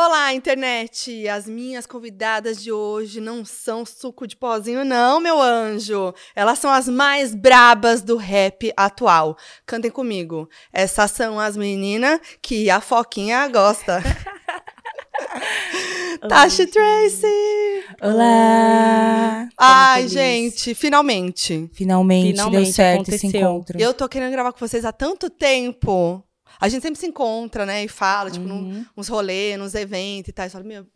Olá, internet! As minhas convidadas de hoje não são suco de pozinho, não, meu anjo. Elas são as mais brabas do rap atual. Cantem comigo. Essas são as meninas que a Foquinha gosta. Tashi Tracy! Olá! Ai, feliz. gente, finalmente. Finalmente, Finalmente deu certo esse aconteceu. encontro. Eu tô querendo gravar com vocês há tanto tempo. A gente sempre se encontra, né? E fala, tipo, num- Uhum. uns rolês, nos eventos e tal. E fala, meu,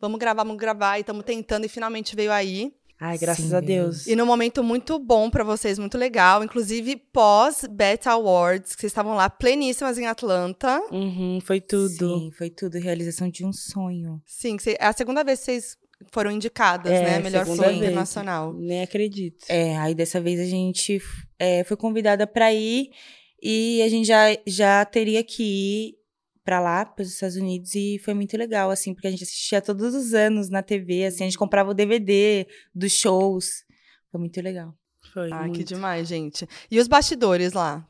vamos gravar, vamos gravar. E estamos tentando e finalmente veio aí. Ai, graças Sim, a. Deus. E num momento muito bom pra vocês, muito legal. Inclusive, pós-Beta Awards, que vocês estavam lá pleníssimas em Atlanta. Uhum, foi tudo. Sim, foi tudo. Realização de um sonho. Sim, que cê- é a segunda vez que vocês foram indicadas, É, né? Melhor filme vez. internacional. Nem acredito. É, aí dessa vez a gente é, foi convidada pra ir e a gente já, já teria que ir pra lá, para os Estados Unidos, e foi muito legal, assim, porque a gente assistia todos os anos na TV, assim, a gente comprava o DVD dos shows. Foi muito legal. Foi. Ah, que muito. demais, gente. E os bastidores lá?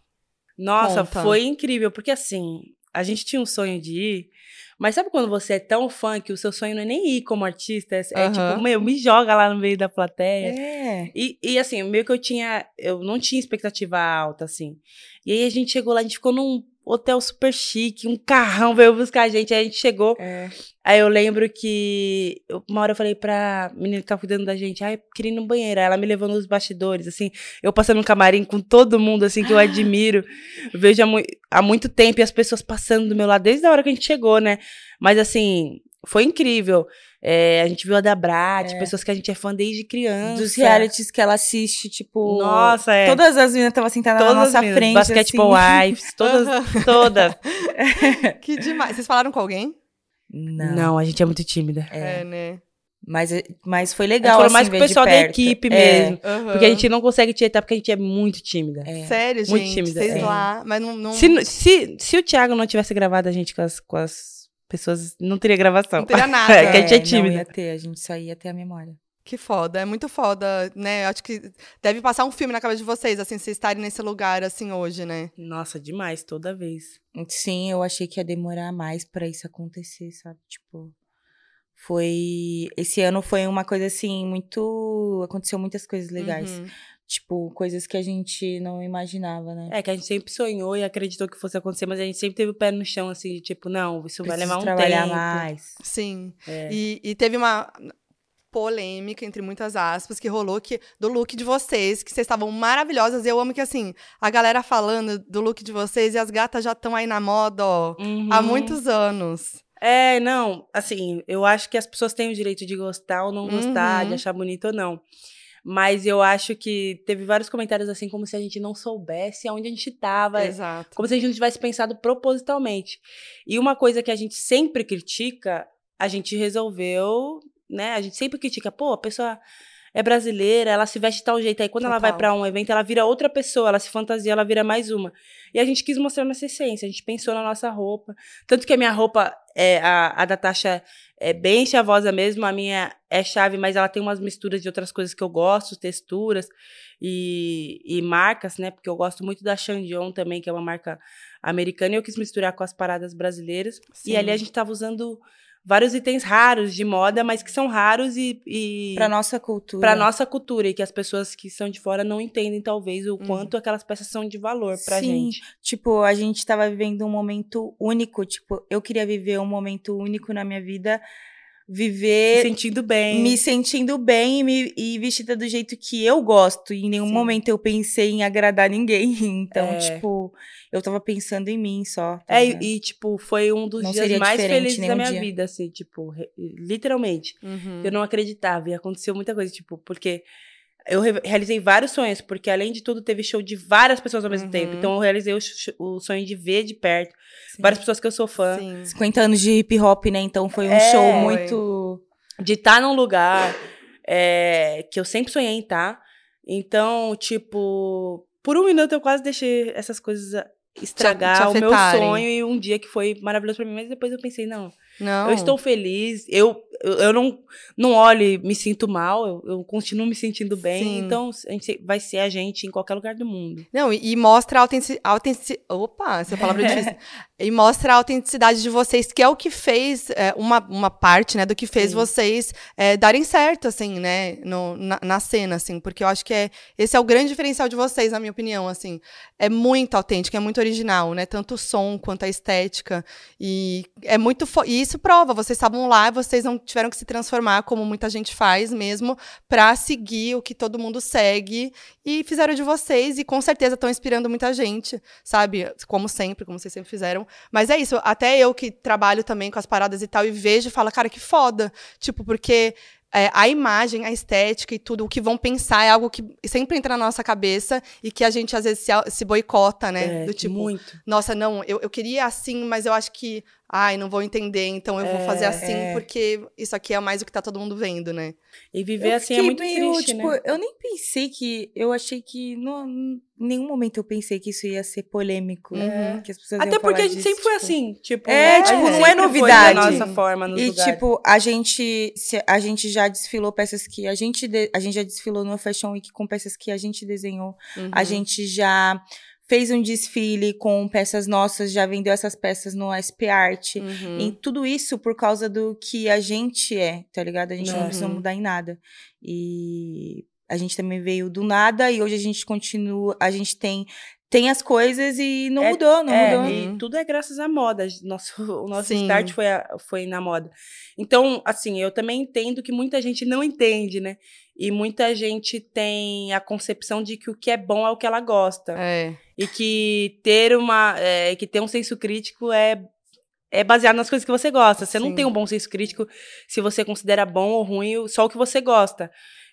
Nossa, Conta. foi incrível, porque assim, a gente tinha um sonho de ir, mas sabe quando você é tão fã que o seu sonho não é nem ir como artista, é, é tipo, meu, me joga lá no meio da plateia. É. E, e assim, meio que eu tinha. Eu não tinha expectativa alta, assim. E aí a gente chegou lá, a gente ficou num hotel super chique, um carrão veio buscar a gente. Aí a gente chegou. É. Aí eu lembro que. Uma hora eu falei pra menina que tava cuidando da gente, ai, eu queria ir no banheiro. Aí ela me levou nos bastidores, assim. Eu passando no camarim com todo mundo, assim, que eu admiro. Eu vejo há, mui- há muito tempo e as pessoas passando do meu lado, desde a hora que a gente chegou, né? Mas assim. Foi incrível. É, a gente viu a da Brat, É. pessoas que a gente é fã desde criança. Dos realities que ela assiste, tipo. Nossa, é. Todas as meninas estavam sentadas Todas na nossa meninas, frente. Basketball assim. Wives, todas, todas. Que demais. Vocês falaram com alguém? Não. a gente é muito tímida. É. né? Mas, mas foi legal. assim, mais com o pessoal da equipe É. mesmo. Aham. Porque a gente não consegue tietar porque a gente é muito tímida. É. Sério, Muito gente. tímida, Vocês é. lá, mas não. não... Se, se, se o Thiago não tivesse gravado a gente com as, com as pessoas, não teria gravação. Não teria nada. É, que a gente é não tímida. ia ter, a gente só ia ter a memória. Que foda, é muito foda, né? Eu acho que deve passar um filme na cabeça de vocês, assim, vocês estarem nesse lugar, assim, hoje, né? Nossa, demais, toda vez. Sim, eu achei que ia demorar mais pra isso acontecer, sabe? Tipo, foi. Esse ano foi uma coisa assim, muito. Aconteceu muitas coisas legais. Uhum. Tipo, coisas que a gente não imaginava, né? É que a gente sempre sonhou e acreditou que fosse acontecer, mas a gente sempre teve o pé no chão, assim, de tipo, não, isso vai Preciso levar um trabalhar tempo. mais. Sim. É. E, e teve uma polêmica, entre muitas aspas, que rolou que, do look de vocês, que vocês estavam maravilhosas. E eu amo que, assim, a galera falando do look de vocês e as gatas já estão aí na moda, ó, há Uhum. muitos anos. É, não, assim, eu acho que as pessoas têm o direito de gostar ou não gostar, Uhum. de achar bonito ou não. Mas eu acho que teve vários comentários assim, como se a gente não soubesse aonde a gente tava. Exato. Como se a gente não tivesse pensado propositalmente. E uma coisa que a gente sempre critica, a gente resolveu, né? A gente sempre critica, pô, a pessoa é brasileira, ela se veste de tal jeito. Aí quando ela Total. vai pra um evento, ela vira outra pessoa, ela se fantasia, ela vira mais uma. E a gente quis mostrar nossa essência, a gente pensou na nossa roupa. Tanto que a minha roupa, é, a, a da Tasha é bem chavosa mesmo, a minha é chave, mas ela tem umas misturas de outras coisas que eu gosto, texturas e, e marcas, né? Porque eu gosto muito da Chandion também, que é uma marca americana, e eu quis misturar com as paradas brasileiras. Sim. E ali a gente tava usando vários itens raros de moda, mas que são raros e, e Pra nossa cultura. pra nossa cultura e que as pessoas que são de fora não entendem talvez o Uhum. quanto aquelas peças são de valor pra Sim. gente. Tipo, a gente tava vivendo um momento único. Tipo, eu queria viver um momento único na minha vida. Viver sentindo bem. me sentindo bem e, me, e vestida do jeito que eu gosto. E em nenhum Sim. momento eu pensei em agradar ninguém. Então, É. tipo, eu tava pensando em mim só. tá É, e, e, tipo, foi um dos Não dias mais felizes da minha dia. vida, assim, tipo, literalmente. Uhum. Eu não acreditava e aconteceu muita coisa, tipo, porque eu re- realizei vários sonhos, porque além de tudo teve show de várias pessoas ao mesmo Uhum. tempo. Então eu realizei o, o sonho de ver de perto Sim. várias pessoas que eu sou fã, Sim. 50 anos de hip hop, né? Então foi um É. show Foi. muito. de estar num lugar é, que eu sempre sonhei em estar. Então, tipo, por um minuto eu quase deixei essas coisas a- estragar te o meu sonho e um dia que foi maravilhoso pra mim, mas depois eu pensei, não, Não. eu estou feliz. Eu, eu, eu não, não olho e me sinto mal, eu, eu continuo me sentindo bem. Sim. Então, a gente vai ser a gente em qualquer lugar do mundo. Não, e, e mostra a autenticidade. Autentici opa, essa palavra é difícil. E mostra a autenticidade de vocês, que é o que fez é, uma, uma parte, né, do que fez Sim. vocês é, darem certo, assim, né, no, na, na cena, assim, porque eu acho que é, esse é o grande diferencial de vocês, na minha opinião, assim. É muito autêntico, é muito original, né, tanto o som quanto a estética. E é muito. fo- E isso prova, vocês estavam lá, vocês não tiveram que se transformar, como muita gente faz mesmo, pra seguir o que todo mundo segue. E fizeram de vocês, e com certeza estão inspirando muita gente, sabe? Como sempre, como vocês sempre fizeram. Mas é isso, até eu que trabalho também com as paradas e tal, e vejo e falo, cara, que foda. Tipo, porque. é, a imagem, a estética e tudo, o que vão pensar é algo que sempre entra na nossa cabeça e que a gente às vezes se, se boicota, né? É, Do tipo, muito. nossa, não, eu, eu queria assim, mas eu acho que, ai, não vou entender, então eu vou fazer assim, é. porque isso aqui é mais o que tá todo mundo vendo, né? E viver Eu assim é muito meio, triste, tipo, né? eu nem pensei que. Eu achei que. Não, em nenhum momento eu pensei que isso ia ser polêmico. Uhum. Que as pessoas Até porque a gente disso, sempre foi tipo. assim, tipo, É, a tipo, não é sempre foi novidade. da nossa forma nos E, lugares. tipo, a gente, a gente já desfilou peças que a gente, de- a gente já desfilou no Fashion Week com peças que a gente desenhou. Uhum. A gente já fez um desfile com peças nossas, já vendeu essas peças no SP Art. Uhum. E tudo isso por causa do que a gente é, tá ligado? A gente não precisa Uhum. mudar em nada. E a gente também veio do nada e hoje a gente continua, a gente tem tem as coisas e não É- mudou, não é, mudou. e tudo é graças à moda. Nosso, o nosso Sim. start foi, a- foi na moda. Então, assim, eu também entendo que muita gente não entende, né? E muita gente tem a concepção de que o que é bom é o que ela gosta. É. E que ter uma. é, que ter um senso crítico é. É baseado nas coisas que você gosta. Você Sim. não tem um bom senso crítico se você considera bom ou ruim só o que você gosta.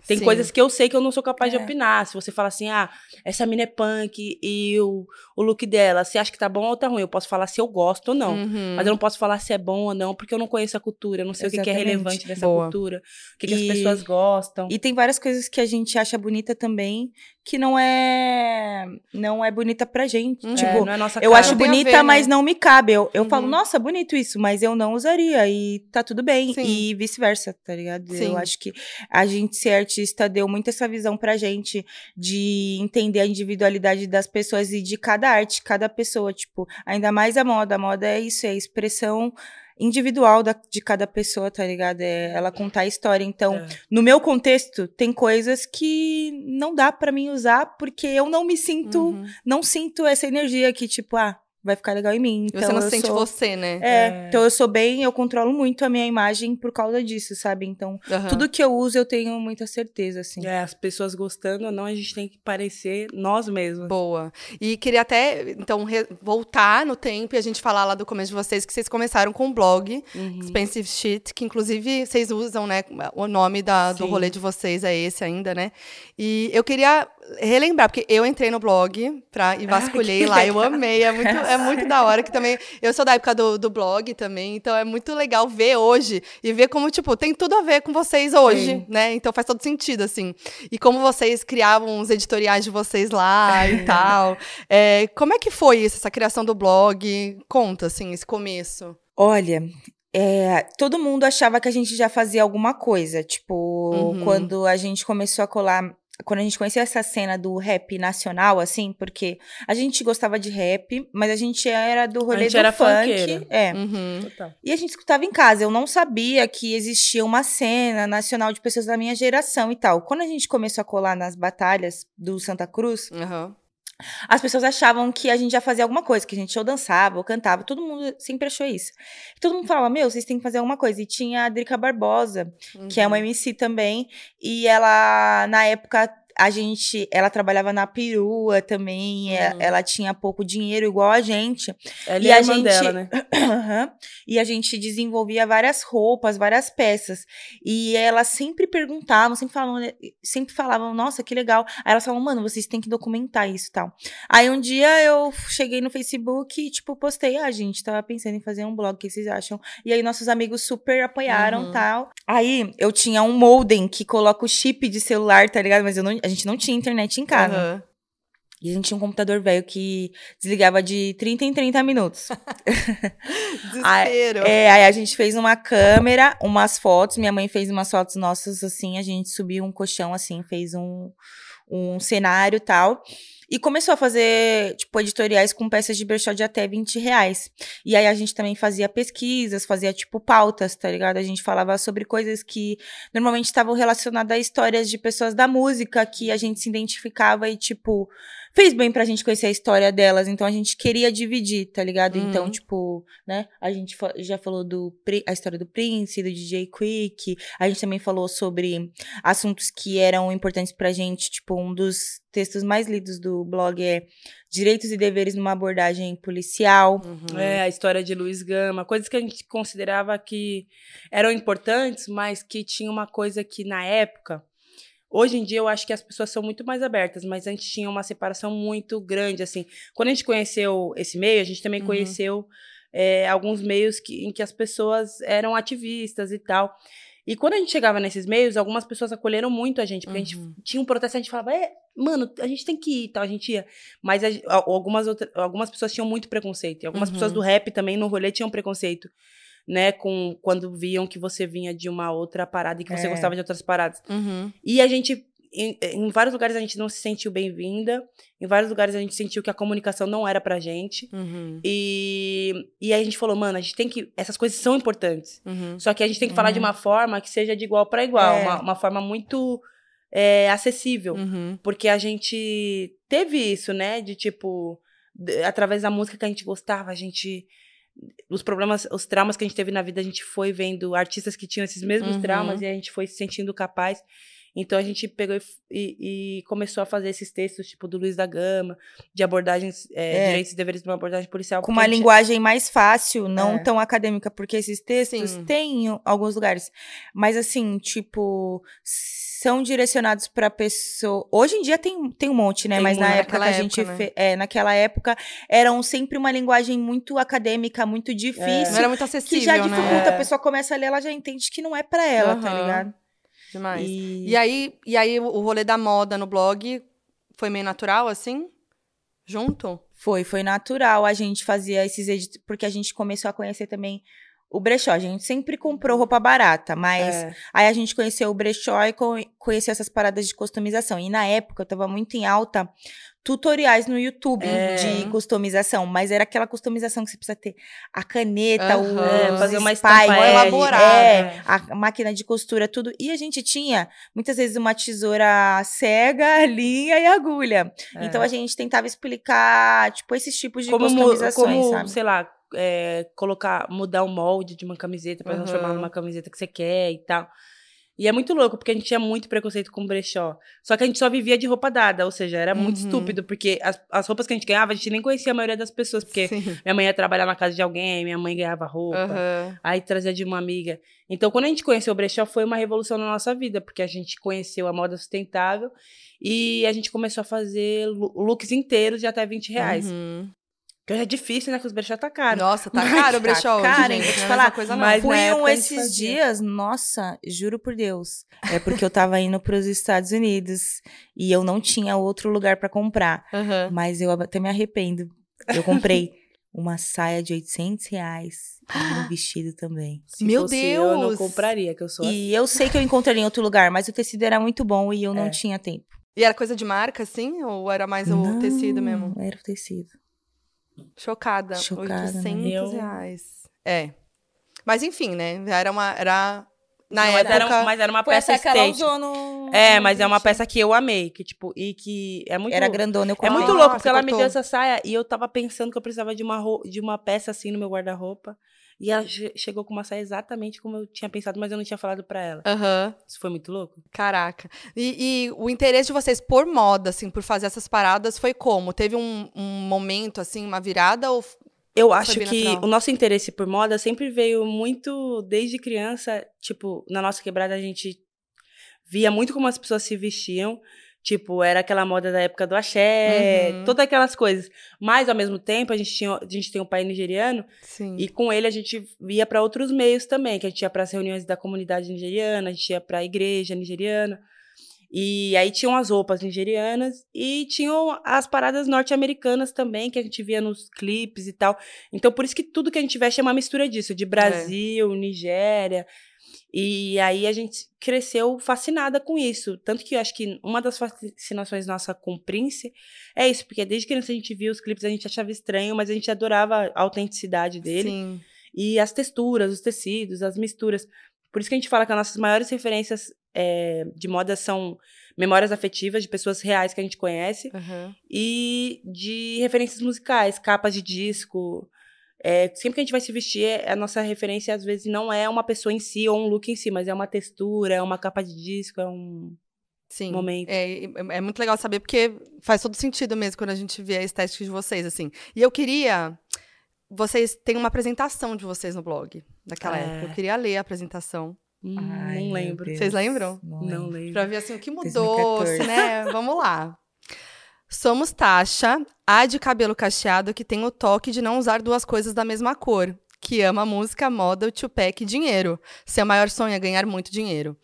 Tem Sim. coisas que eu sei que eu não sou capaz de É. opinar. Se você fala assim, ah, essa mina é punk e o, o look dela, você acha que tá bom ou tá ruim? Eu posso falar se eu gosto ou não. Uhum. Mas eu não posso falar se é bom ou não, porque eu não conheço a cultura, eu não sei o que, que é Exatamente. relevante dessa Boa. cultura, o que, que as E- pessoas gostam. E tem várias coisas que a gente acha bonita também, que não é não é bonita pra gente. Uhum. É, Tipo, é nossa eu cara. acho bonita, ver, né? mas não me cabe. Eu, eu falo, Uhum. nossa, bonito isso, mas eu não usaria. E tá tudo bem. Sim. E vice-versa, tá ligado? Sim. Eu acho que a gente ser artista deu muito essa visão pra gente de entender a individualidade das pessoas e de cada arte, cada pessoa. Tipo, ainda mais a moda. A moda é isso, é a expressão individual da- de cada pessoa, tá ligado? É ela contar a história. Então, É. no meu contexto, tem coisas que não dá pra mim usar porque eu não me sinto, Uhum. não sinto essa energia que, tipo, ah, vai ficar legal em mim. Então, você não eu se sente sou... você, né? É, É. então eu sou bem, eu controlo muito a minha imagem por causa disso, sabe? Então, tudo que eu uso eu tenho muita certeza, assim. É, as pessoas gostando ou não, a gente tem que parecer nós mesmos. Boa. E queria até, então, voltar no tempo e a gente falar lá do começo de vocês, que vocês começaram com um blog, Uhum. Expensive Shit, que inclusive vocês usam, né? O nome da, do rolê de vocês é esse ainda, né? E eu queria relembrar, porque eu entrei no blog pra, e vasculhei que lá, eu amei, é muito, é muito da hora, que também, eu sou da época do, do blog também, então é muito legal ver hoje e ver como, tipo, tem tudo a ver com vocês hoje, Sim. né? Então faz todo sentido, assim. E como vocês criavam os editoriais de vocês lá e tal. É, como é que foi isso, essa criação do blog? Conta, assim, esse começo. Olha, é, todo mundo achava que a gente já fazia alguma coisa. Tipo, Uhum. quando a gente começou a colar. Quando a gente conheceu essa cena do rap nacional, assim, porque a gente gostava de rap, mas a gente era do rolê gente do era funk. funkeira. É. Uhum. Total. E a gente escutava em casa. Eu não sabia que existia uma cena nacional de pessoas da minha geração e tal. Quando a gente começou a colar nas batalhas do Santa Cruz, Aham. As pessoas achavam que a gente já fazia alguma coisa, que a gente ou dançava ou cantava. Todo mundo sempre achou isso. E todo mundo falava, meu, vocês têm que fazer alguma coisa. E tinha a Drica Barbosa, que é uma Uhum. MC também. E ela, na época, a gente, ela trabalhava na perua também. e Uhum. Ela tinha pouco dinheiro, igual a gente. Ela E é a gente- dela, né? Aham. E a gente desenvolvia várias roupas, várias peças. E elas sempre perguntavam, sempre falavam, sempre falavam, nossa, que legal. Aí elas falavam, mano, vocês têm que documentar isso tal. Aí um dia eu cheguei no Facebook e, tipo, postei, ah, gente, tava pensando em fazer um blog, o que vocês acham? E aí nossos amigos super apoiaram Uhum. tal. Aí eu tinha um modem que coloca o chip de celular, tá ligado? Mas eu não, a gente não tinha internet em casa. Aham. E a gente tinha um computador velho que desligava de 30 em 30 minutos. Desespero. É, aí a gente fez uma câmera, umas fotos. Minha mãe fez umas fotos nossas assim. A gente subiu um colchão assim, fez um, um cenário e tal. E começou a fazer, tipo, editoriais com peças de brechó de até 20 reais. E aí a gente também fazia pesquisas, fazia, tipo, pautas, tá ligado? A gente falava sobre coisas que normalmente estavam relacionadas a histórias de pessoas da música que a gente se identificava e, tipo, fez bem pra gente conhecer a história delas, então a gente queria dividir, tá ligado? Uhum. Então, tipo, né, a gente já falou do a história do Prince, do DJ Quick, a gente também falou sobre assuntos que eram importantes pra gente, tipo, um dos textos mais lidos do blog é Direitos e Deveres numa abordagem policial. Uhum. É, a história de Luiz Gama, coisas que a gente considerava que eram importantes, mas que tinha uma coisa que na época. Hoje em dia eu acho que as pessoas são muito mais abertas, mas antes tinha uma separação muito grande, assim. Quando a gente conheceu esse meio, a gente também Uhum. conheceu é, alguns meios que, em que as pessoas eram ativistas e tal. E quando a gente chegava nesses meios, algumas pessoas acolheram muito a gente, porque a gente Uhum. tinha um protesto, a gente falava, é, mano, a gente tem que ir, e tal, a gente ia. Mas a- algumas, outra, algumas pessoas tinham muito preconceito. E algumas Uhum. pessoas do rap também no rolê tinham preconceito, né? Com, quando viam que você vinha de uma outra parada e que você É. gostava de outras paradas. Uhum. E a gente, em, em vários lugares a gente não se sentiu bem-vinda, em vários lugares a gente sentiu que a comunicação não era pra gente. Uhum. E, e aí a gente falou, mano, a gente tem que. Essas coisas são importantes. Uhum. Só que a gente tem que falar de Uhum. uma forma que seja de igual para igual, É. uma, uma forma muito é, acessível. Uhum. Porque a gente teve isso, né? De tipo, através da música que a gente gostava, a gente. Os problemas, os traumas que a gente teve na vida, a gente foi vendo artistas que tinham esses mesmos Uhum. traumas e a gente foi se sentindo capaz. Então a gente pegou e, e- e começou a fazer esses textos, tipo do Luiz da Gama, de abordagens, é, É. direitos e deveres de uma abordagem policial. Com uma gente- linguagem mais fácil, não É. tão acadêmica, porque esses textos Sim. têm em alguns lugares. Mas assim, tipo, são direcionados pra pessoa. Hoje em dia tem, tem um monte, né? Tem Mas na época que a gente época, né? fe- é, naquela época eram sempre uma linguagem muito acadêmica, muito difícil. Não era muito Que acessível, já né? dificulta, É. a pessoa começa a ler, ela já entende que não é pra ela, tá Aham. ligado? Demais. E, E aí, e aí o rolê da moda no blog foi meio natural, assim? Junto? Foi, foi natural a gente fazia esses edit... porque a gente começou a conhecer também o brechó. A gente sempre comprou roupa barata, mas É. aí a gente conheceu o brechó e co- conheceu essas paradas de customização. E na época eu tava muito em alta tutoriais no YouTube É. de customização, mas era aquela customização que você precisa ter a caneta, Aham. o É, fazer uma estampa L, elaborada, é. a máquina de costura, tudo. E a gente tinha muitas vezes uma tesoura cega, linha e agulha. É. Então a gente tentava explicar, tipo, esses tipos de como, customizações, como sabe? sei lá, é, colocar, mudar o molde de uma camiseta pra Aham. transformar numa camiseta que você quer e tal. E é muito louco, porque a gente tinha muito preconceito com brechó. Só que a gente só vivia de roupa dada, ou seja, era muito Uhum. estúpido, porque as, as roupas que a gente ganhava, a gente nem conhecia a maioria das pessoas, porque Sim. minha mãe ia trabalhar na casa de alguém, minha mãe ganhava roupa, Aham. aí trazia de uma amiga. Então, quando a gente conheceu o brechó, foi uma revolução na nossa vida, porque a gente conheceu a moda sustentável e a gente começou a fazer lo- looks inteiros de até 20 reais. Uhum. Que hoje é difícil, né? Que os brechó tá caro. Nossa, tá caro o brechó hoje, cara, hein? gente. Vou te não é falar, coisa, não. mas- Fui na um esses dias, nossa, juro por Deus. É porque eu tava indo pros Estados Unidos e eu não tinha outro lugar pra comprar. Aham. Mas eu até me arrependo. Eu comprei uma saia de 800 reais e um vestido também. Se Meu fosse Eu, eu não Deus! compraria, que eu sou assim. E eu sei que eu encontraria em outro lugar, mas o tecido era muito bom e eu não É. tinha tempo. E era coisa de marca, assim? Ou era mais o Não, tecido mesmo? Era o tecido. Chocada. Chocada, né? 800 Eu- reais. É. Mas enfim, né? Era uma... Era... Na Não, mas, época... era, um- mas era uma peça state. no... É, mas é uma peça que eu amei, que tipo, e que é muito Era grandona, eu É comprei. muito Ah, louco, porque ela me cortou. deu essa saia e eu tava pensando que eu precisava de uma, de uma peça assim no meu guarda-roupa. E ela che- chegou com uma saia exatamente como eu tinha pensado, mas eu não tinha falado pra ela. Aham. Isso foi muito louco? Caraca. E, e o interesse de vocês por moda, assim, por fazer essas paradas, foi como? Teve um, um momento, assim, uma virada? Ou... Eu acho que o nosso interesse por moda sempre veio muito desde criança. Tipo, na nossa quebrada a gente via muito como as pessoas se vestiam. Tipo, era aquela moda da época do axé, Uhum. todas aquelas coisas. Mas, ao mesmo tempo, a gente, tinha, a gente tem um pai nigeriano Sim. E com ele a gente ia para outros meios também, que a gente ia para as reuniões da comunidade nigeriana, a gente ia para a igreja nigeriana. E aí tinham as roupas nigerianas e tinham as paradas norte-americanas também, que a gente via nos clipes e tal. Então, por isso que tudo que a gente veste é uma mistura disso, de Brasil, é. Nigéria. E aí a gente cresceu fascinada com isso. Tanto que eu acho que uma das fascinações nossa com Prince é isso, porque desde criança a gente via os clipes, a gente achava estranho, mas a gente adorava a autenticidade dele. Sim. E as texturas, os tecidos, as misturas. Por isso que a gente fala que as nossas maiores referências é, de moda são memórias afetivas de pessoas reais que a gente conhece uhum. e de referências musicais, capas de disco. É, sempre que a gente vai se vestir, é, a nossa referência às vezes não é uma pessoa em si ou um look em si, mas é uma textura, é uma capa de disco, é um Sim, momento. É, é muito legal saber porque faz todo sentido mesmo quando a gente vê a estética de vocês, assim. E eu queria vocês têm uma apresentação de vocês no blog daquela é. época. Eu queria ler a apresentação. Hum, Ai, não lembro. Vocês lembram? Não, não lembro. Pra ver assim o que mudou, né? Vamos lá. Somos Tasha, a de cabelo cacheado que tem o toque de não usar duas coisas da mesma cor, que ama música, moda, o Tupac e dinheiro. Seu maior sonho é ganhar muito dinheiro.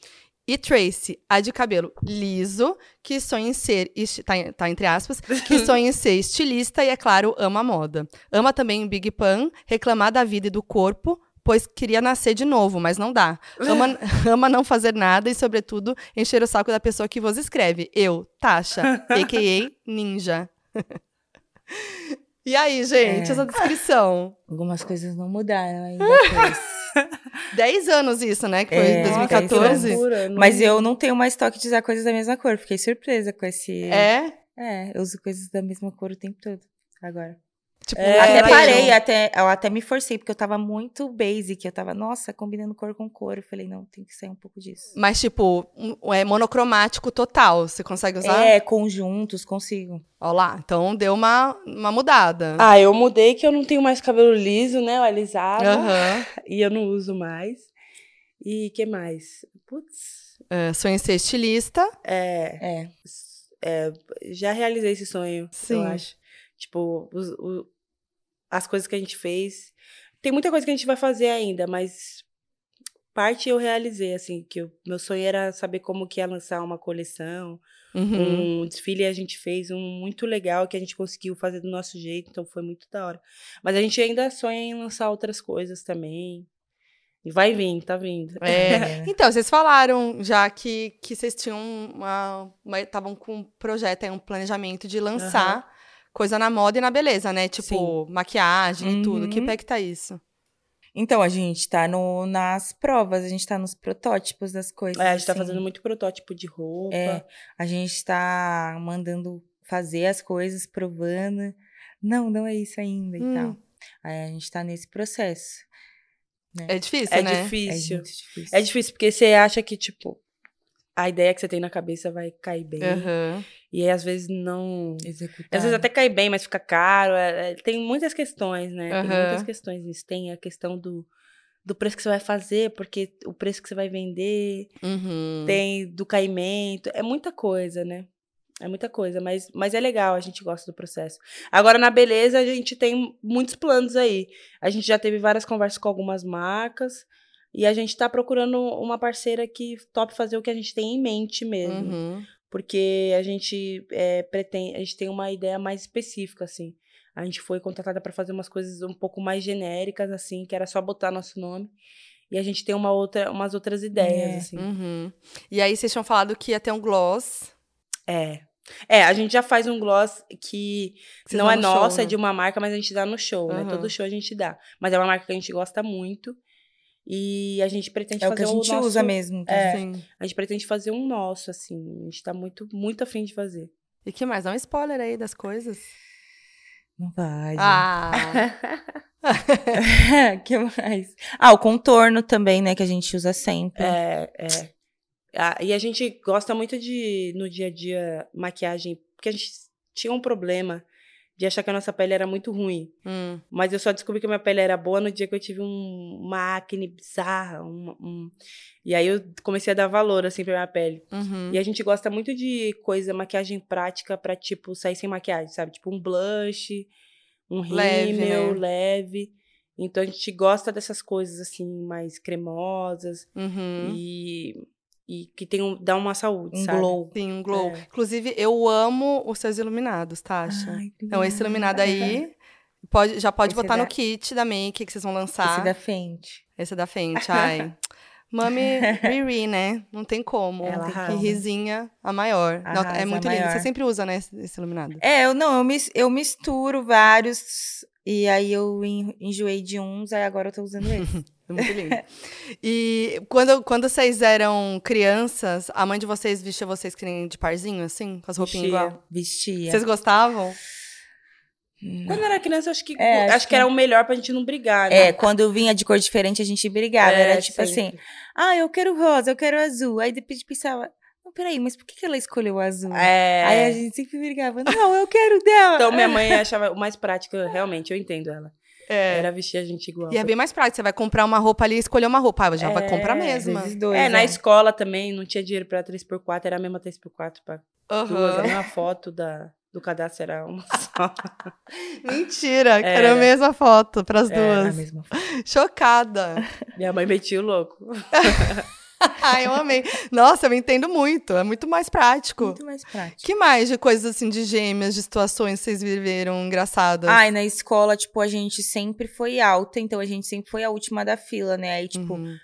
E Tracy, a de cabelo liso, que sonha em ser, tá, tá, entre aspas, que sonha em ser estilista e, é claro, ama moda. Ama também Big Pan, reclamar da vida e do corpo, pois queria nascer de novo, mas não dá. Ama, ama não fazer nada e, sobretudo, encher o saco da pessoa que vos escreve. Eu, Tasha, a.k.a. Ninja. e aí, gente, é. essa descrição? Algumas coisas não mudaram ainda. Pois. 10 anos isso, né? Que foi é, 2014. Mas eu não tenho mais toque de usar coisas da mesma cor. Fiquei surpresa com esse. É? É, eu uso coisas da mesma cor o tempo todo. Agora. Tipo, é, até parei, até, eu até me forcei, porque eu tava muito basic. Eu tava, nossa, combinando cor com cor. Eu falei, não, tem que sair um pouco disso. Mas, tipo, é monocromático total. Você consegue usar? É, conjuntos, consigo. Ó lá, então deu uma, uma mudada. Ah, eu mudei que eu não tenho mais cabelo liso, né? O alisado. Uhum. E eu não uso mais. E que mais? Putz. É, sonho ser estilista. É. É. é já realizei esse sonho, Sim. eu acho. Tipo, os, o, as coisas que a gente fez. Tem muita coisa que a gente vai fazer ainda, mas parte eu realizei, assim, que o meu sonho era saber como que ia lançar uma coleção, uhum. um desfile a gente fez um muito legal que a gente conseguiu fazer do nosso jeito, então foi muito da hora. Mas a gente ainda sonha em lançar outras coisas também. E vai vir, tá vindo. É. então, vocês falaram já que, que vocês tinham uma. Estavam com um projeto, um planejamento de lançar uhum coisa na moda e na beleza, né? Tipo, Sim. maquiagem uhum. e tudo. Que uhum. pé que tá isso? Então, a gente tá no, nas provas, a gente tá nos protótipos das coisas. É, a gente tá assim. tá fazendo muito protótipo de roupa. É, a gente tá mandando fazer as coisas, provando. Não, não é isso ainda hum. e tal. Aí a gente tá nesse processo. Né? É difícil, é né? Difícil. É difícil. É difícil, porque você acha que, tipo, a ideia que você tem na cabeça vai cair bem. Uhum. E aí, às vezes, não. Executar. Às vezes até cai bem, mas fica caro. É, é, tem muitas questões, né? Uhum. Tem muitas questões nisso. Tem a questão do, do preço que você vai fazer, porque o preço que você vai vender. Uhum. Tem do caimento. É muita coisa, né? É muita coisa, mas, mas é legal, a gente gosta do processo. Agora, na beleza, a gente tem muitos planos aí. A gente já teve várias conversas com algumas marcas. E a gente está procurando uma parceira que tope fazer o que a gente tem em mente mesmo. Uhum. Porque a gente é, pretende, a gente tem uma ideia mais específica, assim. A gente foi contratada para fazer umas coisas um pouco mais genéricas, assim, que era só botar nosso nome. E a gente tem uma outra, umas outras ideias, é. assim. Uhum. E aí vocês tinham falado que ia ter um gloss. É. É, a gente já faz um gloss que Vocês não é nossa, show, é né? é de uma marca, mas a gente dá no show, uhum. né? Todo show a gente dá. Mas é uma marca que a gente gosta muito. E a gente pretende é fazer o que a gente nosso, usa mesmo. É, assim. A gente pretende fazer um nosso, assim. A gente tá muito, muito afim de fazer. E que mais? Dá um spoiler aí das coisas. Não vai. Ah! que mais? Ah, o contorno também, né? Que a gente usa sempre. É, é. Ah, e a gente gosta muito de, no dia a dia, maquiagem. Porque a gente tinha um problema de achar que a nossa pele era muito ruim. Hum. Mas eu só descobri que a minha pele era boa no dia que eu tive um, uma acne bizarra. Um, um... E aí eu comecei a dar valor, assim, pra minha pele. Uhum. E a gente gosta muito de coisa, maquiagem prática pra, tipo, sair sem maquiagem, sabe? Tipo um blush, um rímel leve, né? leve. Então a gente gosta dessas coisas, assim, mais cremosas. Uhum. E e que tem um, dá uma saúde, Um sabe? glow. Sim, um glow. É. Inclusive, eu amo os seus iluminados, Tasha. Ai, que Então, esse iluminado aí, pode, já pode Esse botar da- no kit da make que vocês vão lançar. Esse da frente. Esse é da Fenty, ai. Mami Riri, né? Não tem como. Ela Tem que risinha a maior. Não, Arrasa é muito lindo. maior. Você sempre usa, né, esse, iluminado. É, eu não, eu, mis- eu misturo vários. E aí eu en- enjoei de uns, aí agora eu tô usando esse. É muito lindo. e quando, quando vocês eram crianças, a mãe de vocês vestia vocês que nem de parzinho, assim? Com as roupinhas Vestia. igual? Vestia. Vocês gostavam? Quando eu era criança, eu acho que, É, acho acho que que- era o melhor pra gente não brigar, né? É, quando eu vinha de cor diferente, a gente brigava. É, Era tipo assim, sempre. ah, eu quero rosa, eu quero azul. Aí depois pensava, não, peraí, mas por que, ela escolheu o azul? É. Aí a gente sempre brigava, não, eu quero dela. Então minha mãe achava o mais prático, realmente, eu entendo ela. É. Era vestir a gente igual. E é bem mais prático. Você vai comprar uma roupa ali e escolher uma roupa. Ah, já vai É, comprar mesma. vezes dois, É, na né? escola também não tinha dinheiro pra 3x4, era a mesma 3x4 pra duas. A Aham. mesma foto da, do cadastro era uma só. Mentira, que era a mesma foto pras É, A duas. mesma Chocada. Minha mãe metia o louco. Ai, eu amei. Nossa, eu entendo muito. É muito mais prático. Muito mais prático. Que mais de coisas assim de gêmeas, de situações que vocês viveram engraçadas? Ai, na escola, tipo, a gente sempre foi alta, então a gente sempre foi a última da fila, né? Aí, tipo, Uhum.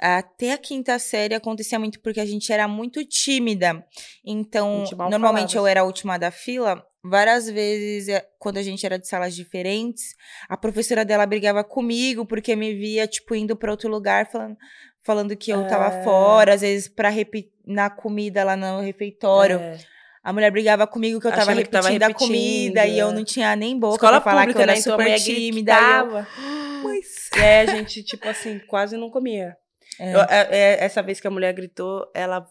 Até a quinta série acontecia muito porque a gente era muito tímida. Então, A normalmente falava. eu era a última da fila. Várias vezes, eh, quando a gente era de salas diferentes, a professora dela brigava comigo porque me via, tipo, indo pra outro lugar, falando, falando que eu tava É. fora, às vezes pra repetir na comida lá no refeitório. É. A mulher brigava comigo que eu tava repetindo tava a repetindo, comida e eu é. não tinha nem boca Escola pra falar pública, que eu era né? Então a super tímida. eu-. Mas... Aí a gente, tipo assim, quase não comia. É. Eu- é- é- essa vez que a mulher gritou, ela,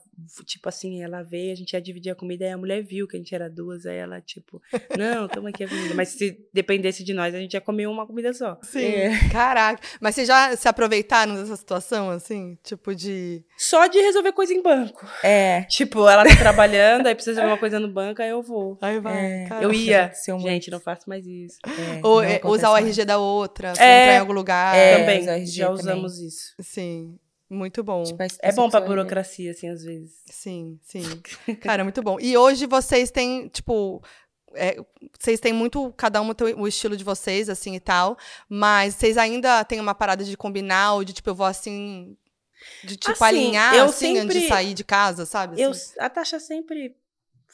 tipo assim, ela veio, a gente ia dividir a comida, aí a mulher viu que a gente era duas, aí ela, tipo, não, toma aqui a comida. Mas se dependesse de nós, a gente ia comer uma comida só. Sim. É. Caraca. Mas vocês já se aproveitaram dessa situação, assim? Tipo de. Só de resolver coisa em banco. É. Tipo, ela tá trabalhando, aí precisa resolver uma coisa no banco, aí eu vou. Aí vai. É. Eu ia. Gente, não faço mais isso. É, Ou é, usar o mais. RG da outra, pra É. entrar em algum lugar. É, também, já também. usamos isso. Sim. Muito bom. Tipo, É bom pra situação- burocracia, assim, às vezes. Sim, sim. Cara, muito bom. E hoje vocês têm, tipo. é, vocês têm muito, cada um tem o estilo de vocês, assim e tal, mas vocês ainda têm uma parada de combinar, ou de tipo, eu vou assim. De tipo, Assim, alinhar, eu assim, antes de sempre- sair de casa, sabe? Eu, assim? a Tasha sempre.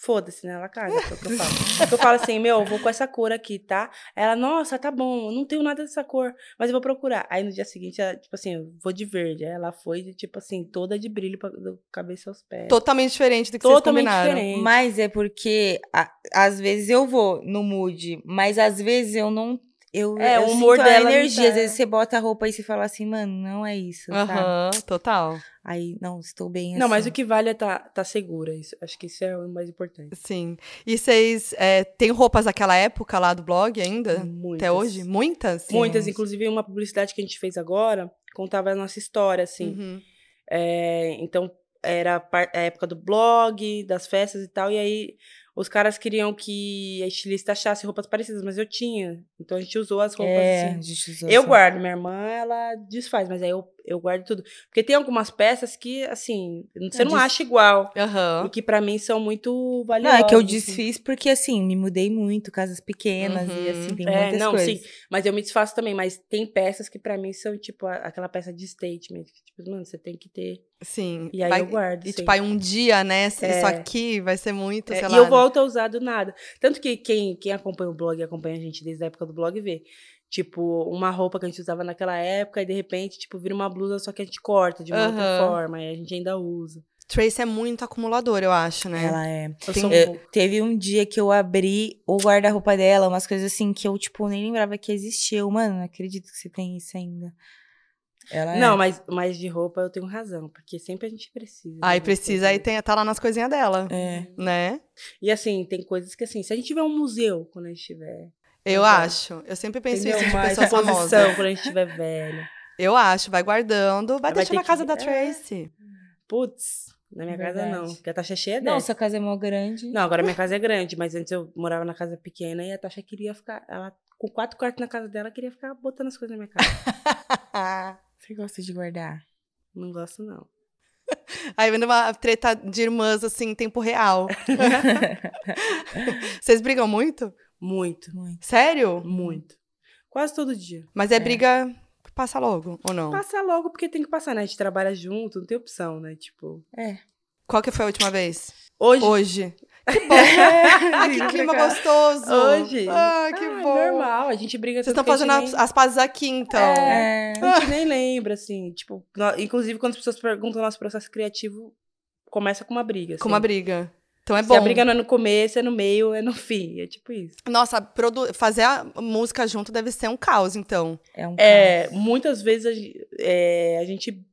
Foda-se, né? Ela caga, é o que eu falo. Porque eu falo assim, meu, eu vou com essa cor aqui, tá? Ela, nossa, tá bom, eu não tenho nada dessa cor, mas eu vou procurar. Aí no dia seguinte, ela, tipo assim, eu vou de verde. Aí ela foi, de, tipo assim, toda de brilho pra, do cabeça aos pés. Totalmente diferente do que Totalmente vocês combinaram. diferente. Mas é porque a- às vezes eu vou no mood, mas às vezes eu não. Eu, É, eu o humor sinto dela energia. tá. Às vezes você bota a roupa e você fala assim, mano, não é isso. Aham, total. Aí, não, estou bem assim. Não, mas o que vale é tá, tá segura. Isso, acho que isso é o mais importante. Sim. E vocês é, têm roupas daquela época lá do blog ainda? Muitas. Até hoje? Muitas? Muitas, Sim. inclusive uma publicidade que a gente fez agora contava a nossa história, assim. Uhum. É, então, era a época do blog, das festas e tal, e aí os caras queriam que a estilista achasse roupas parecidas, mas eu tinha. Então a gente usou as roupas É, assim. a gente usou Eu guardo, minha irmã, ela desfaz, mas aí eu, eu guardo tudo. Porque tem algumas peças que, assim, você não des- acha igual. Aham. E que pra mim são muito Não, valiosas. é que eu assim. desfiz porque, assim, me mudei muito, casas pequenas e, Uhum. assim, tem É, muitas não, coisas. sim. Mas eu me desfaço também. Mas tem peças que pra mim são, tipo, aquela peça de statement. Que, tipo, mano, você tem que ter. Sim. E aí Vai- eu guardo. E sim. tipo, aí um dia, né? se Isso É. aqui vai ser muito, É, sei e lá. eu volto a usar do nada. Tanto que quem, quem acompanha o blog e acompanha a gente desde a época do blog vê. Tipo, uma roupa que a gente usava naquela época e de repente, tipo, vira uma blusa, só que a gente corta de uma outra Aham. forma. E a gente ainda usa. Trace é muito acumuladora, eu acho, né? Ela é. Eu Tem- um Eu- teve um dia que eu abri o guarda-roupa dela, umas coisas assim que eu, tipo, nem lembrava que existia. Eu, mano, não acredito que você tem isso ainda. Ela é. Não, mas, mas de roupa eu tenho razão, porque sempre a gente precisa. Aí uma precisa, aí tem, tá lá nas coisinhas dela, É. né? E assim, tem coisas que assim, se a gente tiver um museu quando a gente tiver. Eu Exato. acho. Eu sempre penso entendeu? isso de Uma pessoas famosas. exposição quando a gente tiver velho. Eu acho, vai guardando, vai, Vai deixar na casa que- da é. Tracy. Putz, na minha casa não, Verdade. porque a taxa é cheia dela. Nossa, a casa é mó grande. Não, agora minha casa é grande, mas antes eu morava na casa pequena e a Tasha queria ficar. Ela, com quatro quartos na casa dela, queria ficar botando as coisas na minha casa. Você gosta de guardar? não gosto, não. Aí vendo uma treta de irmãs, assim, em tempo real. Vocês brigam muito? Muito, Muito. Sério? muito. Quase todo dia. Mas é, briga que passa logo, ou não? Passa logo porque tem que passar, né? A gente trabalha junto, não tem opção, né? Tipo. É. Qual que foi a última vez? Hoje. Hoje. Que bom! ah, que clima gostoso! Hoje. Ah, que Ah, é bom! normal, a gente briga Vocês estão fazendo gente as, pazes aqui, então. É. É. nem- A gente nem lembra, assim. Tipo, inclusive quando as pessoas perguntam o nosso processo criativo, começa com uma briga. Com uma assim. briga. Então é Se bom. a briga não é no começo, é no meio, é no fim. É tipo isso. Nossa, produ- fazer a música junto deve ser um caos, então. É um É, caos. muitas vezes a, é, a gente.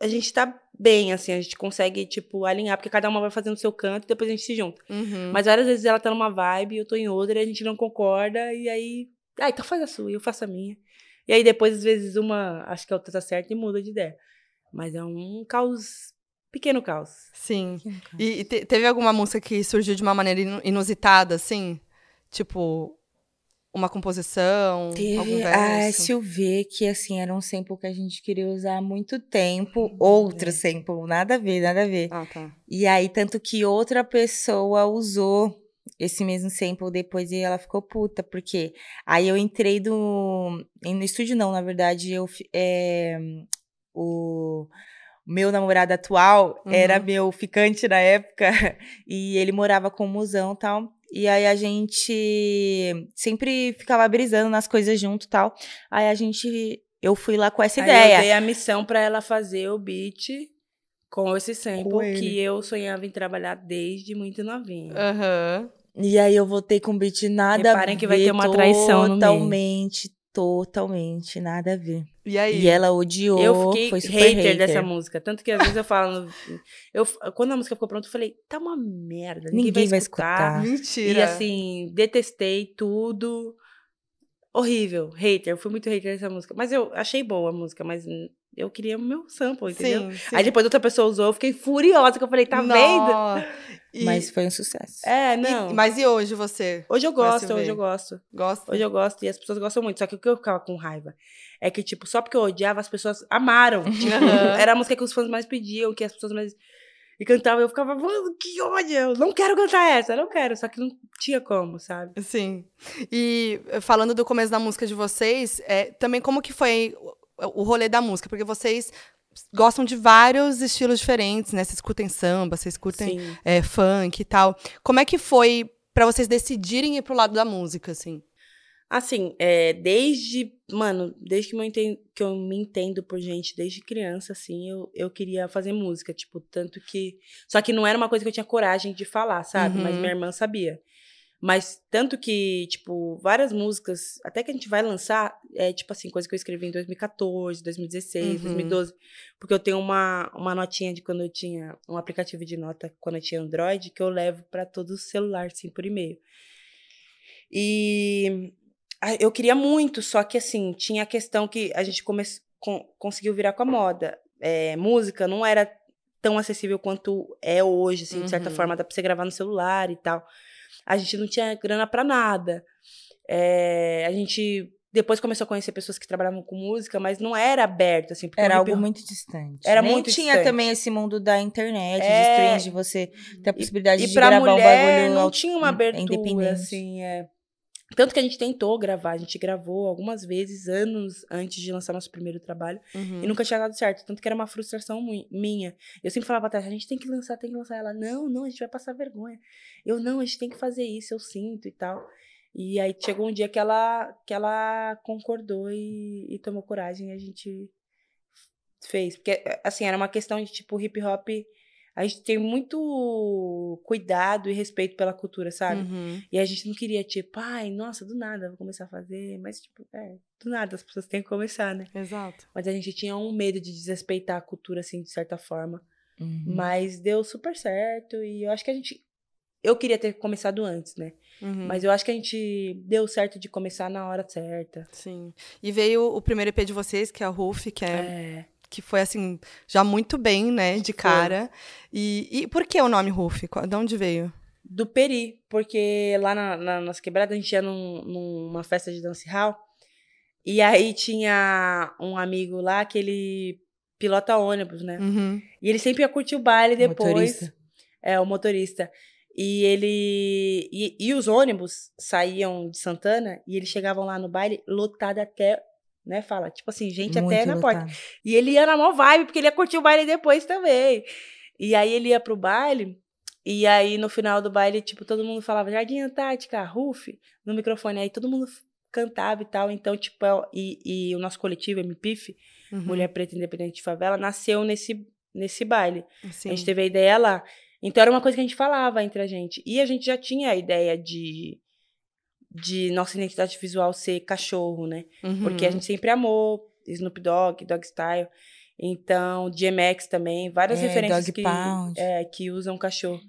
A gente tá bem, assim, a gente consegue, tipo, alinhar, porque cada uma vai fazendo o seu canto e depois a gente se junta. Uhum. Mas várias vezes ela tá numa vibe, eu tô em outra, e a gente não concorda, e aí. Ah, então faz a sua, e eu faço a minha. E aí depois, às vezes, uma acha que a outra tá certa e muda de ideia. Mas é um caos. Pequeno caos. Sim. Que um caos. E, e te- teve alguma música que surgiu de uma maneira inu- inusitada, assim? Tipo, uma composição, algum Teve a verso? SUV, que assim, era um sample que a gente queria usar há muito tempo. Hum, Outro é. sample, nada a ver, nada a ver. Ah, tá. E aí, tanto que outra pessoa usou esse mesmo sample depois e ela ficou puta, porque aí eu entrei do. No estúdio, não, na verdade, eu. É, o meu namorado atual Uhum. era meu ficante na época e ele morava com o musão e tal. E aí a gente sempre ficava brisando nas coisas junto e tal. Aí a gente. Eu fui lá com essa Aí eu ideia. dei a missão pra ela fazer o beat com esse sample Com que eu sonhava em trabalhar desde muito novinha. Aham. E aí eu voltei com um beat nada Reparem que vai ter uma traição no meio. Totalmente, totalmente, nada a ver. E aí? E ela odiou, Eu fiquei foi super hater, hater, dessa música. Tanto que às vezes eu falo. eu, quando a música ficou pronta, eu falei, tá uma merda. Ninguém, Ninguém vai vai escutar. escutar. Mentira. E assim, detestei tudo. Horrível, hater. Eu fui muito hater dessa música. Mas eu achei boa a música, mas eu queria o meu sample, entendeu? Sim, sim. Aí depois outra pessoa usou, eu fiquei furiosa, que eu falei, tá vendo? E- Mas foi um sucesso. É, e- não. mas e hoje você? Hoje eu gosto, hoje eu gosto. Gosta? Hoje eu gosto e as pessoas gostam muito. Só que o que eu ficava com raiva é que, tipo, só porque eu odiava, as pessoas amaram. Tipo, Aham. era a música que os fãs mais pediam, que as pessoas mais. E cantavam, eu ficava, mano, que ódio! Eu não quero cantar essa, eu não quero. Só que não tinha como, sabe? Sim. E eh, falando do começo da música de vocês, é, também como que foi o, rolê da música? Porque vocês gostam de vários estilos diferentes, né? Vocês curtem samba, vocês Sim. é, funk e tal. Como é que foi pra vocês decidirem ir pro lado da música, assim? Assim, é, desde. Mano, desde que eu, entendo, que eu me entendo por gente, desde criança, assim, eu, eu queria fazer música. Tipo, tanto que. Só que não era uma coisa que eu tinha coragem de falar, sabe? Mas Uhum. minha irmã sabia. Mas tanto que, tipo, várias músicas, até que a gente vai lançar, é tipo assim, coisa que eu escrevi em 2014, 2016, Uhum. 2012. Porque eu tenho uma, uma notinha de quando eu tinha um aplicativo de nota, quando eu tinha Android, que eu levo pra todo o celular, assim, por e-mail. E eu queria muito, só que assim, tinha a questão que a gente come con- conseguiu virar com a moda. É, música não era tão acessível quanto é hoje, assim, de certa Uhum. forma, dá pra você gravar no celular e tal. A gente não tinha grana pra nada. É, a gente depois começou a conhecer pessoas que trabalhavam com música, mas não era aberto, assim, Era algo muito distante. Era Nem muito tinha distante. também esse mundo da internet, de É. streams, de você ter a possibilidade E de pra gravar mulher um bagulho não tinha uma abertura, assim, é. Tanto que a gente tentou gravar, a gente gravou algumas vezes, anos antes de lançar nosso primeiro trabalho, Uhum. e nunca tinha dado certo. Tanto que era uma frustração minha. Eu sempre falava pra Tati, a gente tem que lançar, tem que lançar. Ela, não, não, a gente vai passar vergonha. Eu, não, a gente tem que fazer isso, eu sinto e tal. E aí chegou um dia que ela, que ela concordou e, e tomou coragem e a gente fez. Porque, assim, era uma questão de, tipo, hip hop. A gente tem muito cuidado e respeito pela cultura, sabe? Uhum. E a gente não queria, tipo, ai, nossa, do nada, vou começar a fazer. Mas, tipo, é, do nada, as pessoas têm que começar, né? Exato. Mas a gente tinha um medo de desrespeitar a cultura, assim, de certa forma. Uhum. Mas deu super certo. E eu acho que a gente. Eu queria ter começado antes, né? Uhum. Mas eu acho que a gente deu certo de começar na hora certa. Sim. E veio o primeiro EP de vocês, que é o Roof, que, é, É. que foi, assim, já muito bem, né, de cara. E, e por que o nome? Qual- De onde veio? Do Peri, porque lá na, na nossa quebrada a gente ia num- numa festa de dance hall. E aí tinha um amigo lá que ele pilota ônibus, né? Uhum. E ele sempre ia curtir o baile depois. Motorista. É, o motorista. E ele. E, e os ônibus saíam de Santana e eles chegavam lá no baile lotado até. Né, fala, tipo assim, gente até Muito na porta. lotado. E ele ia na maior vibe, porque ele ia curtir o baile depois também. E aí ele ia pro baile, e aí no final do baile, tipo, todo mundo falava Jardim Antártica, Ruf, no microfone. Aí todo mundo cantava e tal. Então, tipo, é- e, e o nosso coletivo, MPIF, Uhum. Mulher Preta Independente de Favela, nasceu nesse, nesse baile. Sim. A gente teve a ideia lá. Então era uma coisa que a gente falava entre a gente. E a gente já tinha a ideia de, de nossa identidade visual ser cachorro, né? Uhum. Porque a gente sempre amou Snoop Dogg, Dog Style. Então, DMX também, várias É, referências que, é, que usam cachorro.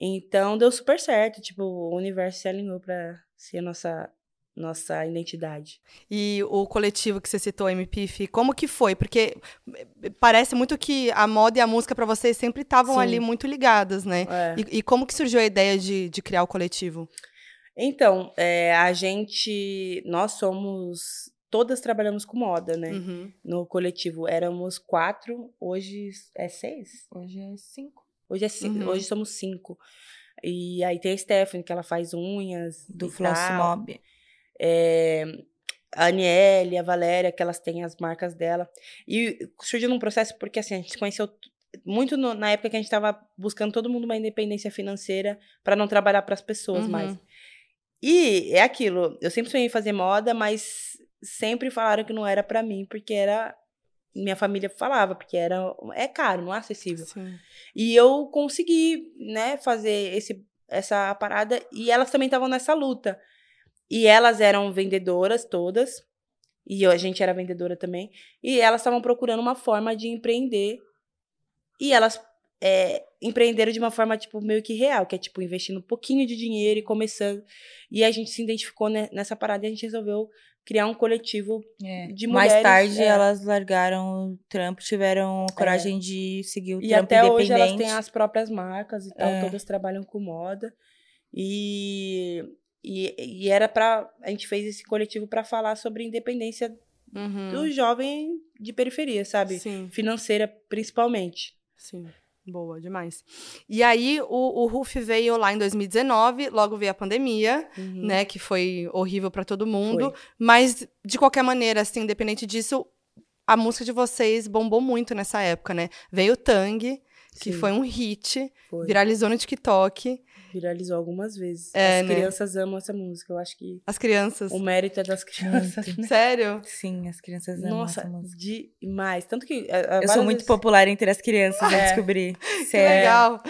Então, deu super certo. Tipo, o universo se alinhou pra ser a nossa, nossa identidade. E o coletivo que você citou, MPF, como que foi? Porque eh, parece muito que a moda e a música pra vocês sempre estavam ali muito ligadas, né? É. E, e como que surgiu a ideia de, de criar o coletivo? Então, é, a gente... Nós somos... Todas trabalhamos com moda, né? Uhum. no coletivo éramos quatro, hoje é seis? Hoje é cinco. Hoje, é ci- Uhum. hoje somos cinco. E aí tem a Stephanie, que ela faz unhas. Do Floss. Mob. É, a Aniele, a Valéria, que elas têm as marcas dela. E surgiu num processo porque assim, a gente se conheceu muito no- na época que a gente estava buscando todo mundo uma independência financeira para não trabalhar para as pessoas Uhum. mais. E é aquilo, eu sempre sonhei em fazer moda, mas sempre falaram que não era para mim, porque era minha família falava, porque era é caro, não é acessível. Sim. E eu consegui, né, fazer esse, essa parada. E elas também estavam nessa luta. E elas eram vendedoras todas. E eu- a gente era vendedora também. E elas estavam procurando uma forma de empreender. E elas é, empreenderam de uma forma, tipo, meio que real. Que é, tipo, investindo um pouquinho de dinheiro e começando. E a gente se identificou ne- nessa parada e a gente resolveu criar um coletivo É. de Mais mulheres, tarde, é. elas largaram o trampo, tiveram coragem de seguir o E trampo até hoje independente. elas têm as próprias marcas e tal, É. todas trabalham com moda. E, e, e era pra. A gente fez esse coletivo para falar sobre independência Uhum. do jovem de periferia, sabe? Sim, Financeira, principalmente. sim. Boa, demais. E aí, o, o RUF veio lá em 2019, logo veio a pandemia, Uhum. né? Que foi horrível pra todo mundo. Foi. Mas, de qualquer maneira, assim, independente disso, a música de vocês bombou muito nessa época, né? Veio o Tang, que Sim, foi um hit, foi. viralizou no TikTok. Viralizou algumas vezes. É, As né? crianças amam essa música. Eu acho que As crianças. o mérito é das crianças. né? Sério? Sim, as crianças amam Nossa, essa música. demais. Tanto que. a- a- Eu sou muito vezes- popular entre as crianças, eu É. descobri. Que Sério. legal.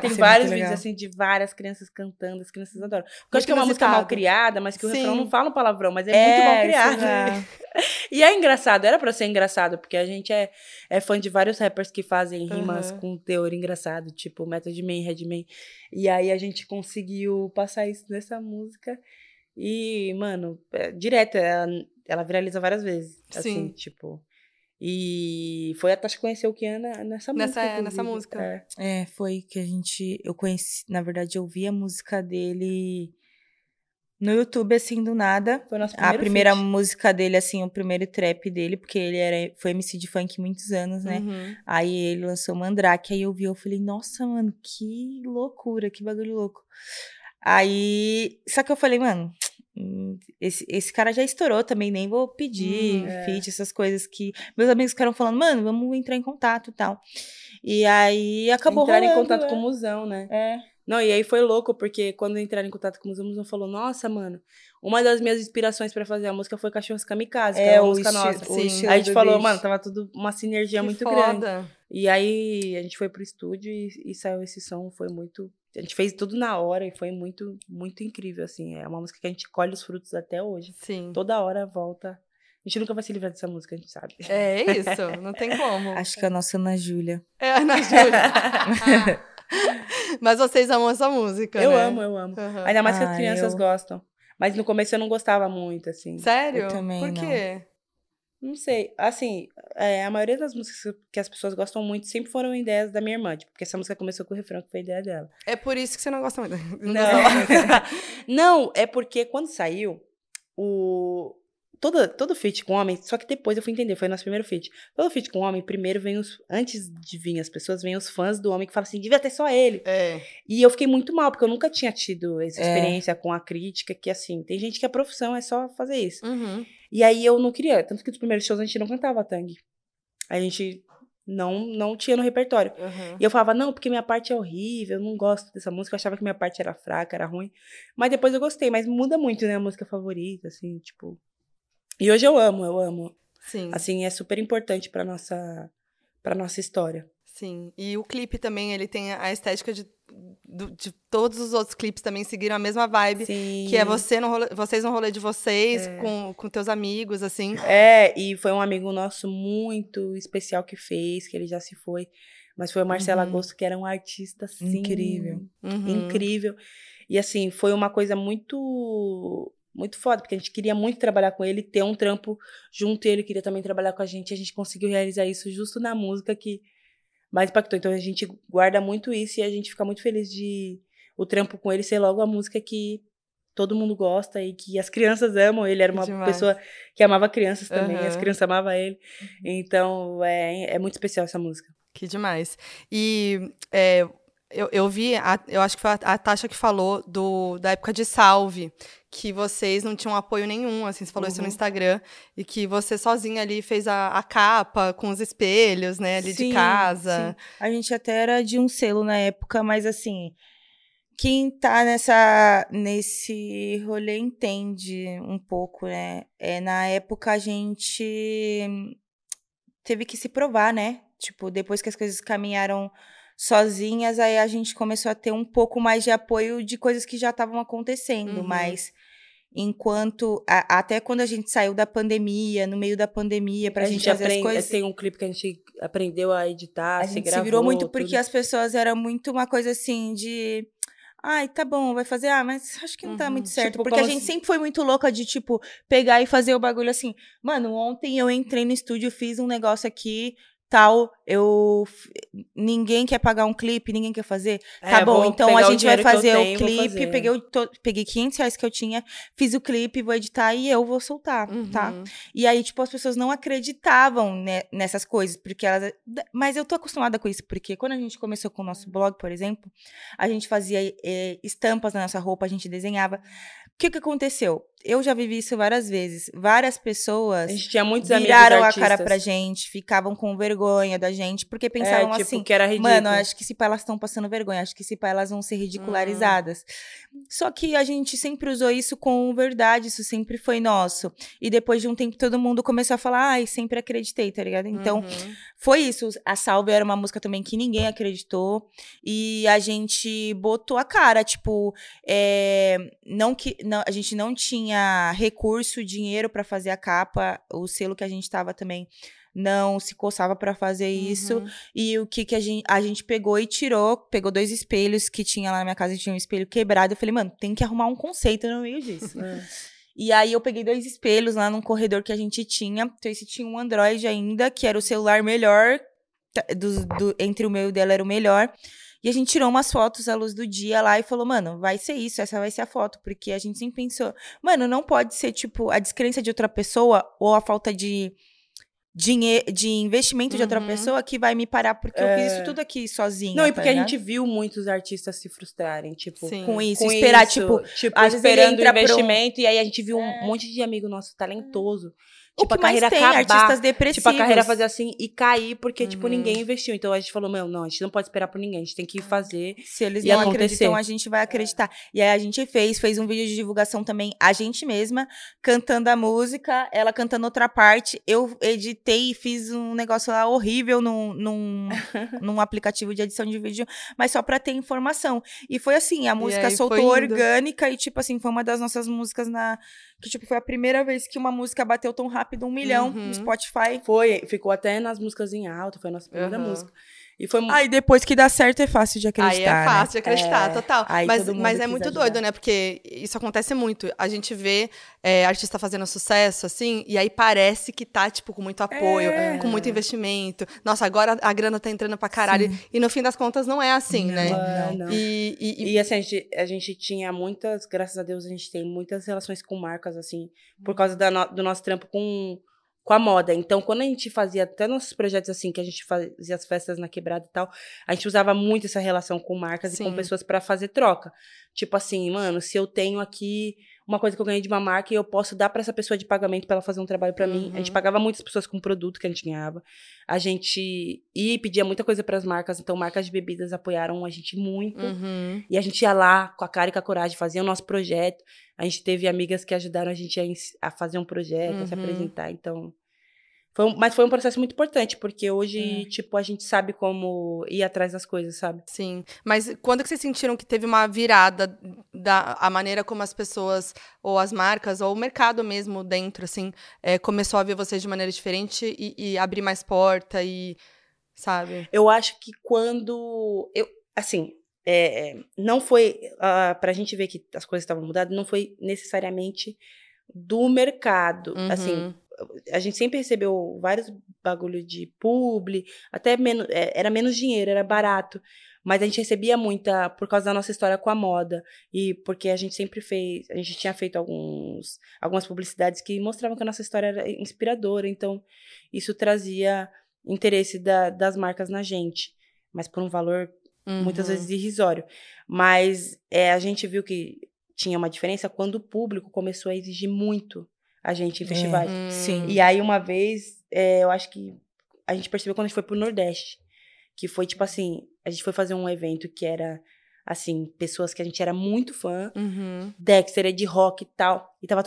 Tem é vários vídeos, legal. assim, de várias crianças cantando, as crianças adoram. Porque eu acho que é uma música mal criada, mas que o Sim. refrão não fala um palavrão, mas é, muito mal criado. E é engraçado, era pra ser engraçado, porque a gente é, é fã de vários rappers que fazem rimas Aham. com teor engraçado, tipo Method Man, Redman. E aí a gente conseguiu passar isso nessa música. E, mano, é, direto, ela, ela viraliza várias vezes. Assim, Sim. tipo. E foi a Tasha que conheceu o Kiana nessa música. Nessa- nessa inclusive. música. É. É, foi que a gente. Eu conheci. Na verdade, eu vi a música dele no YouTube, assim, do nada. Foi nosso A primeiro primeira feat. música dele, assim, o primeiro trap dele, porque ele era, foi MC de funk muitos anos, né? Uhum. Aí ele lançou Mandrake, aí eu vi, eu falei, nossa, mano, que loucura, que bagulho louco. Aí, só que eu falei, mano, hum, esse, esse cara já estourou também, nem vou pedir Uhum. É. feat, essas coisas que meus amigos ficaram falando, mano, vamos entrar em contato e tal. E aí acabou Entraram em rolando, contato é. com o Musão, né? É. Não, e aí foi louco, porque quando entraram em contato com o Museu, o Museu falou, nossa, mano, uma das minhas inspirações pra fazer a música foi Cachorros Kamikaze, que É, uma o música nossa. Sim. Aí a gente falou, bicho. mano, tava tudo uma sinergia Que muito grande. foda. E aí a gente foi pro estúdio e, e saiu esse som, foi muito... A gente fez tudo na hora e foi muito, muito incrível, assim. É uma música que a gente colhe os frutos até hoje. Sim. Toda hora volta. A gente nunca vai se livrar dessa música, a gente sabe. É isso, não tem como. Acho que é a nossa Ana Júlia. É a Ana Júlia. Mas vocês amam essa música, eu né? amo, eu amo. Aham. Ainda mais que as crianças eu- gostam. Mas no começo eu não gostava muito, assim. Sério? Eu também Por não. quê? Não sei. Assim, é, a maioria das músicas que as pessoas gostam muito sempre foram ideias da minha irmã. Tipo, porque essa música começou com o refrão, que foi ideia dela. É por isso que você não gosta muito. Não. não, é porque quando saiu, o... Toda, todo feat com homem, só que depois eu fui entender, foi nosso primeiro feat. Todo feat com homem, primeiro vem os. Antes de vir as pessoas, vem os fãs do homem que falam assim: devia ter só ele. É. E eu fiquei muito mal, porque eu nunca tinha tido essa É. experiência com a crítica, que assim, tem gente que a profissão é só fazer isso. Uhum. E aí eu não queria, tanto que nos primeiros shows a gente não cantava Tang. A gente não, não tinha no repertório. Uhum. E eu falava, não, porque minha parte é horrível, eu não gosto dessa música, eu achava que minha parte era fraca, era ruim. Mas depois eu gostei, mas muda muito, né, a música favorita, assim, tipo. E hoje eu amo, eu amo. Sim. Assim, é super importante pra nossa, pra nossa história. Sim, e o clipe também, ele tem a estética de, do- de todos os outros clipes também seguiram a mesma vibe. Sim. Que é você no rolê- vocês no rolê de vocês, É. com, com teus amigos, assim. É, e foi um amigo nosso muito especial que fez, que ele já se foi. Mas foi o Marcelo Uhum. Agosto, que era um artista, assim, Incrível. Uhum. incrível. E assim, foi uma coisa muito muito foda, porque a gente queria muito trabalhar com ele, ter um trampo junto, e ele queria também trabalhar com a gente, e a gente conseguiu realizar isso justo na música que mais impactou. Então a gente guarda muito isso e a gente fica muito feliz de o trampo com ele ser logo a música que todo mundo gosta e que as crianças amam. Ele era uma Demais. pessoa que amava crianças também, Aham. as crianças amavam ele. Então é, é muito especial essa música. Que demais. E é, eu, eu vi, a- eu acho que foi a, a Tasha que falou do, da época de salve, que vocês não tinham apoio nenhum, assim, você falou isso no Uhum. Instagram, e que você sozinha ali fez a, a capa com os espelhos, né, ali Sim, de casa. sim. A gente até era de um selo na época, mas assim, quem tá nessa nesse rolê entende um pouco, né? É, na época a gente teve que se provar, né? Tipo, depois que as coisas caminharam sozinhas, aí a gente começou a ter um pouco mais de apoio de coisas que já estavam acontecendo, Uhum. mas enquanto a- até quando a gente saiu da pandemia, no meio da pandemia, pra a gente, gente fazer aprende, as coisas, tem um clipe que a gente aprendeu a editar, a se gente se gravou, virou muito porque tudo. as pessoas eram muito uma coisa assim de. Ai, tá bom, vai fazer. Ah, mas acho que não tá Uhum. muito certo. Tipo, porque a gente se- sempre foi muito louca de, tipo, pegar e fazer o bagulho assim. Mano, ontem eu entrei no estúdio, fiz um negócio aqui, tal. Eu. Ninguém quer pagar um clipe, ninguém quer fazer. É, Tá bom, então a gente vai fazer o clipe. fazer. Peguei, o to- peguei 500 reais que eu tinha, fiz o clipe, vou editar e eu vou soltar, tá? Uhum. E aí, tipo, as pessoas não acreditavam né, nessas coisas, porque elas. Mas eu tô acostumada com isso, porque quando a gente começou com o nosso blog, por exemplo, a gente fazia eh, estampas na nossa roupa, a gente desenhava. O que que aconteceu? Eu já vivi isso várias vezes. Várias pessoas A gente tinha muitos viraram a cara pra gente, ficavam com vergonha da gente, porque pensavam é, tipo, assim. que era ridículo. Mano, acho que se pá, elas estão passando vergonha, acho que se pá, elas vão ser ridicularizadas. Só que a gente sempre usou isso com verdade, isso sempre foi nosso. E depois de um tempo todo mundo começou a falar, ai, sempre acreditei, tá ligado? Então, Uhum. foi isso. A Salve era uma música também que ninguém acreditou. E a gente botou a cara, tipo, é, não que não, a gente não tinha recurso, dinheiro pra fazer a capa. O selo que a gente tava também não se coçava pra fazer isso. Uhum. E o que que a gente, a gente pegou e tirou, pegou dois espelhos que tinha lá na minha casa, tinha um espelho quebrado. Eu falei, mano, tem que arrumar um conceito no meio disso. É. E aí eu peguei dois espelhos lá num corredor que a gente tinha. Então esse tinha um Android ainda, que era o celular melhor. dos- do- entre o meu e o dela era o melhor. E a gente tirou umas fotos à luz do dia lá e falou, mano, vai ser isso, essa vai ser a foto. Porque a gente sempre pensou, mano, não pode ser, tipo, a descrença de outra pessoa ou a falta de dinheiro, de investimento de outra Uhum. pessoa que vai me parar, porque eu fiz isso tudo aqui sozinha. Não, e tá porque a ligado? gente viu muitos artistas se frustrarem, tipo, Sim. Com isso, com esperar, isso, tipo, tipo às vezes ele esperando o pra um- investimento, e aí a gente viu um monte de amigo nosso talentoso. O Tipo, que a carreira mais tem, acabar. artistas depressivos. Tipo, a carreira fazer assim e cair, porque, tipo, Uhum. ninguém investiu. Então a gente falou, meu, não, a gente não pode esperar por ninguém, a gente tem que fazer. Se eles não acontecer. acreditam, a gente vai acreditar. E aí a gente fez, fez um vídeo de divulgação também, a gente mesma, cantando a música, ela cantando outra parte. Eu editei e fiz um negócio lá horrível num, num, num aplicativo de edição de vídeo, mas só pra ter informação. E foi assim, a música soltou orgânica e, tipo assim, foi uma das nossas músicas na. Que, tipo, foi a primeira vez que uma música bateu tão rápido, um milhão Uhum. no Spotify. Foi, ficou até nas músicas em alta, foi a nossa primeira Aham. música. E foi Aí depois que dá certo é fácil de Aí acreditar. é né? fácil de acreditar, É, total. aí Mas, mas é muito ajudar. doido, né? Porque isso acontece muito. A gente vê é, artista fazendo sucesso, assim, e aí parece que tá, tipo, com muito apoio, É. com muito investimento. Nossa, agora a grana tá entrando pra caralho. E no fim das contas não é assim, né? Ah, não. não. E, e- e- E assim, a gente, a gente tinha muitas, graças a Deus, a gente tem muitas relações com marcas, assim, por causa da no- do nosso trampo com, com a moda. Então, quando a gente fazia até nossos projetos assim, que a gente fazia as festas na quebrada e tal, a gente usava muito essa relação com marcas e Sim. com pessoas pra fazer troca. Tipo assim, mano, se eu tenho aqui uma coisa que eu ganhei de uma marca e eu posso dar pra essa pessoa de pagamento pra ela fazer um trabalho pra mim. A gente Uhum. pagava muitas pessoas com produto que a gente ganhava. A gente ia e pedia muita coisa pras marcas, então marcas de bebidas apoiaram a gente muito. Uhum. E a gente ia lá com a cara e com a coragem, fazia o nosso projeto. A gente teve amigas que ajudaram a gente a, a fazer um projeto, a se Uhum. apresentar. Então. Foi um- mas foi um processo muito importante, porque hoje, É. tipo, a gente sabe como ir atrás das coisas, sabe? Sim. Mas quando que vocês sentiram que teve uma virada da a maneira como as pessoas, ou as marcas, ou o mercado mesmo dentro, assim, é, começou a ver vocês de maneira diferente e, e abrir mais porta e. Sabe? Eu acho que quando. Eu, assim, é, não foi. Uh, pra gente ver que as coisas estavam mudadas, não foi necessariamente do mercado. Assim, Uhum. A gente sempre recebeu vários bagulho de publi, até menos, é, era menos dinheiro, era barato. Mas a gente recebia muita por causa da nossa história com a moda. E porque a gente sempre fez. A gente tinha feito alguns, algumas publicidades que mostravam que a nossa história era inspiradora. Então, isso trazia interesse da- das marcas na gente. Mas por um valor muitas Uhum. vezes irrisório. Mas é, a gente viu que tinha uma diferença quando o público começou a exigir muito a gente em É. festivais. Sim. E aí, uma vez, é, eu acho que a gente percebeu quando a gente foi pro Nordeste. Que foi tipo assim: a gente foi fazer um evento que era, assim, pessoas que a gente era muito fã. Uhum. Dexter é de rock e tal. E tava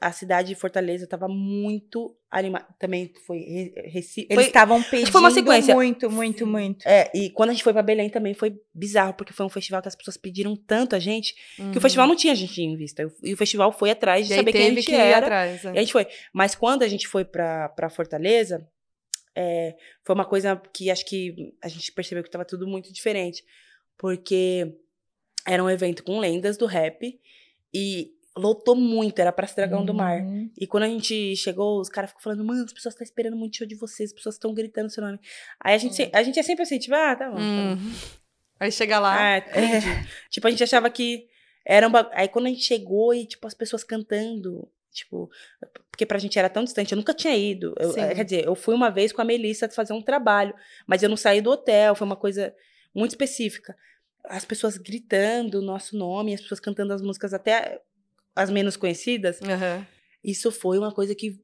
a cidade de Fortaleza tava muito animada. Também foi Re- Recife. Eles estavam pedindo foi uma sequência. muito, muito, muito. é, e quando a gente foi pra Belém também foi bizarro, porque foi um festival que as pessoas pediram tanto a gente, que Uhum. o festival não tinha a gente em vista. E o festival foi atrás de E saber quem a gente que era. atrás. né? E a gente foi. Mas quando a gente foi pra, pra Fortaleza, é, foi uma coisa que acho que a gente percebeu que tava tudo muito diferente. Porque era um evento com lendas do rap e lotou muito, era Praça Dragão do Mar. Uhum. E quando a gente chegou, os caras ficam falando, mano, as pessoas estão esperando muito show de vocês, as pessoas estão gritando seu nome. Aí a gente, se- a gente é sempre assim, tipo, ah, tá bom. tá bom. Hum. Aí chega lá. Ah, entendi. Tipo, a gente achava que era um ba... Aí quando a gente chegou e, tipo, as pessoas cantando, tipo, porque pra gente era tão distante, eu nunca tinha ido. Eu- quer dizer, eu fui uma vez com a Melissa fazer um trabalho, mas eu não saí do hotel, foi uma coisa muito específica. As pessoas gritando o nosso nome, as pessoas cantando as músicas até as menos conhecidas. Aham. Isso foi uma coisa que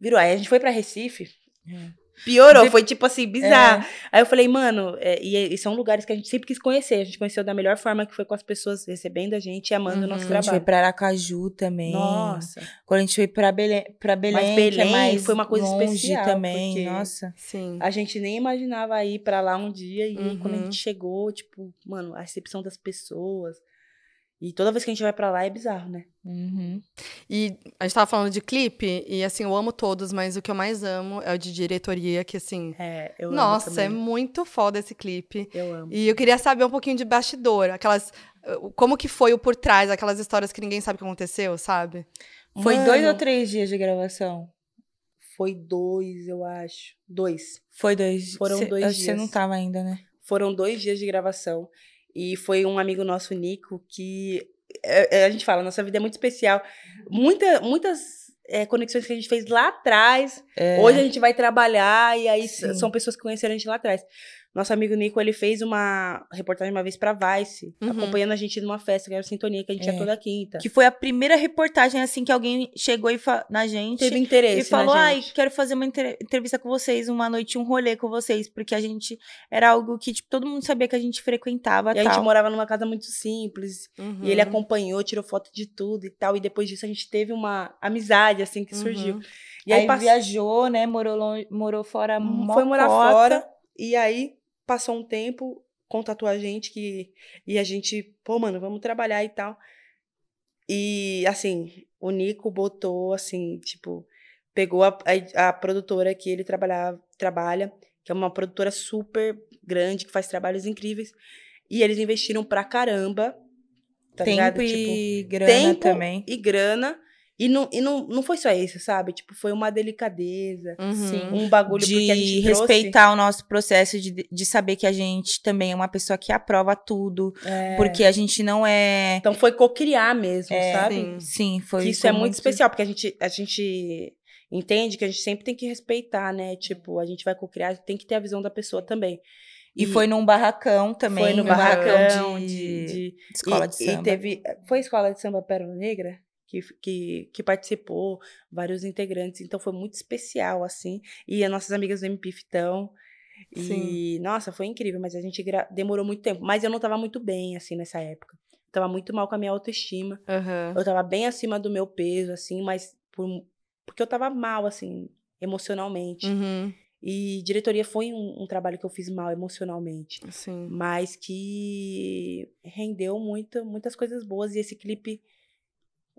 virou. Aí a gente foi pra Recife. É. Piorou, De- foi tipo assim, bizarro. Aí eu falei, mano, é, e, e são lugares que a gente sempre quis conhecer. A gente conheceu da melhor forma que foi com as pessoas recebendo a gente e amando o nosso Uhum. A gente foi trabalho. pra Aracaju também. Nossa. Quando a gente foi pra Belém, pra Belém, que Belém é mais foi uma coisa longe especial, também. Nossa. Sim. A gente nem imaginava ir pra lá um dia. E aí, quando a Uhum. gente chegou, tipo, mano, a recepção das pessoas. E toda vez que a gente vai pra lá é bizarro, né? Uhum. E a gente tava falando de clipe, e assim, eu amo todos, mas o que eu mais amo é o de diretoria, que assim. É, eu nossa, amo é muito foda esse clipe. Eu amo. E eu queria saber um pouquinho de bastidor, aquelas. uh, Como que foi o por trás, aquelas histórias que ninguém sabe o que aconteceu, sabe? Foi Mano, dois ou três dias de gravação? Foi dois, eu acho. Dois. Foi dois. Foram Cê- dois que Você dias. não tava ainda, né? Foram dois dias de gravação. E foi um amigo nosso, Nico, que é, a gente fala, nossa vida é muito especial. Muita, muitas é, conexões que a gente fez lá atrás. É. Hoje a gente vai trabalhar e aí Sim. são pessoas que conheceram a gente lá atrás. Nosso amigo Nico, ele fez uma reportagem uma vez pra Vice, Uhum. acompanhando a gente numa festa, que era o Sintonia, que a gente ia É. toda quinta. Que foi a primeira reportagem, assim, que alguém chegou e na gente. Teve interesse E falou, ai, quero fazer uma entre- entrevista com vocês, uma noite, um rolê com vocês, porque a gente era algo que, tipo, todo mundo sabia que a gente frequentava E a tal. gente morava numa casa muito simples. Uhum. E ele acompanhou, tirou foto de tudo e tal. E depois disso a gente teve uma amizade, assim, que surgiu. Uhum. E aí, aí pass- viajou, né? Morou, longe, morou fora mó foi morar fora. E aí passou um tempo, contatou a gente que. E a gente, pô, mano, vamos trabalhar e tal. E assim, o Nico botou assim, tipo, pegou a, a, a produtora que ele trabalhava, trabalha, que é uma produtora super grande, que faz trabalhos incríveis. E eles investiram pra caramba. Tá ligado? Tempo Tipo, e grana tempo também. e grana. E não, e não, não foi só isso, sabe? Tipo, foi uma delicadeza. Uhum. Sim. Um bagulho porque a de gente trouxe... respeitar o nosso processo, de, de saber que a gente também é uma pessoa que aprova tudo, É. porque a gente não é. Então foi cocriar mesmo, É, sabe? sim. Sim, foi. Que isso foi é muito especial, porque a gente, a gente entende que a gente sempre tem que respeitar, né? Tipo, a gente vai cocriar, tem que ter a visão da pessoa também. E, foi num barracão também. foi no um barracão de, de, de- escola e, de samba. E teve. Foi escola de samba Pérola Negra que, que, que participou, vários integrantes. Então foi muito especial, assim. E as nossas amigas do MPIF estão. E, Sim. nossa, foi incrível, mas a gente demorou muito tempo. Mas eu não tava muito bem, assim, nessa época. Tava muito mal com a minha autoestima. Aham. Eu tava bem acima do meu peso, assim, mas por- porque eu tava mal, assim, emocionalmente. Uhum. E diretoria foi um, um trabalho que eu fiz mal emocionalmente Sim. mas que rendeu muito, muitas coisas boas. E esse clipe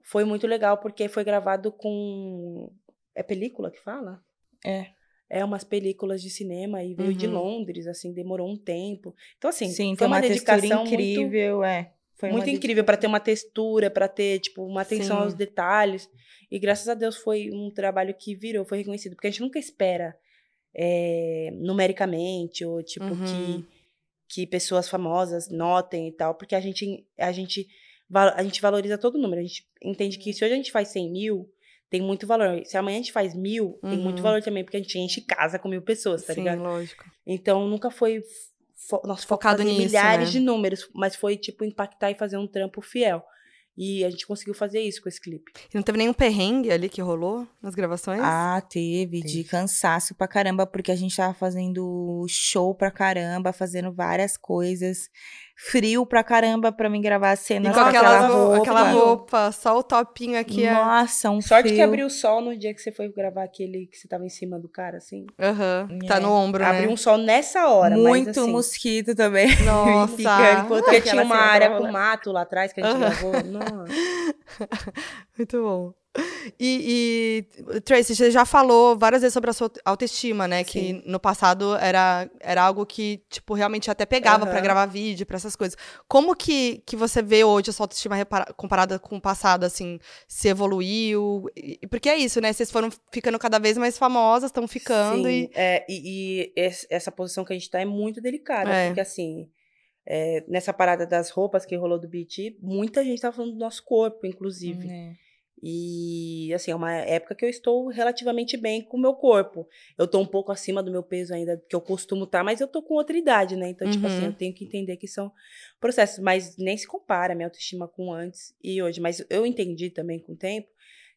foi muito legal, porque foi gravado com. É película que fala? É. É umas películas de cinema e veio de Uhum. Londres, assim, demorou um tempo. Então, assim, Sim, foi uma, uma, dedicação muito, incrível, é. Foi muito incrível para ter uma textura, para ter, tipo, uma atenção Sim. aos detalhes. E graças a Deus foi um trabalho que virou, foi reconhecido. Porque a gente nunca espera é, numericamente, ou tipo, Uhum. que, que pessoas famosas notem e tal, porque a gente, a gente, a gente valoriza todo número. A gente entende que se hoje a gente faz 100 mil, tem muito valor. Se amanhã a gente faz mil, tem muito Uhum. valor também, porque a gente enche casa com mil pessoas, tá Sim, ligado? lógico. Então nunca foi fo nosso Focado fazer nisso, milhares né? de números, mas foi tipo impactar e fazer um trampo fiel. E a gente conseguiu fazer isso com esse clipe. E não teve nenhum perrengue ali que rolou nas gravações? Ah, teve, de Teve. cansaço pra caramba, porque a gente tava fazendo show pra caramba, fazendo várias coisas. Frio pra caramba pra mim gravar a cena e com com aquela, aquela roupa, aquela roupa, só o topinho aqui. é- Nossa, um Sorte que frio. abriu o sol no dia que você foi gravar aquele que você tava em cima do cara, assim. Aham, Tá É. no ombro, né? Abriu um sol nessa hora, Muito mas assim... mosquito também. Nossa. enquanto Porque tinha uma área com mato lá atrás que a gente Aham. gravou. Nossa. Muito bom. E, e, Tracy, você já falou várias vezes sobre a sua autoestima, né? Que no passado era, era algo que, tipo, realmente até pegava pra Aham. gravar vídeo, pra essas coisas. Como que, que você vê hoje a sua autoestima comparada com o passado, assim? Se evoluiu? E- Porque é isso, né? Vocês foram ficando cada vez mais famosas, estão ficando Sim, e... é, e, e essa posição que a gente tá é muito delicada, É. porque assim, é, nessa parada das roupas que rolou do BT, muita gente tá falando do nosso corpo, inclusive. É. E assim, é uma época que eu estou relativamente bem com o meu corpo. Eu tô um pouco acima do meu peso ainda, que eu costumo estar, mas eu tô com outra idade, né? Então, tipo assim, Uhum. eu tenho que entender que são processos, mas nem se compara a minha autoestima com antes e hoje. Mas eu entendi também com o tempo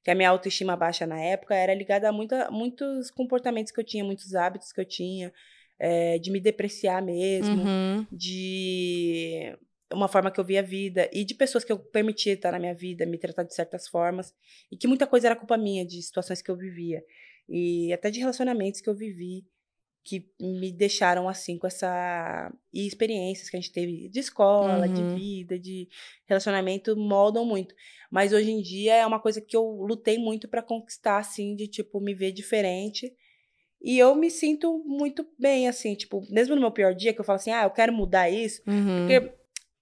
que a minha autoestima baixa na época era ligada a muita, muitos comportamentos que eu tinha, muitos hábitos que eu tinha, é, de me depreciar mesmo Uhum. de uma forma que eu via a vida e de pessoas que eu permitia estar na minha vida, me tratar de certas formas e que muita coisa era culpa minha de situações que eu vivia e até de relacionamentos que eu vivi que me deixaram assim com essa e experiências que a gente teve de escola, de Uhum. vida, de relacionamento moldam muito. Mas hoje em dia é uma coisa que eu lutei muito para conquistar assim, de tipo me ver diferente. E eu me sinto muito bem assim, tipo, mesmo no meu pior dia que eu falo assim: "Ah, eu quero mudar isso", Uhum. porque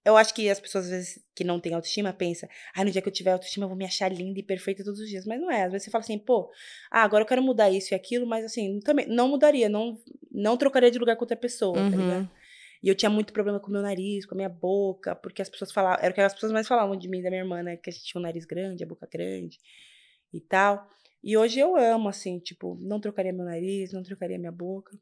eu acho que as pessoas, às vezes, que não têm autoestima, pensam, ah, no dia que eu tiver autoestima, eu vou me achar linda e perfeita todos os dias. Mas não é. Às vezes você fala assim, pô, ah, agora eu quero mudar isso e aquilo, mas assim, também não mudaria, não, não trocaria de lugar com outra pessoa, tá Uhum. ligado? E eu tinha muito problema com o meu nariz, com a minha boca, porque as pessoas falavam, era o que as pessoas mais falavam de mim, e da minha irmã, né? Que a gente tinha um nariz grande, a boca grande e tal. E hoje eu amo, assim, tipo, não trocaria meu nariz, não trocaria minha boca.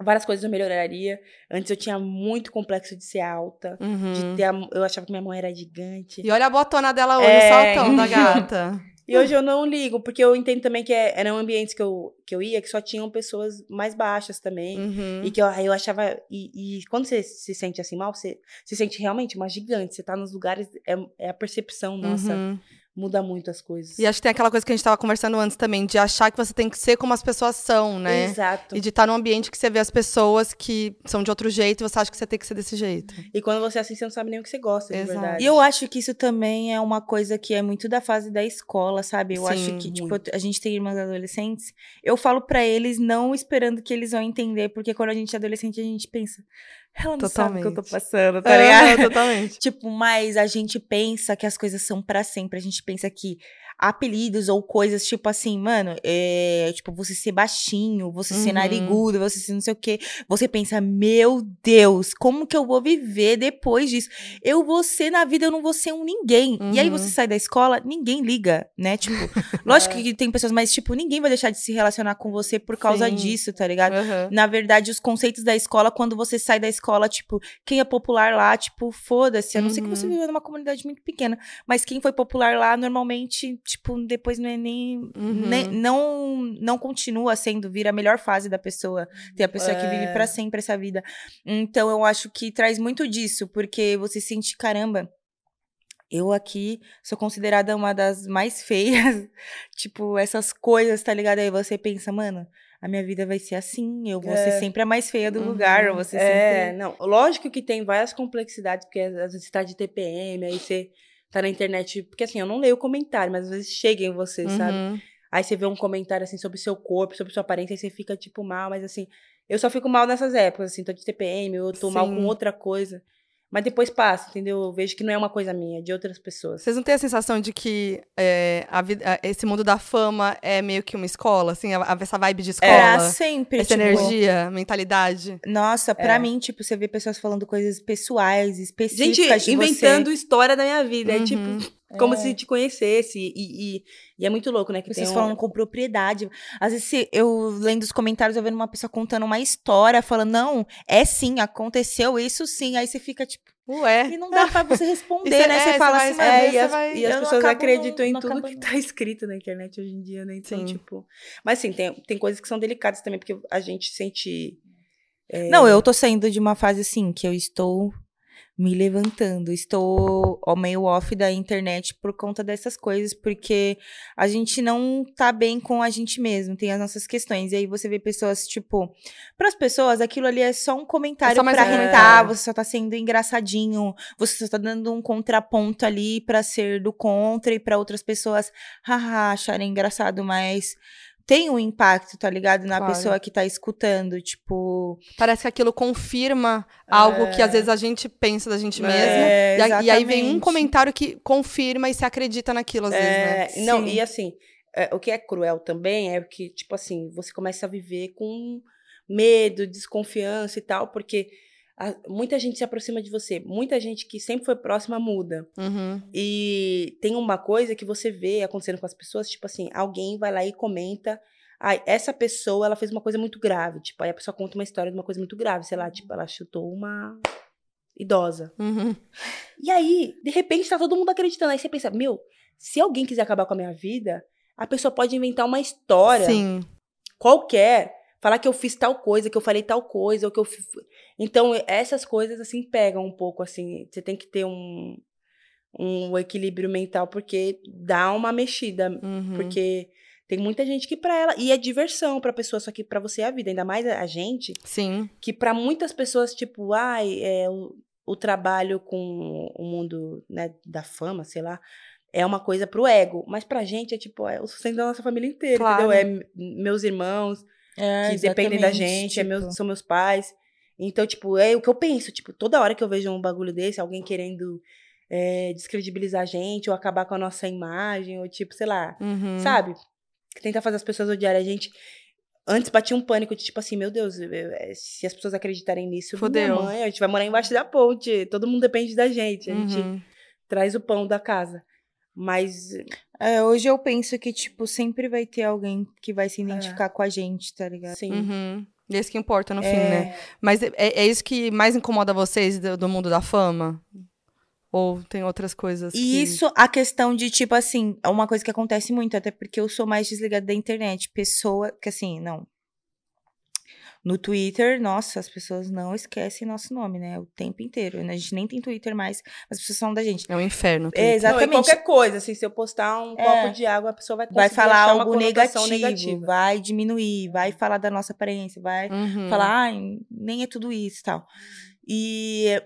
Várias coisas eu melhoraria. Antes eu tinha muito complexo de ser alta. Uhum. De ter a, eu achava que minha mão era gigante. E olha a botona dela hoje, É. o saltão da gata. E hoje eu não ligo, porque eu entendo também que é- eram ambientes que eu, que eu ia que só tinham pessoas mais baixas também. Uhum. E que eu, eu achava. E, e quando você se sente assim mal, você se sente realmente uma gigante. Você tá nos lugares. É, é a percepção nossa Uhum. Muda muito as coisas. E acho que tem aquela coisa que a gente tava conversando antes também, de achar que você tem que ser como as pessoas são, né? Exato. E de estar num ambiente que você vê as pessoas que são de outro jeito e você acha que você tem que ser desse jeito. E quando você é assim, você não sabe nem o que você gosta, de Exato. verdade. E eu acho que isso também é uma coisa que é muito da fase da escola, sabe? Eu Sim, acho que, tipo, muito. a gente tem irmãs adolescentes. Eu falo pra eles não esperando que eles vão entender, porque quando a gente é adolescente, a gente pensa, ela não sabe o que eu tô Totalmente. passando, tá ligado? É, totalmente. Tipo, mas a gente pensa que as coisas são pra sempre. A gente pensa que apelidos ou coisas tipo assim, mano, é, tipo, você ser baixinho, você ser Uhum. narigudo, você ser não sei o quê. Você pensa, meu Deus, como que eu vou viver depois disso? Eu vou ser na vida, eu não vou ser um ninguém. E aí Uhum. você sai da escola, ninguém liga, né? Tipo, lógico que tem pessoas, mas tipo, ninguém vai deixar de se relacionar com você por causa Sim. disso, tá ligado? Aham. Na verdade, os conceitos da escola, quando você sai da escola, tipo, quem é popular lá, tipo, foda-se. A não ser que você Uhum. viva numa comunidade muito pequena. Mas quem foi popular lá, normalmente, tipo, depois não é nem. Uhum. nem- não, não continua sendo, vira a melhor fase da pessoa. Tem a pessoa que vive É. pra sempre essa vida. Então, eu acho que traz muito disso, porque você sente, caramba. Eu aqui sou considerada uma das mais feias. tipo, essas coisas, tá ligado? Aí você pensa, mano, a minha vida vai ser assim. Eu vou ser É. sempre a mais feia do Uhum. lugar. Eu vou ser É, sempre. não. Lógico que tem várias complexidades, porque às vezes você tá de TPM, aí você tá na internet. Porque assim, eu não leio comentário, mas às vezes chega em você, sabe? Uhum. Aí você vê um comentário assim sobre o seu corpo, sobre sua aparência, e você fica, tipo, mal, mas assim, eu só fico mal nessas épocas, assim, tô de TPM, eu tô mal Sim. com outra coisa. Mas depois passa, entendeu? Eu vejo que não é uma coisa minha, é de outras pessoas. Vocês não têm a sensação de que é, a vida- esse mundo da fama é meio que uma escola, assim, a- essa vibe de escola? Era sempre. essa tipo, energia, mentalidade. Nossa, pra É. mim, tipo, você vê pessoas falando coisas pessoais, específicas Gente, de inventando você. história da minha vida. É Uhum. tipo, como se te conhecesse. E, e, e é muito louco, né? Que tem um- falando com propriedade. Às vezes, eu lendo os comentários, eu vendo uma pessoa contando uma história, falando, não, é sim, aconteceu isso sim. Aí você fica, tipo, Ué. e não dá pra você responder, E cê- né? é, Você cê fala assim, vai- É, e você as, vai- e as pessoas acreditam em não tudo que tá escrito na internet hoje em dia, né? Então, Sim. tipo. Mas assim, tem, tem coisas que são delicadas também, porque a gente sente. é, Não, eu tô saindo de uma fase assim, que eu estou me levantando. Estou ó, meio off da internet por conta dessas coisas, porque a gente não tá bem com a gente mesmo, tem as nossas questões. E aí você vê pessoas, tipo, pras pessoas, aquilo ali é só um comentário É um irritar, comentário. você só tá sendo engraçadinho, você só tá dando um contraponto ali pra ser do contra e pra outras pessoas, haha, acharem engraçado, mas tem um impacto, tá ligado? Na Claro. pessoa que tá escutando, tipo. Parece que aquilo confirma algo que às vezes a gente pensa da gente mesmo. É, E, aí- e aí vem um comentário que confirma e se acredita naquilo, às vezes, né? É, não, Sim. e assim, é, o que é cruel também é que, tipo assim, você começa a viver com medo, desconfiança e tal, porque a- muita gente se aproxima de você, muita gente que sempre foi próxima muda. Uhum. E tem uma coisa que você vê acontecendo com as pessoas, tipo assim, alguém vai lá e comenta, ai, essa pessoa, ela fez uma coisa muito grave, tipo, aí a pessoa conta uma história de uma coisa muito grave, sei lá, tipo, ela chutou uma idosa. Uhum. E aí, de repente, tá todo mundo acreditando. Aí você pensa, meu, se alguém quiser acabar com a minha vida, a pessoa pode inventar uma história Sim. qualquer, falar que eu fiz tal coisa, que eu falei tal coisa, ou que eu fi- Então, essas coisas, assim, pegam um pouco, assim. Você tem que ter um, um equilíbrio mental, porque dá uma mexida. Uhum. Porque tem muita gente que pra ela... E é diversão pra pessoa, só que pra você é a vida. Ainda mais a gente, Sim. que pra muitas pessoas, tipo, ai, é, o, o trabalho com o mundo né, da fama, sei lá, é uma coisa pro ego. Mas pra gente é tipo, é o sustento da nossa família inteira, Claro. entendeu? É meus irmãos É, que dependem da gente, é tipo, meus, são meus pais. Então, tipo, é o que eu penso. Tipo, toda hora que eu vejo um bagulho desse, alguém querendo é, descredibilizar a gente, ou acabar com a nossa imagem, ou tipo, sei lá, Uhum. sabe? Que tenta fazer as pessoas odiarem a gente. Antes batia um pânico de tipo assim, meu Deus, eu- eu- se as pessoas acreditarem nisso, Fudeu. minha mãe, a gente vai morar embaixo da ponte, todo mundo depende da gente, a gente Uhum. traz o pão da casa. Mas É, hoje eu penso que, tipo, sempre vai ter alguém que vai se identificar com a gente, tá ligado? assim, Uhum. E é isso que importa no fim, É. né? Mas é, é isso que mais incomoda vocês do, do mundo da fama? Ou tem outras coisas? E que... isso, a questão de, tipo assim, é uma coisa que acontece muito, até porque eu sou mais desligada da internet. Pessoa, que assim, não. No Twitter, nossa, as pessoas não esquecem nosso nome, né? O tempo inteiro. né? A gente nem tem Twitter mais, mas as pessoas falam da gente. É um inferno. É, Twitter. Não, exatamente. qualquer coisa, assim, se eu postar um É. copo de água, a pessoa vai Vai falar algo negativo, negativa. vai diminuir, vai falar da nossa aparência, vai Uhum. falar, ai, nem é tudo isso e tal. E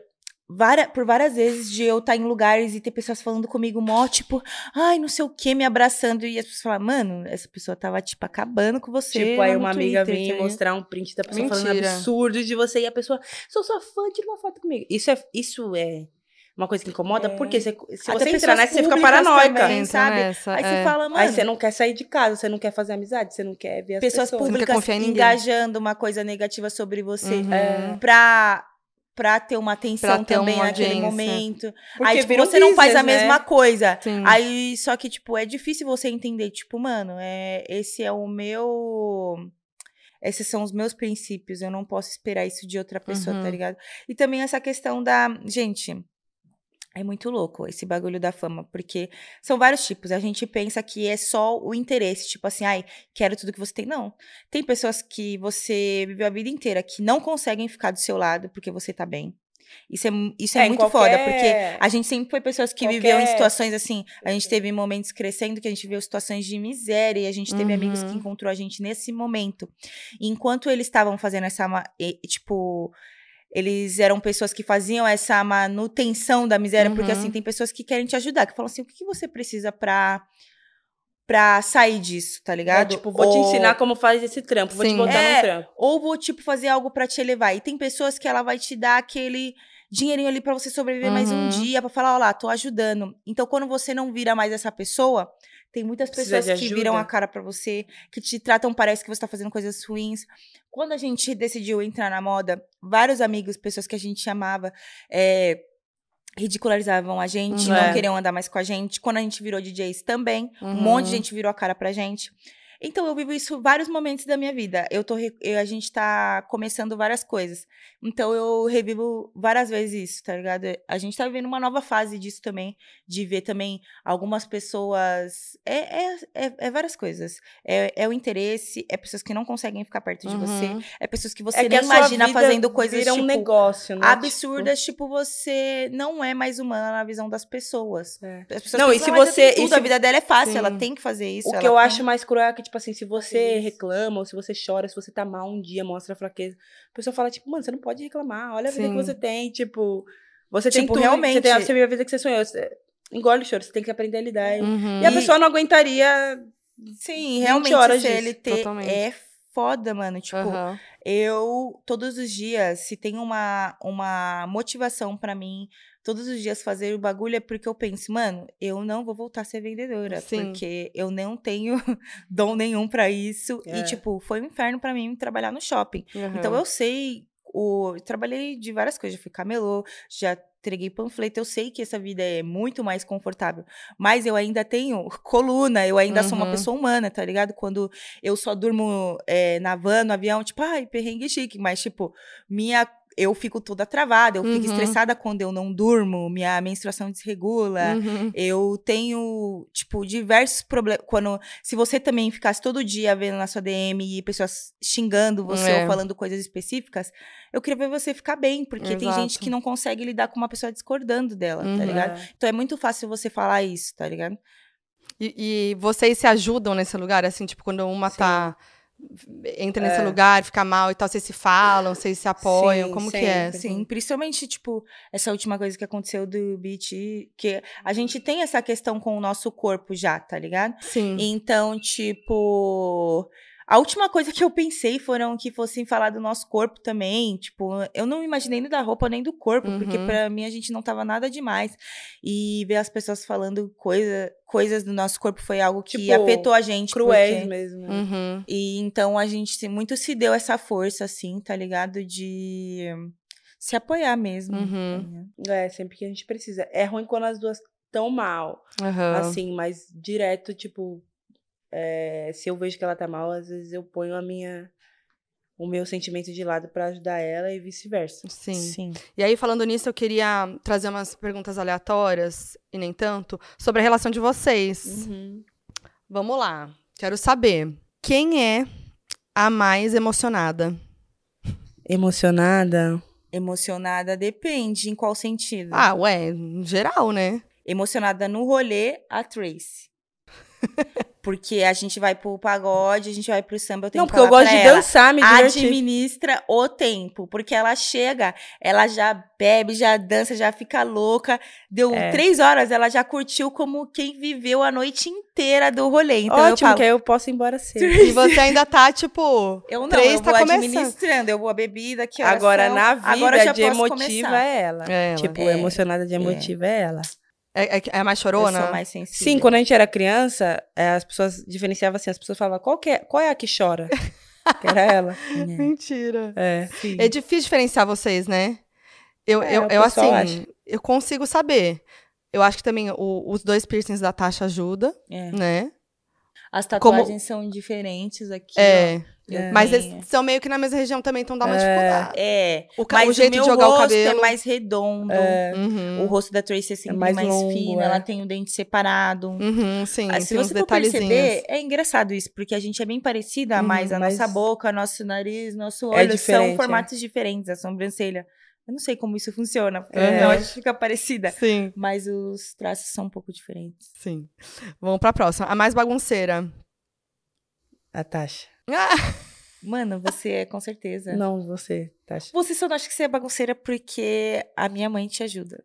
várias, por várias vezes de eu estar em lugares e ter pessoas falando comigo, mó, tipo, ai, não sei o que, me abraçando, e as pessoas falam, mano, essa pessoa tava, tipo, acabando com você. Tipo, aí uma amiga Twitter, vem tá mostrar um print da pessoa falando Mentira. absurdo de você e a pessoa, sou sua fã, tira uma foto comigo. Isso é, isso é uma coisa que incomoda, É. porque se, se Até você entrar nessa, você fica paranoica. também. Sabe? nessa, Aí é. você fala, mano, Aí você não quer sair de casa, você não quer fazer amizade, você não quer ver as pessoas pessoas. Você públicas engajando uma coisa negativa sobre você Uhum. É. pra, pra ter uma atenção ter também uma naquele momento. Porque Aí, tipo, você não faz a business, né? mesma coisa. Sim. Aí, só que, tipo, é difícil você entender, tipo, mano, é, esse é o meu. Esses são os meus princípios. Eu não posso esperar isso de outra pessoa, Uhum. tá ligado? E também essa questão da. Gente. É muito louco esse bagulho da fama, porque são vários tipos. A gente pensa que é só o interesse, tipo assim, ai, quero tudo que você tem. Não. Tem pessoas que você viveu a vida inteira que não conseguem ficar do seu lado porque você tá bem. Isso é, isso é, em muito foda, porque qualquer- a gente sempre foi pessoas que Qualquer- viveu em situações assim. A gente teve momentos crescendo que a gente viveu situações de miséria e a gente teve amigos que Uhum. encontrou a gente nesse momento. E enquanto eles estavam fazendo essa, tipo, eles eram pessoas que faziam essa manutenção da miséria, porque Uhum. assim, tem pessoas que querem te ajudar, que falam assim, o que, que você precisa pra, pra sair disso, tá É, ligado? tipo, vou te Ou- ensinar como faz esse trampo, vou te Sim. botar É, no trampo. ou vou, tipo, fazer algo pra te elevar. E tem pessoas que ela vai te dar aquele dinheirinho ali pra você sobreviver mais um Uhum. dia, pra falar, ó lá, tô ajudando. Então, quando você não vira mais essa pessoa, tem muitas Precisa pessoas que viram a cara pra você, que te tratam, parece que você tá fazendo coisas ruins. Quando a gente decidiu entrar na moda, vários amigos, pessoas que a gente amava, é, ridicularizavam a gente, Uhum. não É. queriam andar mais com a gente. Quando a gente virou DJs também, um Uhum. monte de gente virou a cara pra gente. Então, eu vivo isso vários momentos da minha vida. Eu tô, eu- a gente tá começando várias coisas. Então, eu revivo várias vezes isso, tá ligado? A gente tá vivendo uma nova fase disso também, de ver também algumas pessoas. É, é, é, é várias coisas. É, é o interesse, é pessoas que não conseguem ficar perto de você, Uhum. é pessoas que você É nem imagina fazendo coisas vira um tipo, negócio, né? absurdas, tipo, você não é mais humana na visão das pessoas. Tipo, é. As pessoas Não, e pensam, se "Ah, mas eu você- tenho e tudo, se- a vida dela é fácil, Sim. ela tem que fazer isso. O que eu tem- acho mais cruel é que, tipo assim, se você reclama, ou se você chora, se você tá mal um dia, mostra fraqueza. A pessoa fala, tipo, mano, você não pode reclamar, olha a vida Sim. que você tem, tipo, você tem Tipo, tudo, realmente. você tem a, a vida que você sonhou. Você, engole o choro, você tem que aprender a lidar. Uhum. E a E- pessoa não aguentaria. Sim, 20 realmente horas disso, CLT totalmente. é foda, mano. Tipo, Aham. eu, todos os dias, se tem uma, uma motivação pra mim, todos os dias fazer o bagulho é porque eu penso, mano, eu não vou voltar a ser vendedora, Sim. porque eu não tenho dom nenhum pra isso. É. E, tipo, foi um inferno pra mim trabalhar no shopping. Então Aham. eu sei, o, eu trabalhei de várias coisas, já fui camelô, já entreguei panfleto, eu sei que essa vida é muito mais confortável, mas eu ainda tenho coluna, eu ainda sou uma Uhum. pessoa humana, tá ligado? Quando eu só durmo é, na van, no avião, tipo, ai, perrengue chique, mas tipo, minha eu fico toda travada, eu fico Uhum. estressada quando eu não durmo, minha menstruação desregula. Uhum. Eu tenho, tipo, diversos problemas. Quando. Se você também ficasse todo dia vendo na sua DM e pessoas xingando você É. ou falando coisas específicas, eu queria ver você ficar bem, porque tem gente Exato. que não consegue lidar com uma pessoa discordando dela, Uhum. tá ligado? É. Então é muito fácil você falar isso, tá ligado? E, e vocês se ajudam nesse lugar, assim, tipo, quando uma Sim. tá. Entra nesse É. lugar, fica mal e tal, vocês se falam, vocês se apoiam, Sim, como que é? sempre. Sim, principalmente, tipo, essa última coisa que aconteceu do beat, que a gente tem essa questão com o nosso corpo já, tá ligado? Sim. Então, tipo. A última coisa que eu pensei foram que fossem falar do nosso corpo também. Tipo, eu não imaginei nem da roupa nem do corpo, porque Uhum. pra mim a gente não tava nada demais. E ver as pessoas falando coisa, coisas do nosso corpo foi algo que Tipo, afetou a gente. Cruéis porque- mesmo. né? Uhum. E então a gente se- muito se deu essa força, assim, tá ligado? De se apoiar mesmo. Uhum. É, sempre que a gente precisa. É ruim quando as duas estão mal, assim, mas direto, tipo, é, se eu vejo que ela tá mal, às vezes eu ponho a minha. O meu sentimento de lado pra ajudar ela e vice-versa. Sim. Sim. E aí, falando nisso, eu queria trazer umas perguntas aleatórias, e nem tanto, sobre a relação de vocês. Uhum. Vamos lá. Quero saber. Quem é a mais emocionada? Emocionada. Emocionada depende, em qual sentido? Ah, ué, em geral, né? Emocionada no rolê, a Tracy. Porque a gente vai pro pagode, a gente vai pro samba, eu tenho Não, que porque eu gosto de ela, dançar, me divertir. administra o tempo, porque ela chega, ela já bebe, já dança, já fica louca. Deu É. três horas, ela já curtiu como quem viveu a noite inteira do rolê. Então eu Ótimo, falo, que aí eu posso ir embora cedo. E você ainda tá, tipo. eu não, três eu tá vou começando. administrando, eu vou a bebida, que horas Agora, são? na vida Agora eu já de posso emotiva começar. é ela. É ela. Tipo, É. emocionada de emotiva é, ela. É, é, é mais Eu chorona? sou mais sensível. Sim, quando a gente era criança, é, as pessoas diferenciavam assim, as pessoas falavam, qual, que é, qual é a que chora? que era ela. É. Mentira. É. É difícil diferenciar vocês, né? Eu, É, eu, eu assim, acha. eu consigo saber. Eu acho que também o- os dois piercings da Tasha ajuda, É. né? As Como- tatuagens são diferentes aqui. É. ó. Eu Mas eles são meio que na mesma região também, então dá uma dificuldade. É, O, ca- mas o jeito meu de jogar o rosto cabelo. é mais redondo. Uhum. O rosto da Tracy é sempre mais mais, longo, fino, é. ela tem o dente separado. Uhum, sim, Ah, se tem uns você for perceber, é engraçado isso, porque a gente é bem parecida, Uhum, mas a mas- nossa boca, nosso nariz, nosso É olho são é. formatos diferentes, a sobrancelha. Eu não sei como isso funciona, porque É. a gente fica parecida. Sim, Mas os traços são um pouco diferentes. sim. Vamos pra próxima. A mais bagunceira. A Tasha. Ah, Mano, você é com certeza. Não, você, Tasha. Você só não acha que você é bagunceira porque a minha mãe te ajuda.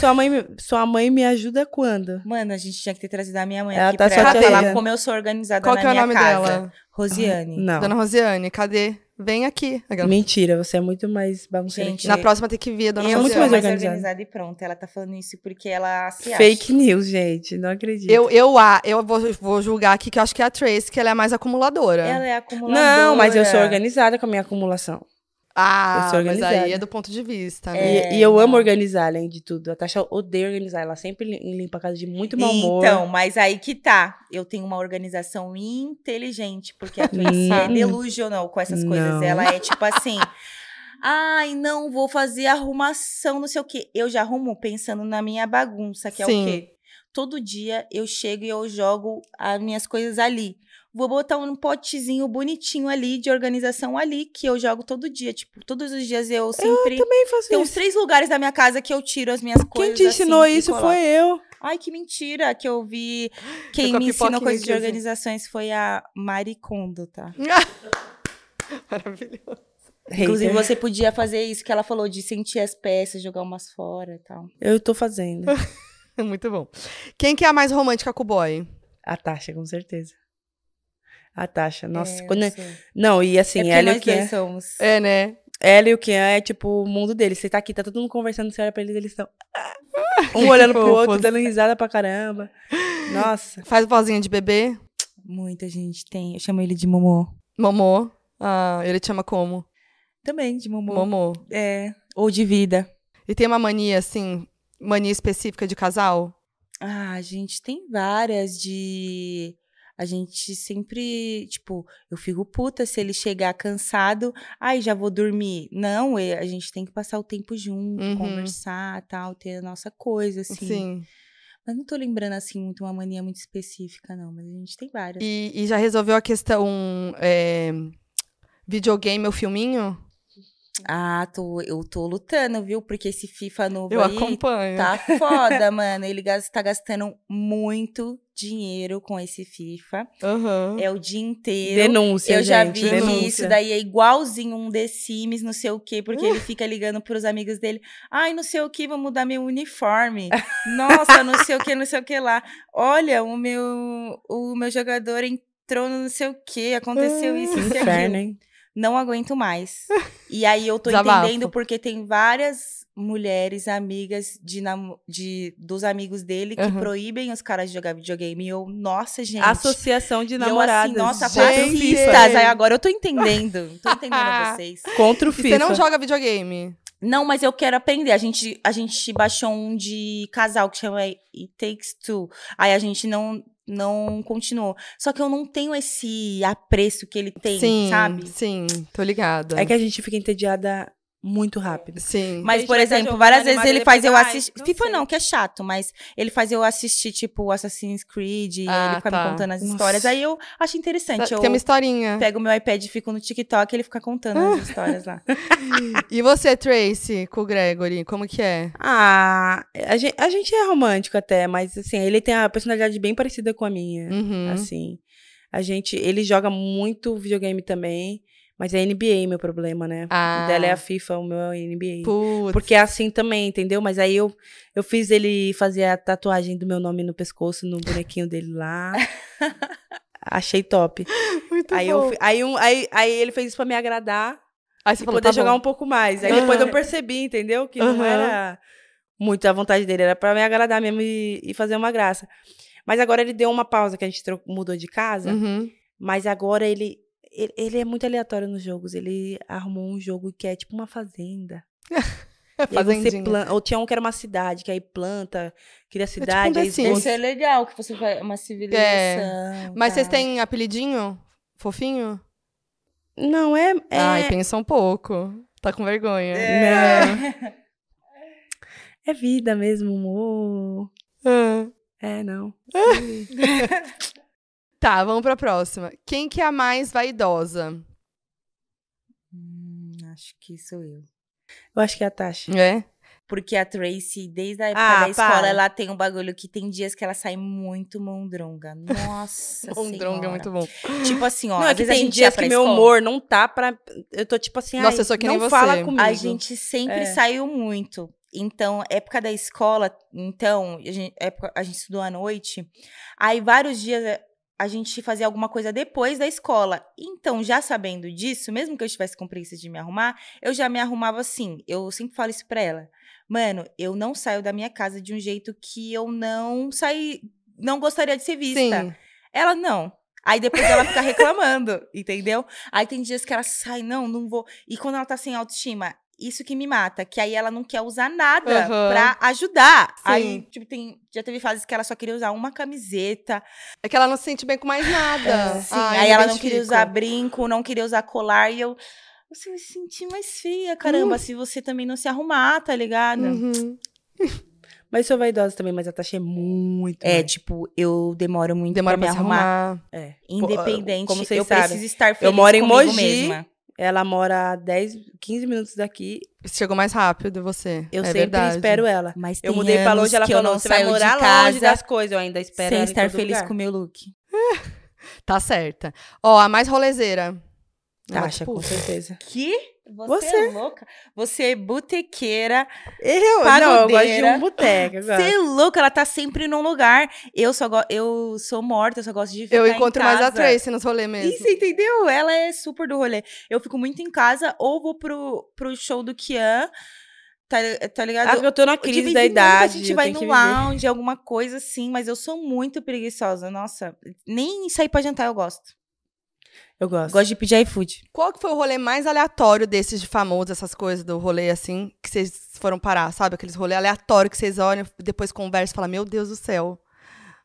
Sua mãe, me- sua mãe me ajuda quando? Mano, a gente tinha que ter trazido a minha mãe Ela aqui tá pra ela falar como eu sou organizada qual na que é o minha nome casa. dela? Rosiane. Não. Dona Rosiane, cadê? Vem aqui. Aquela- Mentira, você é muito mais bagunceira. Gente, que Na eu. próxima tem que vir a Dona eu sou muito Rosiane. mais organizada. e pronto. Ela tá falando isso porque ela se acha. Fake news, gente. Não acredito. Eu, eu, ah, eu vou, vou julgar aqui que eu acho que é a Trace, que ela é mais acumuladora. Ela é acumuladora. Não, mas eu sou organizada com a minha acumulação. Ah, mas aí é do ponto de vista. né? É, e, e eu amo organizar, além de tudo. A Tasha odeia organizar. Ela sempre lim- limpa a casa de muito mau humor. Então, mas aí que tá. Eu tenho uma organização inteligente, porque a Tracy é delusional com essas coisas. Não. Ela é tipo assim. Ai, não, vou fazer arrumação, não sei o quê. Eu já arrumo pensando na minha bagunça, que é Sim. o quê? Todo dia eu chego e eu jogo as minhas coisas ali. Vou botar um potezinho bonitinho ali, de organização ali, que eu jogo todo dia. Tipo, todos os dias eu sempre. Também faço Tem uns isso. três lugares da minha casa que eu tiro as minhas Quem coisas. te ensinou assim, isso foi eu. Ai, que mentira que eu vi. Quem a me ensinou coisas de assim. organizações foi a Maricondo, tá? Maravilhoso. Inclusive, você podia fazer isso que ela falou, de sentir as peças, jogar umas fora e tal. Eu tô fazendo. Muito bom. Quem que é a mais romântica com o boy? A Tasha, com certeza. A Tasha. Nossa, É, quando... eu sei. Não, e assim, é ela e o Kian... somos. É, né? Ela e o Kian é tipo o mundo deles. Você tá aqui, tá todo mundo conversando, você olha pra eles, eles estão... Um olhando pro outro, dando risada pra caramba. Nossa. Faz vozinha de bebê. Muita gente tem. Eu chamo ele de Momô. Momô. Ah, ele te chama como? Também, de Momô. Momô. É. Ou de vida. E tem uma mania, assim, mania específica de casal? Ah, gente, tem várias de. A gente sempre, tipo, eu fico puta se ele chegar cansado, ai, já vou dormir. Não, a gente tem que passar o tempo junto, Uhum. conversar, tal, ter a nossa coisa, assim. Sim. Mas não tô lembrando, assim, muito uma mania muito específica, não. Mas a gente tem várias. E, e já resolveu a questão é, videogame ou filminho? Ah, tô, eu tô lutando, viu? Porque esse FIFA novo Eu aí acompanho. tá foda, mano. Ele tá gastando muito dinheiro com esse FIFA. Aham. É o dia inteiro. Denúncia, Eu já gente, vi denúncia. isso daí é igualzinho um The Sims, não sei o quê, porque ele fica ligando pros amigos dele. Ai, não sei o que, vou mudar meu uniforme. Nossa, não sei o que, não sei o que lá. Olha, o meu, o meu jogador entrou no não sei o que, aconteceu isso, isso Inferno, aquilo. hein? Não aguento mais. E aí eu tô Desabafo. entendendo porque tem várias mulheres amigas de, de dos amigos dele que Aham. proíbem os caras de jogar videogame. E eu, nossa, gente. Associação de E eu namoradas. assim, nossa, Gente. fascistas. Aí agora eu tô entendendo. Tô entendendo vocês. Contra o E FIFA. você não joga videogame? Não, mas eu quero aprender. A gente, a gente baixou um de casal que chama It Takes Two. Aí a gente não, não continuou. Só que eu não tenho esse apreço que ele tem, sim, sabe? sim, tô ligada. É que a gente fica entediada muito rápido. Sim. Mas, por tá exemplo, várias vezes ele faz eu fica, "Ai, assistir. não FIFA sei." não, que é chato, mas ele faz eu assistir, tipo, Assassin's Creed, e Ah, ele fica tá. me contando as Nossa. histórias. Aí eu acho interessante. Eu Tem uma historinha. pego o meu iPad e fico no TikTok e ele fica contando as histórias lá. E você, Tracy, com o Gregory, como que é? Ah, a gente, a gente é romântico até, mas assim, ele tem a personalidade bem parecida com a minha. Uhum. Assim, a gente, ele joga muito videogame também, mas é NBA meu problema, né? Ah. O dela é a FIFA, o meu é a NBA. Putz. Porque é assim também, entendeu? Mas aí eu, eu fiz ele fazer a tatuagem do meu nome no pescoço, no bonequinho dele lá. Achei top. Muito Aí, bom. eu, aí, um, aí, aí ele fez isso pra me agradar Aí você e falou, poder tá jogar bom. um pouco mais. Aí Aham. depois eu percebi, entendeu? Que não Aham. era muito a vontade dele, era pra me agradar mesmo e, e fazer uma graça. Mas agora ele deu uma pausa que a gente mudou de casa, Uhum. mas agora ele, ele, ele é muito aleatório nos jogos. Ele arrumou um jogo que é tipo uma fazenda. Aí Fazendinha. planta, ou tinha um que era uma cidade, que aí planta, cria tipo um cidade, The aí Sims. esgoto. Isso é legal, que você faz uma civilização. Mas vocês tá. têm apelidinho? Fofinho? Não, é. é... Ai, pensa um pouco. Tá com vergonha. Não. É vida mesmo, amor. Ah. É, não. Tá, vamos pra próxima. Quem que é a mais vaidosa? Hum, acho que sou eu. Eu acho que é a Tasha. É? Porque a Tracy, desde a época Ah, da escola, para. ela tem um bagulho que tem dias que ela sai muito mondronga. Nossa Mondronga é muito bom. Tipo assim, ó, não, é que tem dias que meu humor não tá pra. Eu tô tipo assim, Nossa, ai, eu sou que nem não você. fala comigo. A gente sempre É. saiu muito. Então, época da escola, então, a gente, época, a gente estudou à noite. Aí, vários dias a gente fazia alguma coisa depois da escola. Então, já sabendo disso, mesmo que eu estivesse com preguiça de me arrumar, eu já me arrumava assim. Eu sempre falo isso pra ela. Mano, eu não saio da minha casa de um jeito que eu não saí, não gostaria de ser vista. Sim. Ela não. Aí depois ela fica reclamando, entendeu? Aí tem dias que ela sai, não, não vou. E quando ela tá sem autoestima, isso que me mata, que aí ela não quer usar nada Aham. pra ajudar. Sim. Aí, tipo, tem, já teve fases que ela só queria usar uma camiseta. É que ela não se sente bem com mais nada. Sim, Ai, aí ela não queria usar brinco, não queria usar colar. E eu, você me senti mais feia, caramba, se você também não se arrumar, tá ligado? Uhum. Mas sou vaidosa também, mas a Tasha é muito. É, mais. tipo, eu demoro muito Demora pra me se arrumar. arrumar. É. Independente, Como vocês eu sabem. preciso estar feliz moro em comigo Mogi. mesma. Ela mora a 10, 15 minutos daqui. Chegou mais rápido, você. Eu é sempre verdade. espero ela. Mas Eu mudei pra longe, ela falou: não você vai morar longe das coisas. Eu ainda espero sem ela estar todo feliz lugar. com o meu look. Tá certa. Ó, a mais rolezeira. Ela, Tasha, tipo, com certeza. Que? Você, Você. é louca? Você é botequeira. Eu, não, eu gosto de um boteco. Você é louca, ela tá sempre num lugar. Eu só go- eu sou morta, eu só gosto de ficar Eu encontro mais a. Tracy nos rolês mesmo. Isso, entendeu? Ela é super do rolê. Eu fico muito em casa ou vou pro, pro show do Kian, tá, tá ligado? Ah, eu tô na crise da idade. A gente vai no lounge, alguma coisa assim, mas eu sou muito preguiçosa. Nossa, nem sair pra jantar eu gosto. Eu gosto. Gosto de pedir iFood. Qual que foi o rolê mais aleatório desses de famosos, essas coisas do rolê assim, que vocês foram parar, sabe? Aqueles rolês aleatórios que vocês olham, depois conversam e falam, meu Deus do céu.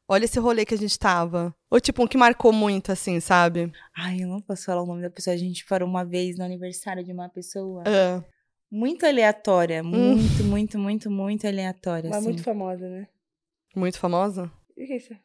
Olha esse rolê que a gente tava. Ou tipo, um que marcou muito, assim, sabe? Ai, eu não posso falar o nome da pessoa. A gente parou uma vez no aniversário de uma pessoa. Ah, Muito aleatória. Muito, muito, muito, muito aleatória. Mas assim. muito famosa, né? muito famosa? O que é isso?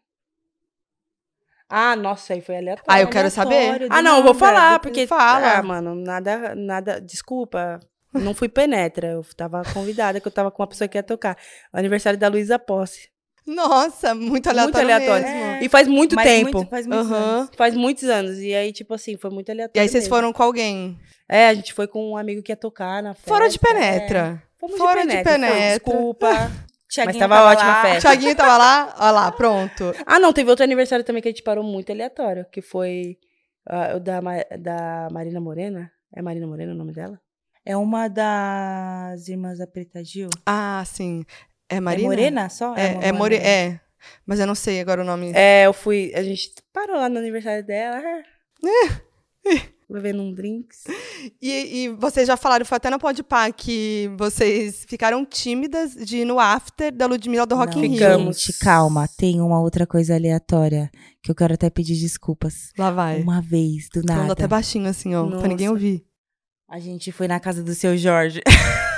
Ah, nossa, aí foi aleatório. Ah, eu quero saber. Aleatório, Ah, não, eu vou falar, porque. fala. Ah, mano, nada, nada. Desculpa. Não fui penetra. Eu tava convidada, que eu tava com uma pessoa que ia tocar. O aniversário da Luísa Posse. Nossa, muito aleatório aleatório. mesmo. É. E faz muito Mas tempo. muito- faz muitos Aham. anos. Faz muitos anos. E aí, tipo assim, foi muito aleatório. E aí vocês mesmo. foram com alguém. É, a gente foi com um amigo que ia tocar na festa. Fora de É. penetra. Fomos Fora de de penetra. foi, penetra. Desculpa. Tiaguinho tava ótima a lá. festa. Tiaguinho tava lá, ó lá, pronto. Ah, não, teve outro aniversário também que a gente parou muito aleatório, que foi ah, o da, da Marina Morena. É Marina Morena o nome dela? É uma das irmãs da Preta Gil. Ah, sim. É É Marina? morena só? É, uma é, more... morena. é. Mas eu não sei agora o nome. É, eu fui. A gente parou lá no aniversário dela. É. Bebendo um drinks. E, e vocês já falaram, foi até no Podpah, que vocês ficaram tímidas de ir no after da Ludmilla do Rock Não, in Rio. ficamos. Gente, calma. Tem uma outra coisa aleatória que eu quero até pedir desculpas. Lá vai. Uma vez, do Falando nada. até baixinho assim, ó, pra Nossa. ninguém ouvir. A gente foi na casa do seu Jorge.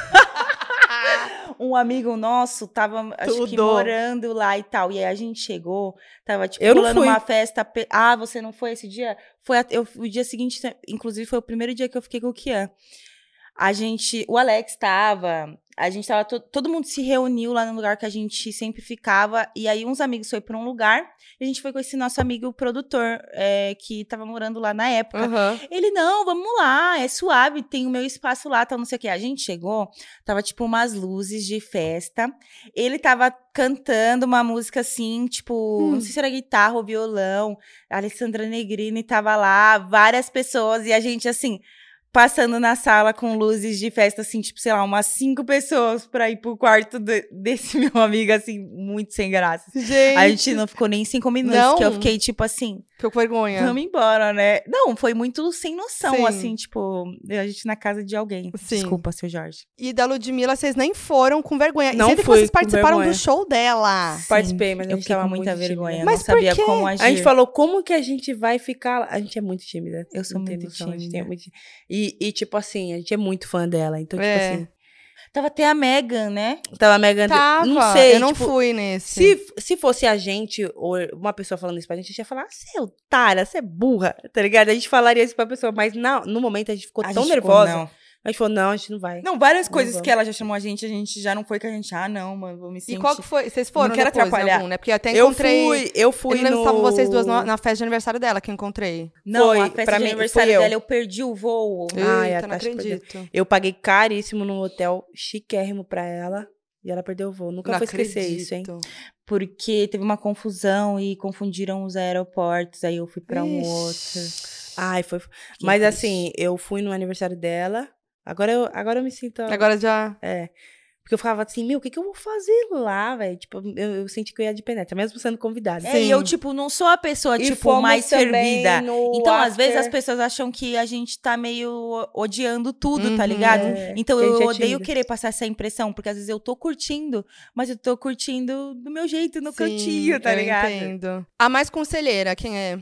um amigo nosso tava, acho que morando lá e tal. E aí a gente chegou, tava tipo Eu fui. uma festa. pe- Ah, você não foi esse dia? Foi a- eu, o dia seguinte, inclusive foi o primeiro dia que eu fiquei com o Kian. A gente, o Alex tava, a gente tava, to- todo mundo se reuniu lá no lugar que a gente sempre ficava, e aí uns amigos foi pra um lugar, e a gente foi com esse nosso amigo produtor, é, que tava morando lá na época. Aham. Ele, não, vamos lá, é suave, tem o meu espaço lá, tal, não sei o que. A gente chegou, tava tipo umas luzes de festa. Ele tava cantando uma música assim, tipo, Hum. não sei se era guitarra ou violão. A Alessandra Negrini tava lá, várias pessoas, e a gente assim. Passando na sala com luzes de festa, assim, tipo, sei lá, umas cinco pessoas pra ir pro quarto de- desse meu amigo, assim, muito sem graça. Gente, A gente não ficou nem cinco minutos, Não? que eu fiquei, tipo assim, ficou com vergonha. Vamos embora, né? Não, foi muito sem noção, Sim. assim, tipo, a gente na casa de alguém. Sim. Desculpa, seu Jorge. E da Ludmilla, vocês nem foram com vergonha. Não e sempre que fui vocês com participaram do show dela. Participei, mas eu com muita muito tímida. vergonha. Mas não por sabia quê? como agir. A gente falou, como que a gente vai ficar lá? A gente é muito tímida. Eu sou muito gente tímida. é muito- E, e, tipo assim, a gente é muito fã dela. Então, tipo É. assim, Tava até a Megan, né? tava mega... Tava, Não sei, eu não tipo, fui nesse. Se, se fosse a gente, ou uma pessoa falando isso pra gente, a gente ia falar, você é otária, você é burra, tá ligado? A gente falaria isso pra pessoa, mas na, no momento a gente ficou A tão gente ficou, nervosa. não. A gente falou, não, a gente não vai. Não, várias Não coisas vamos. que ela já chamou a gente, a gente já não foi que a gente, ah, não, mano, vou me sentir. E qual que foi? Vocês foram Não quero depois atrapalhar. algum, né? Porque eu até eu encontrei... fui, eu fui eu não lembro no... estavam vocês duas no- na festa de aniversário dela que eu encontrei. Não, Foi, a festa pra de mim, aniversário fui eu. dela, eu perdi o voo. Ai, Eita, a não acredito. Eu paguei caríssimo num hotel chiquérrimo pra ela. E ela perdeu o voo. Nunca Não vou esquecer isso, hein? acredito. Porque teve uma confusão e confundiram os aeroportos, aí eu fui pra um Ixi. outro. Ai, foi. Fiquei Mas triste. assim, eu fui no aniversário dela. Agora eu, agora eu me sinto. Agora já... É. Porque eu ficava assim, meu, o que, que eu vou fazer lá, velho? Tipo, eu, eu senti que eu ia de penetra, mesmo sendo convidada. É, e eu, tipo, não sou a pessoa, E tipo, mais no Então, às vezes, as after. pessoas acham que a gente tá meio odiando tudo, tá Uhum. ligado? É, Então, eu é odeio querer passar essa impressão, porque às vezes eu tô curtindo, mas eu tô curtindo do meu jeito, no Sim, cantinho, tá eu ligado? entendo. A mais conselheira, quem é?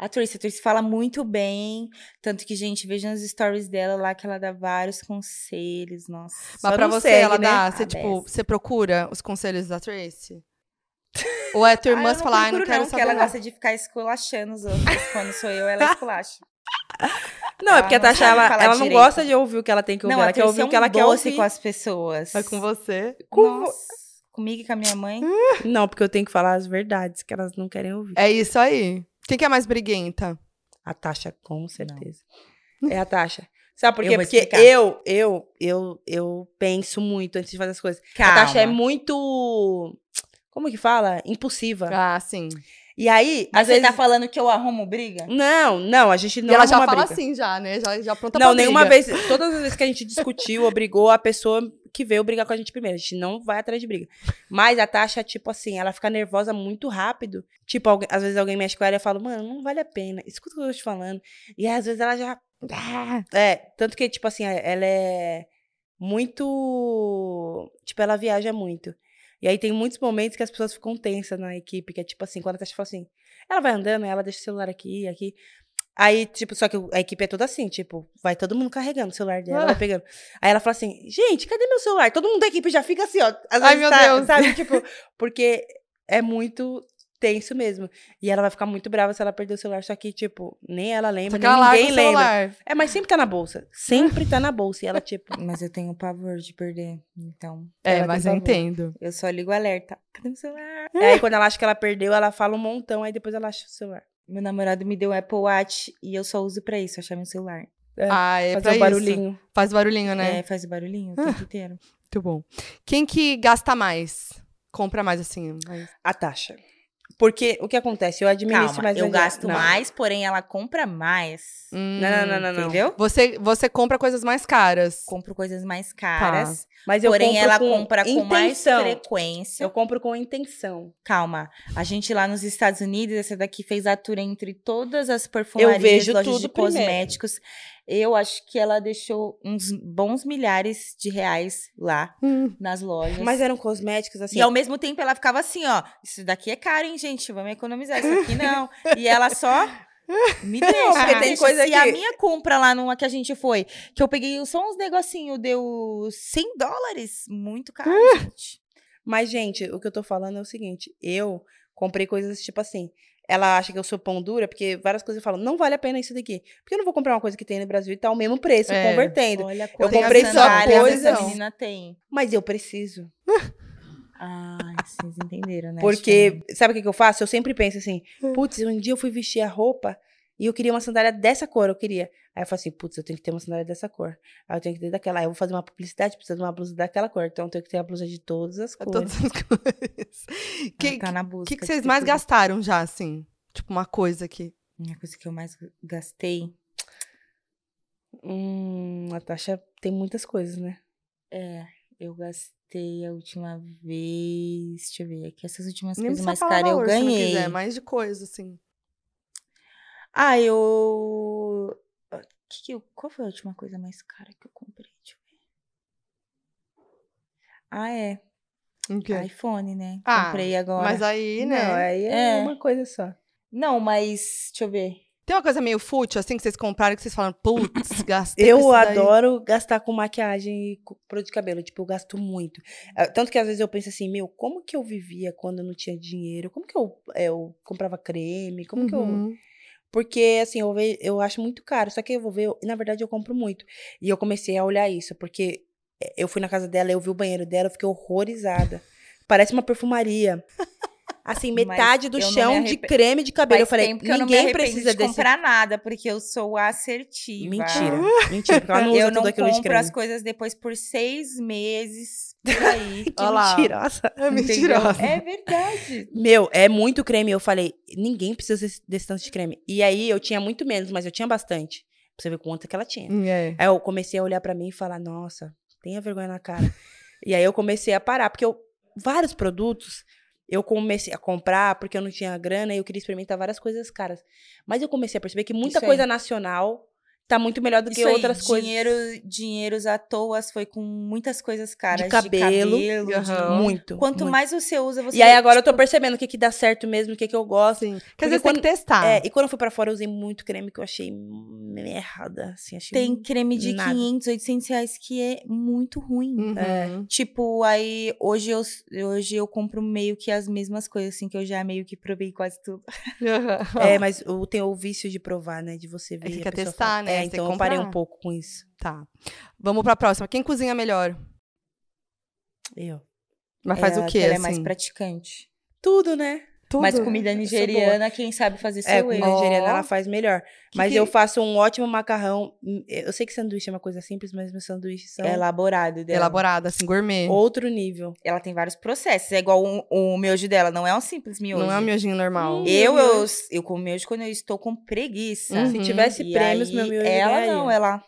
A Tracy, a Tracy fala muito bem, tanto que, gente, veja nas stories dela lá que ela dá vários conselhos, nossa. Mas Só pra não você, segue, ela né? dá, você, Ah, tipo, desce. você procura os conselhos da Tracy? Ou é tua Ah, irmã eu que fala, ai, não quero porque saber. ela não." gosta de ficar esculachando os outros. Quando sou eu, ela esculacha. Não, é Ela porque a não Tasha, ela, falar ela não gosta de ouvir o que ela tem que ouvir. Não, ela quer ouvir é o que ela quer ouvir. com as pessoas. Vai com você. Com Nossa. Comigo e com a minha mãe. Não, porque eu tenho que falar as verdades que elas não querem ouvir. É isso aí. Quem que é mais briguenta? A Tasha, com certeza. É a Tasha. Sabe por Eu quê? vou Porque explicar. eu, eu, eu, eu penso muito antes de fazer as coisas. A Tasha é Calma. muito. Como que fala? Impulsiva. Ah, sim. E aí, Mas às você vezes. tá falando que eu arrumo briga? Não, não, a gente não e ela já fala briga. assim, já, né? Já, já pronta Não, pra nenhuma briga. vez. Todas as vezes que a gente discutiu ou brigou, a pessoa que veio brigar com a gente primeiro. A gente não vai atrás de briga. Mas a Tasha, tipo assim, ela fica nervosa muito rápido. Tipo, alguém- às vezes alguém mexe com ela e eu falo, mano, não vale a pena. Escuta o que eu tô te falando. E às vezes ela já. Ah, É, tanto que, tipo assim, ela é muito. Tipo, ela viaja muito. E aí tem muitos momentos que as pessoas ficam tensas na equipe, que é tipo assim, quando a Tasha fala assim, ela vai andando, ela deixa o celular aqui, aqui. Aí, tipo, só que a equipe é toda assim, tipo, vai todo mundo carregando o celular dela, Ah. vai pegando. Aí ela fala assim, gente, cadê meu celular? Todo mundo da equipe já fica assim, ó. Às Ai, vezes meu tá, Deus. Sabe, tipo, porque é muito tenso mesmo. E ela vai ficar muito brava se ela perder o celular, só que, tipo, nem ela lembra, nem ela ninguém lembra. celular. É, mas sempre tá na bolsa. Sempre tá na bolsa. E ela, tipo, Mas eu tenho pavor de perder. Então, É, mas eu entendo. eu só ligo o alerta. Cadê meu celular? aí quando ela acha que ela perdeu, ela fala um montão, aí depois ela acha o celular. Meu namorado me deu um Apple Watch e eu só uso pra isso, achar meu celular. É, Ah, é Fazer pra o isso. barulhinho. Faz barulhinho, né? É, faz barulhinho o tempo inteiro. Muito bom. Quem que gasta mais? Compra mais, assim. mais- A taxa. Porque o que acontece? Eu administro Calma, mais eu gasto não. mais, porém ela compra mais. Hum, Não, não, não, não, não. Entendeu? Você, você compra coisas mais caras. Compro coisas mais caras. Mas eu Porém, ela com compra com mais intenção. frequência. Eu compro com intenção. Calma. A gente lá nos Estados Unidos, essa daqui fez a tour entre todas as perfumarias, vejo lojas tudo de primeiro. Eu acho que ela deixou uns bons milhares de reais lá Hum. nas lojas. Mas eram cosméticos, assim. E ao mesmo tempo ela ficava assim, ó. Isso daqui é caro, hein, gente? Vamos economizar. Isso aqui não. e ela só Me deixa. porque me tem coisa Se a que- minha compra lá numa que a gente foi, que eu peguei só uns negocinhos, deu 100 dólares. Muito caro, gente. Mas, gente, o que eu tô falando é o seguinte: eu comprei coisas tipo assim. Ela acha que eu sou pão dura, porque várias coisas eu falo, não vale a pena isso daqui. Porque eu não vou comprar uma coisa que tem no Brasil e tá o mesmo preço, É. convertendo. Olha Eu comprei só coisa- essa menina tem. Mas eu preciso. Ai, vocês entenderam, né? Porque, sabe o que, que eu faço? Eu sempre penso assim, putz, um dia eu fui vestir a roupa e eu queria uma sandália dessa cor, eu queria. Aí eu falo assim, putz, eu tenho que ter uma sandália dessa cor. Aí eu tenho que ter daquela. Aí eu vou fazer uma publicidade, preciso de uma blusa daquela cor. Então eu tenho que ter a blusa de todas as cores. Todas as. O que, tá na que, busca. que de vocês mais tudo. gastaram já, assim? Tipo, uma coisa que. A coisa que eu mais gastei Hum, a taxa tem muitas coisas, né? é. Eu gastei a última vez. Deixa eu ver aqui. Essas últimas Nem coisas precisa mais caras eu valor, se não ganhei. quiser, mais de coisa, assim. Ah, eu. Que que eu... Qual foi a última coisa mais cara que eu comprei? Deixa eu ver. Ah, é. O quê? iPhone, né? Ah, Comprei agora. Mas aí, né? Não, aí é, É. uma coisa só. Não, mas. Deixa eu ver. Tem uma coisa meio fútil, assim, que vocês compraram que vocês falam, putz, gastei Eu adoro gastar com maquiagem e produto de cabelo. Tipo, eu gasto muito. Ah, Tanto que às vezes eu penso assim, meu, como que eu vivia quando eu não tinha dinheiro? Como que eu, eh, eu comprava creme? Como que eu. Porque, assim, eu, ve- eu acho muito caro. Só que eu vou ver, na verdade, eu compro muito. E eu comecei a olhar isso, porque eh, eu fui na casa dela, eu vi o banheiro dela, eu fiquei horrorizada. Parece uma perfumaria. Assim, Mas metade do eu não chão me de creme de cabelo. Faz eu falei, eu ninguém arrependo precisa de desse. comprar nada, porque eu sou assertiva. Mentira. Mentira, porque ela não usa eu tudo não aquilo de compro creme. as coisas depois por seis meses por aí. Que mentirosa. É entendeu? mentirosa. É verdade. Meu, é muito creme. Eu falei, ninguém precisa desse, desse tanto de creme. E aí eu tinha muito menos, mas eu tinha bastante. Pra você ver quanto que ela tinha. É. Aí eu comecei a olhar pra mim e falar, nossa, tenha vergonha na cara. e aí eu comecei a parar, porque eu, vários produtos eu comecei a comprar porque eu não tinha grana e eu queria experimentar várias coisas caras. Mas eu comecei a perceber que muita Isso coisa nacional tá muito melhor do que aí, outras coisas. dinheiro, dinheiros à toa foi com muitas coisas caras. cabelo. De cabelo de- Aham. Muito. Quanto muito. mais você usa, você E aí agora eu tô tipo, percebendo o que que dá certo mesmo, o que que eu gosto. Sim. Porque às vezes tem quando- que testar. É, e quando eu fui pra fora, eu usei muito creme que eu achei merda, assim, achei tem creme de nada. 500, 800 reais que é muito ruim. Uhum. Tipo, aí hoje eu, hoje eu compro meio que as mesmas coisas, assim, que eu já meio que provei quase tudo. Uhum. É, mas o, tem o vício de provar, né? De você ver. Aí você a quer pessoa testar, fala- né? É, Tem então que eu parei um pouco com isso. Tá. Vamos pra próxima. Quem cozinha melhor? Eu. Mas faz É, o quê, Ela assim? é mais praticante. Tudo, né? Tudo. Mas comida Eu nigeriana, quem sabe fazer sou É, eu. comida nigeriana ela faz melhor. Que mas que- eu faço um ótimo macarrão. Hum, Eu sei que sanduíche é uma coisa simples, mas meus sanduíches são É elaborado dela. Elaborada, assim, gourmet. outro nível. Ela tem vários processos. É igual o, o miojo dela, não é um simples miojo. Não é um miojinho normal. Hum. Eu, Meu eu, eu como miojo quando eu estou com preguiça. Uhum. Se tivesse E prêmios, aí, meu miojo Ela não, ela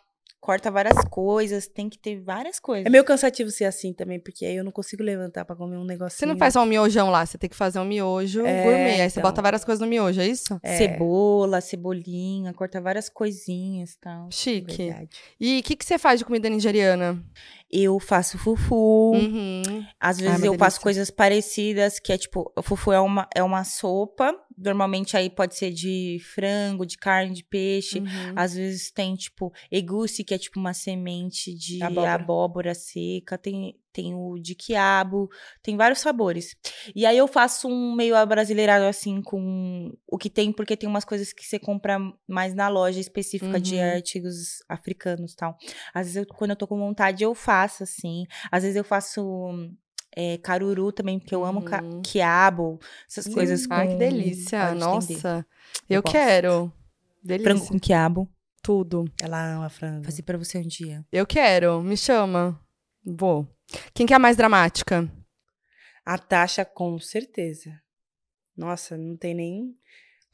corta várias coisas, tem que ter várias coisas. É meio cansativo ser assim também, porque aí eu não consigo levantar pra comer um negocinho. Você não faz só um miojão lá, você tem que fazer um miojo É, gourmet. Aí você então. bota várias coisas no miojo, é isso? É. Cebola, cebolinha, corta várias coisinhas e tal. Chique. Verdade. E o que, que você faz de comida nigeriana? Eu faço fufu. Uhum. Às Ai, vezes eu faço delícia. coisas parecidas, que é tipo, o fufu é uma, é uma sopa. Normalmente aí pode ser de frango, de carne, de peixe. Uhum. Às vezes tem, tipo, egusi, que é tipo uma semente de Abóbora. abóbora, seca. Tem, tem o de quiabo, tem vários sabores. E aí eu faço um meio abrasileirado, assim, com o que tem, porque tem umas coisas que você compra mais na loja específica de Uhum. artigos africanos e tal. Às vezes, eu, quando eu tô com vontade, eu faço, assim. Às vezes eu faço... é, caruru também, porque eu amo Uhum. quiabo, essas coisas com... Ai, que delícia. de. Nossa. Eu Eu, quero. Delícia. Frango com quiabo. Tudo. Ela ama frango. Fazer pra você um dia. Eu quero. Me chama. Vou. Quem que é a mais dramática? A taxa, com certeza. Nossa, não tem nem.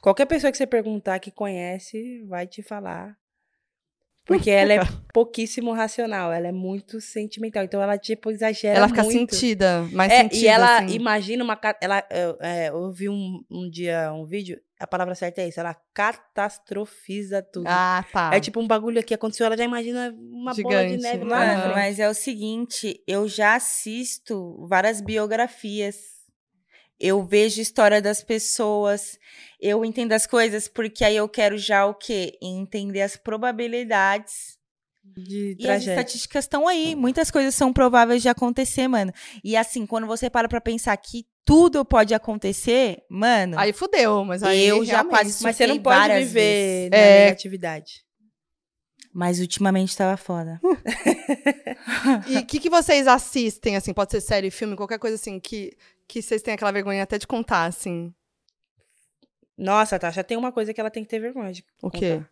Qualquer pessoa que você perguntar que conhece vai te falar. Porque ela é pouquíssimo racional, ela é muito sentimental. Então ela, tipo, exagera ela fica muito. sentida. Mais É, sentida, e ela assim. imagina uma. Ela, eu, é, eu vi um, um dia um vídeo, a palavra certa é isso, ela catastrofiza tudo. Ah, tá. É tipo um bagulho que aconteceu, ela já imagina uma bola de Gigante. neve lá na Mano, frente. mas é o seguinte, eu já assisto várias biografias. eu vejo a história das pessoas, eu entendo as coisas, porque aí eu quero já o quê? Entender as probabilidades. De E as estatísticas estão aí. Muitas coisas são prováveis de acontecer, mano. E assim, quando você para pra pensar que tudo pode acontecer, mano. Aí fudeu, mas aí Eu já quase Mas você não pode viver na É. negatividade. Mas ultimamente tava foda. E o que, que vocês assistem, assim? Pode ser série, filme, qualquer coisa assim, que, que vocês têm aquela vergonha até de contar, assim. Nossa, Tasha, tem uma coisa que ela tem que ter vergonha de O quê?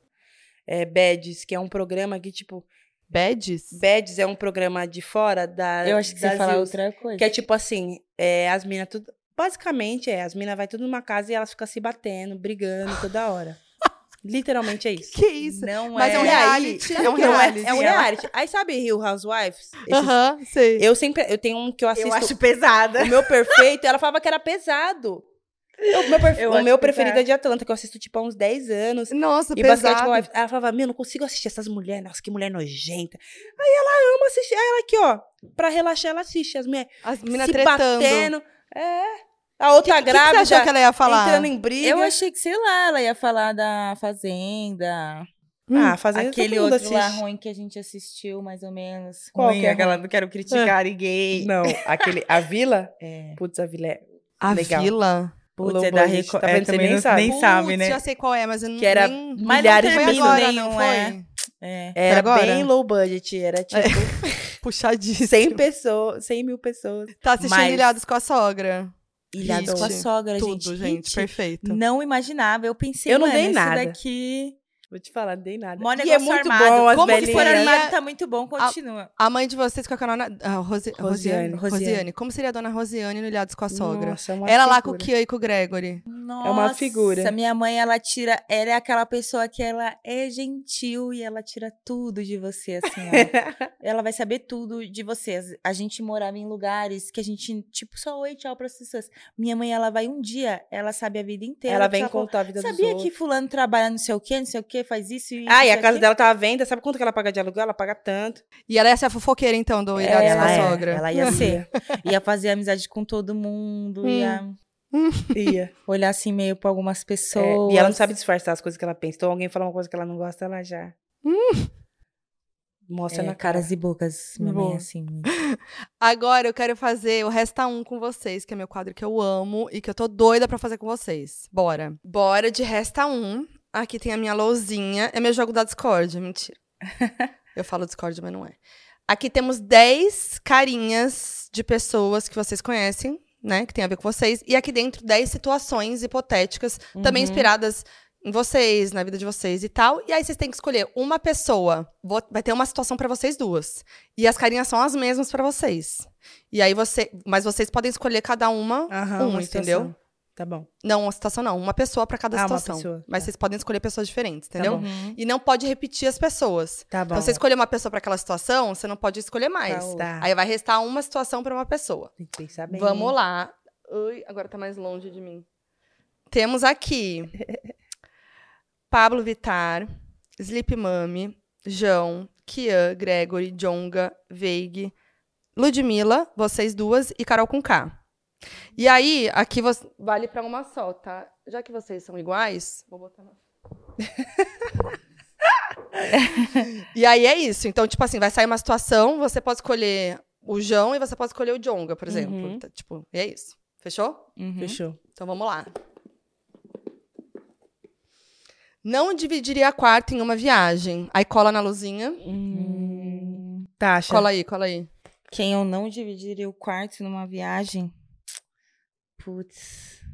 É Badges, que é um programa que, tipo... Badges? Badges é um programa de fora da Eu acho que você fala outra coisa. Que é tipo assim, é, as minas tudo... Basicamente, é, as minas vai tudo numa casa e elas ficam se batendo, brigando toda hora. Literalmente é isso. Que isso? Não Mas é um E é. aí, reality. É um não, reality. É um reality. Aí sabe Rio Housewives? Aham, sei. Eu sempre... Eu tenho um que eu assisto... pesada. O meu perfeito, ela falava que era pesado. Eu- o meu, perfe- o meu pesado. preferido é de Atlanta, que eu assisto tipo há uns 10 anos. Nossa, E basquete pesado. Wife. Ela falava, meu, não consigo assistir essas mulheres. Nossa, que mulher nojenta. Aí ela ama assistir. Aí ela aqui, ó. Pra relaxar, ela assiste. As mulheres As meninas se tretando. batendo. É. A outra que, que grávida. você achou que ela ia falar? Entrando em briga. Eu achei que, sei lá, ela ia falar da Fazenda. Ah, fazendo Aquele todo mundo outro lá assiste. ruim que a gente assistiu, mais ou menos. Qual ruim, que é aquela não quero criticar ninguém. Não, aquele. A Vila? É. Putz, a Vila é. A Legal. Vila. Putz, Low é da Record. tá é? Você nem não- sabe. nem sabe, Putz, né? já sei qual é, mas eu não Que era nem... Milhares de agora, não foi? é. É. Era agora? bem low budget. Era tipo Puxadíssimo. 100 pessoas, 100 mil pessoas. Tá assistindo Mas- Ilhados com a sogra. Ilhados com a sogra, Tudo, gente. gente. hit. perfeito. Não imaginava. Eu pensei, Eu não dei nada. daqui... Vou te falar, não dei nada. Mó e é muito armado. bom as Como se velhinhas. for velhinhas. armado, tá muito bom. Continua. A mãe de vocês, qual que é o nome? Ah, Rosi... Rosiane. Rosiane. Rosiane. Como seria a dona Rosiane no Ilhados com a sogra? Nossa, é uma Ela lá com o figura. Kia e com o Gregory. Nossa, É uma figura. minha mãe, ela tira. Ela é aquela pessoa que ela é gentil e ela tira tudo de você, assim, ela vai saber tudo de você. A gente morava em lugares que a gente, tipo, só oi, tchau pras pessoas. Minha mãe, ela vai um dia, ela sabe a vida inteira. Ela vem falou, contar a vida dos Sabia que outros. fulano trabalha não sei o quê, não sei o quê, faz isso e Ah, e a casa aquilo? dela tá à venda. Sabe quanto que ela paga de aluguel? Ela paga tanto. E ela ia ser a fofoqueira, então, do Ilhados com ela, a é, sogra. ela ia ser. ia fazer amizade com todo mundo, Hum. ia Ia. olhar assim meio pra algumas É, pessoas. e ela não sabe disfarçar as coisas que ela pensa. Então alguém fala uma coisa que ela não gosta, ela já. Mostra É, na cara. caras e bocas. Minha mãe Boa. é assim. Agora eu quero fazer o Resta Um com vocês, que é meu quadro que eu amo e que eu tô doida pra fazer com vocês. Bora. Bora de Resta Um. Aqui tem a minha lousinha. É meu jogo da Discord, mentira. eu falo Discord, mas não é. Aqui temos 10 carinhas de pessoas que vocês conhecem, né? Que tem a ver com vocês. E aqui dentro 10 situações hipotéticas, também Uhum. inspiradas em vocês, na vida de vocês e tal. E aí vocês têm que escolher uma pessoa. Vai ter uma situação pra vocês duas. E as carinhas são as mesmas pra vocês. E aí você, mas vocês podem escolher cada uma Aham, um, uma entendeu? situação. Tá bom. Não, uma situação não, uma pessoa pra cada Ah, uma situação. pessoa, Mas tá. vocês podem escolher pessoas diferentes, entendeu? bom. Uhum. E não pode repetir as pessoas. Tá bom. Então, você escolher uma pessoa pra aquela situação, você não pode escolher mais. Tá. Aí vai restar uma situação pra uma pessoa. Tem que pensar bem. Vamos lá. Ui, agora tá mais longe de mim. Temos aqui Pablo Vittar, Sleep Mami, João, Kian, Gregory, Jonga, Veig, Ludmilla, vocês duas e Carol com K. E aí, aqui você- vale pra uma só, tá? Já que vocês são iguais, vou botar na... e aí é isso. Então, tipo assim, vai sair uma situação, você pode escolher o João e você pode escolher o Jonga, por exemplo. Uhum. Tá, Tipo, e é isso. Fechou? Uhum. Fechou. Então vamos lá. Não dividiria quarto em uma viagem. Aí cola na luzinha. Hum. Taxa. Cola aí, cola aí. Quem eu não dividiria o quarto numa viagem? Putz.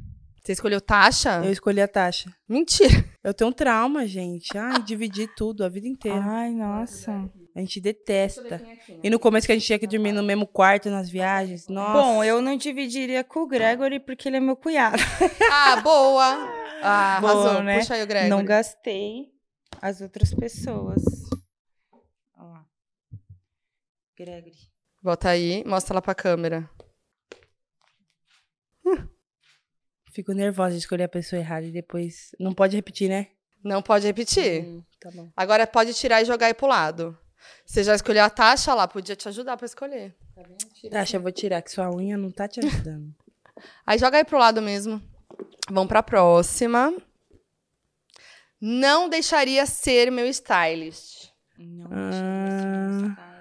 Você escolheu taxa? Eu escolhi a taxa. Mentira. Eu tenho um trauma, gente. Ai, dividir tudo a vida inteira. Ai, nossa. A gente detesta. E no começo que a gente tinha que dormir no mesmo quarto nas viagens. Nossa. Bom, eu não dividiria com o Gregory porque ele é meu cunhado. Ah, boa. Ah, Boa, arrasou. né? Puxa aí o Gregory. Não gastei as outras pessoas. Ó lá. Gregory. Bota aí, mostra lá pra câmera. Fico nervosa de escolher a pessoa errada e depois. Não pode repetir, né? Não pode repetir. Hum, tá bom. Agora pode tirar e jogar aí pro lado. Você já escolheu a taxa lá, podia te ajudar pra escolher. Taxa, eu vou tirar, que sua unha não tá te ajudando. Aí joga aí pro lado mesmo. Vamos pra próxima. Não deixaria ser meu stylist. Não, Ah. deixa eu ver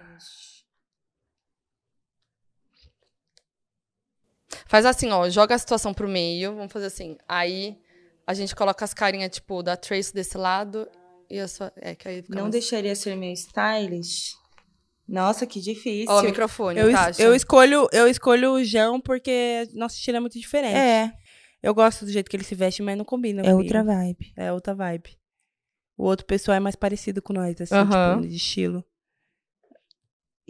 Faz assim, ó, joga a situação pro meio, vamos fazer assim. Aí a gente coloca as carinhas, tipo, da Trace desse lado e a sua. É, que aí fica Não mais- deixaria ser meu stylist? Nossa, que difícil. Ó, o microfone, Eu, es- Tasha. eu escolho, eu escolho o João porque nosso estilo é muito diferente. É, Eu gosto do jeito que ele se veste, mas não combina. é outra vibe. É outra vibe. O outro pessoal é mais parecido com nós, assim, Aham. tipo, de estilo.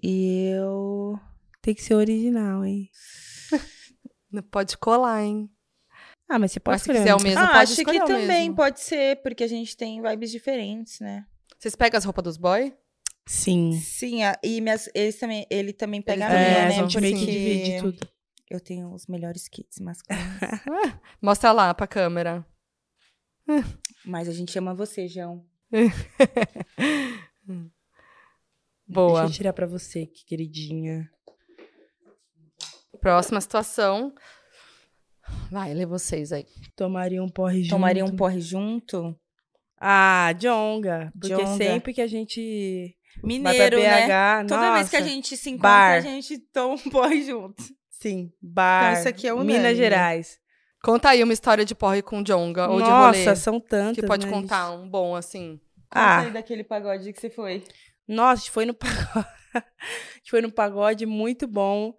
E eu. Tem que ser original, hein? Não Pode colar, hein? Ah, mas você pode Mas se escolher quiser um. o mesmo, ah, pode acho que também mesmo. pode ser, porque a gente tem vibes diferentes, né? Vocês pegam as roupas dos boy? Sim. Sim, a- e minhas, eles também, ele também pega Eles a minha, É, a né? usam, gente meio que Porque divide tudo. Eu tenho os melhores kits masculinos. Mostra lá pra câmera. Mas a gente ama você, João. Boa. Deixa eu tirar pra você, que queridinha. Próxima situação. Vai, lê vocês aí. Tomaria um porre junto. Tomaria um porre junto? Ah, Jonga. Porque Djonga. sempre que a gente Mineiro, pra né? BH, Toda vez que a nossa, gente se encontra, bar. a gente toma um porre junto. Sim, bar. Então, isso aqui é unânime. Minas Gerais. Conta aí uma história de porre com Jonga ou de Nossa, rolê. são tantas. Que pode né, contar gente? um bom, assim. Conta Ah. aí daquele pagode que você foi. Nossa, a gente foi no pagode. a gente foi no pagode muito bom.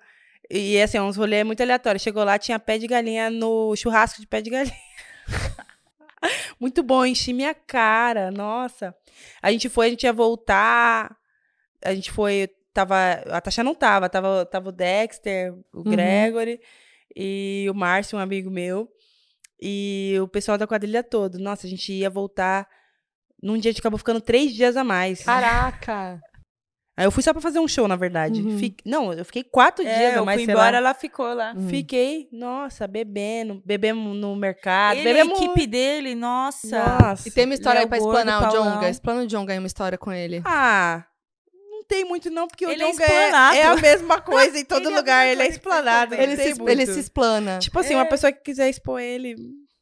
E assim, uns rolês muito aleatórios. Chegou lá, tinha pé de galinha no churrasco de pé de galinha. muito bom, enchi minha cara. Nossa. A gente foi, a gente ia voltar. A gente foi. Tava. A Tasha não tava, tava, tava o Dexter, o Gregory e o Márcio, um amigo meu. E o pessoal da quadrilha todo. Nossa, a gente ia voltar. Num dia a gente acabou ficando três dias a mais. Caraca! Aí eu fui só pra fazer um show, na verdade. Uhum. Fi- Não, eu fiquei quatro dias É, a eu mais, fui embora, lá. ela ficou lá. Hum. Fiquei, nossa, bebendo. Bebemos no mercado. Ele, a bebemos... equipe dele, nossa. Nossa. E tem uma história aí Léo pra Gordo, explanar o. Jonga. Explana o Jonga aí uma história com ele. Ah, não tem muito não, porque Ele o é Jonga explanado. é, a mesma coisa em todo Ele é a lugar. mesma ele é explanado. Ele se, ele se explana. Tipo assim, É. uma pessoa que quiser expor ele...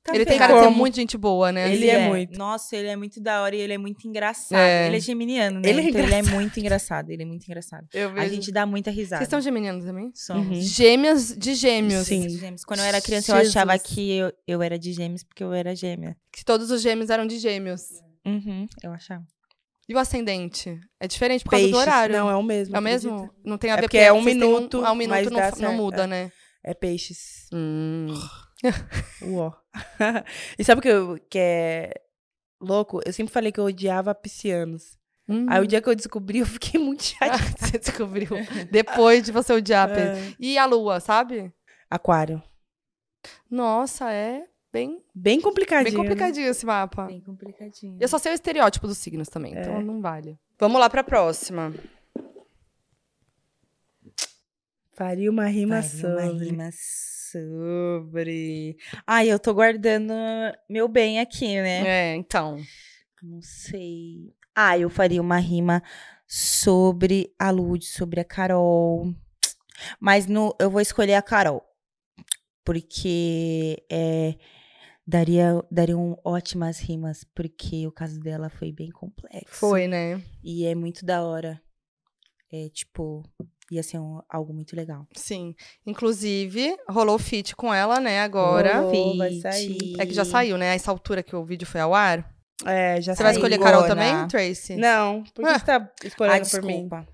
Tá ele tem cara de ser muito gente boa, né? Ele é muito. Nossa, ele é muito da hora e ele é muito engraçado. É. Ele é geminiano, né? Ele é então ele é muito engraçado. Ele é muito engraçado. Eu A vejo. gente dá muita risada. Vocês são geminianos também? Somos. Uhum. Gêmeas de gêmeos. Sim. De gêmeos. Quando eu era criança, eu Jesus. achava que eu, eu era de gêmeos porque eu era gêmea. Que todos os gêmeos eram de gêmeos. Uhum, eu achava. E o ascendente? É diferente por causa Peixes. do horário. Não, é o mesmo. É o mesmo? acredita? Não tem a É ver porque é um vocês têm minuto, é um minuto mas não, dá fa- não certo, muda, é. né? É peixes. Hum. Uó. e sabe o que, eu- que é louco? Eu sempre falei que eu odiava piscianos. Hum. Aí o dia que eu descobri, eu fiquei muito chateada. Você descobriu. Depois de você odiar. É. E a lua, sabe? Aquário. Nossa, é bem, Bem complicadinho. bem né? complicadinho esse mapa. Bem complicadinho. Eu só sei o estereótipo dos signos também, É. então não vale. Vamos lá pra próxima. Faria uma rima Faria sobre. Uma rima sobre. Ai, eu tô guardando meu bem aqui, né? É, então. Não sei. Ah, eu faria uma rima sobre a Lud, sobre a Carol. Mas no, eu vou escolher a Carol. Porque é, daria, dariam ótimas rimas, porque o caso dela foi bem complexo. Foi, né? E é muito da hora. É tipo, ia ser um- algo muito legal. Sim. Inclusive, rolou feat com ela, né, agora. Rolou. vai sair. É que já saiu, né? A essa altura que o vídeo foi ao ar. É, já Você vai escolher Carol também, Tracy? Não, por que Ah. você tá escolhendo Ah, por mim? desculpa.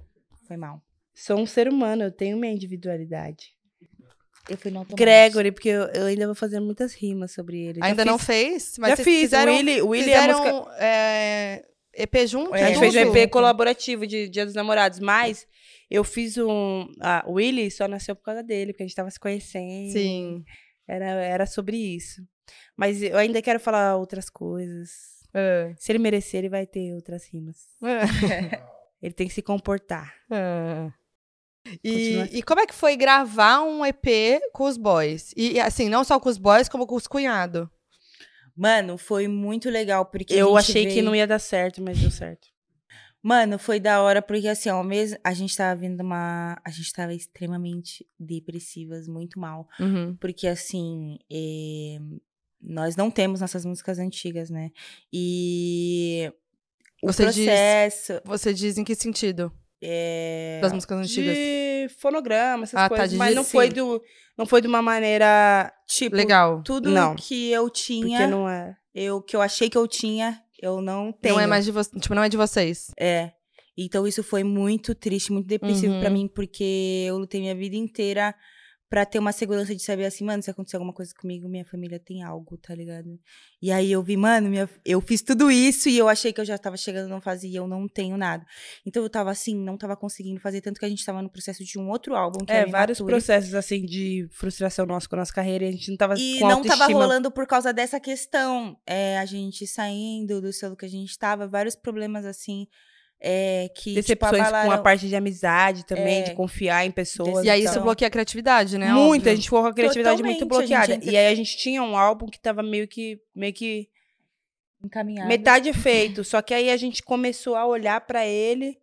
Foi mal. Sou um ser humano, eu tenho minha individualidade. Eu fui no automático. Gregory, porque eu, eu ainda vou fazer muitas rimas sobre ele. Já Ainda não fiz- fez? Mas já vocês fiz. fizeram, o Willy, o Willy é a música... fizeram é, EP junto? A gente tudo? fez um EP colaborativo de Dia dos Namorados, mas eu fiz um. O Willy só nasceu por causa dele, porque a gente tava se conhecendo. Sim. Era, era sobre isso. Mas eu ainda quero falar outras coisas. É. Se ele merecer, ele vai ter outras rimas. Ele tem que se comportar. É. E, e como é que foi gravar um EP com os boys? E assim, não só com os boys, como com os cunhados. Mano, foi muito legal, porque a Eu gente achei que veio- não ia dar certo, mas deu certo. Mano, foi da hora, porque assim, ao mesmo. A gente tava vendo uma. A gente tava extremamente depressivas, muito mal. Uhum. Porque assim. eh, Nós não temos nossas músicas antigas, né? E. O Você diz- processo. Você diz em que sentido? é, Das músicas antigas? De fonograma, essas Ah, tá, coisas. de mas não sim. foi, do, não foi de uma maneira. Tipo, Legal. tudo Não. que eu tinha, Porque não é. eu, que eu achei que eu tinha, eu não tenho. Não é mais de vocês. Tipo, não é de vocês. É. Então isso foi muito triste, muito depressivo Uhum. pra mim, porque eu lutei minha vida inteira pra ter uma segurança de saber assim, mano, se acontecer alguma coisa comigo, minha família tem algo, tá ligado? E aí eu vi, mano, minha, eu fiz tudo isso e eu achei que eu já tava chegando, não fazia, e eu não tenho nada. Então eu tava assim, não tava conseguindo fazer, tanto que a gente tava no processo de um outro álbum, que É, vários Immature. processos, assim, de frustração nossa com a nossa carreira. E a gente não tava E não tava rolando por causa dessa questão. É, a gente saindo do selo que a gente tava, vários problemas assim. É, que tipo, Decepções com a abalaram- parte de amizade também, É. de confiar em pessoas. E aí tal. isso bloqueia a criatividade, né? Muito, a gente ficou com a criatividade muito Totalmente, gente bloqueada. entra- E aí a gente tinha um álbum que tava meio que, meio que encaminhado. metade feito. Só que aí a gente começou a olhar pra ele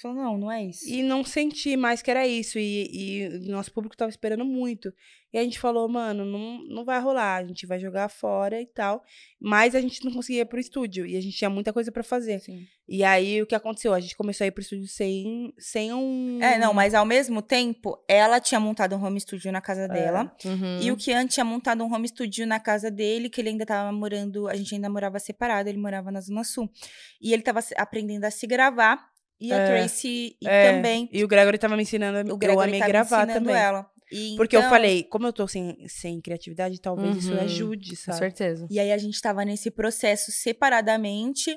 Falou, não, não é isso. e não sentir mais que era isso. E, e o nosso público tava esperando muito. E a gente falou, mano, não, não vai rolar, a gente vai jogar fora e tal. Mas a gente não conseguia ir pro estúdio. E a gente tinha muita coisa pra fazer. Sim. E aí o que aconteceu? A gente começou a ir pro estúdio sem, sem um. É, não, mas ao mesmo tempo, ela tinha montado um home studio na casa dela. Uhum. E o Kian tinha montado um home studio na casa dele, que ele ainda tava morando, a gente ainda morava separado, ele morava na Zona Sul. E ele tava aprendendo a se gravar. E a É, Tracy e É, também. E o Gregory tava me ensinando a, O eu Gregory a me tava gravar também. ela. E Porque eu então- falei, como eu tô sem, sem criatividade, talvez isso Uhum. ajude, Com sabe? certeza. E aí a gente tava nesse processo separadamente,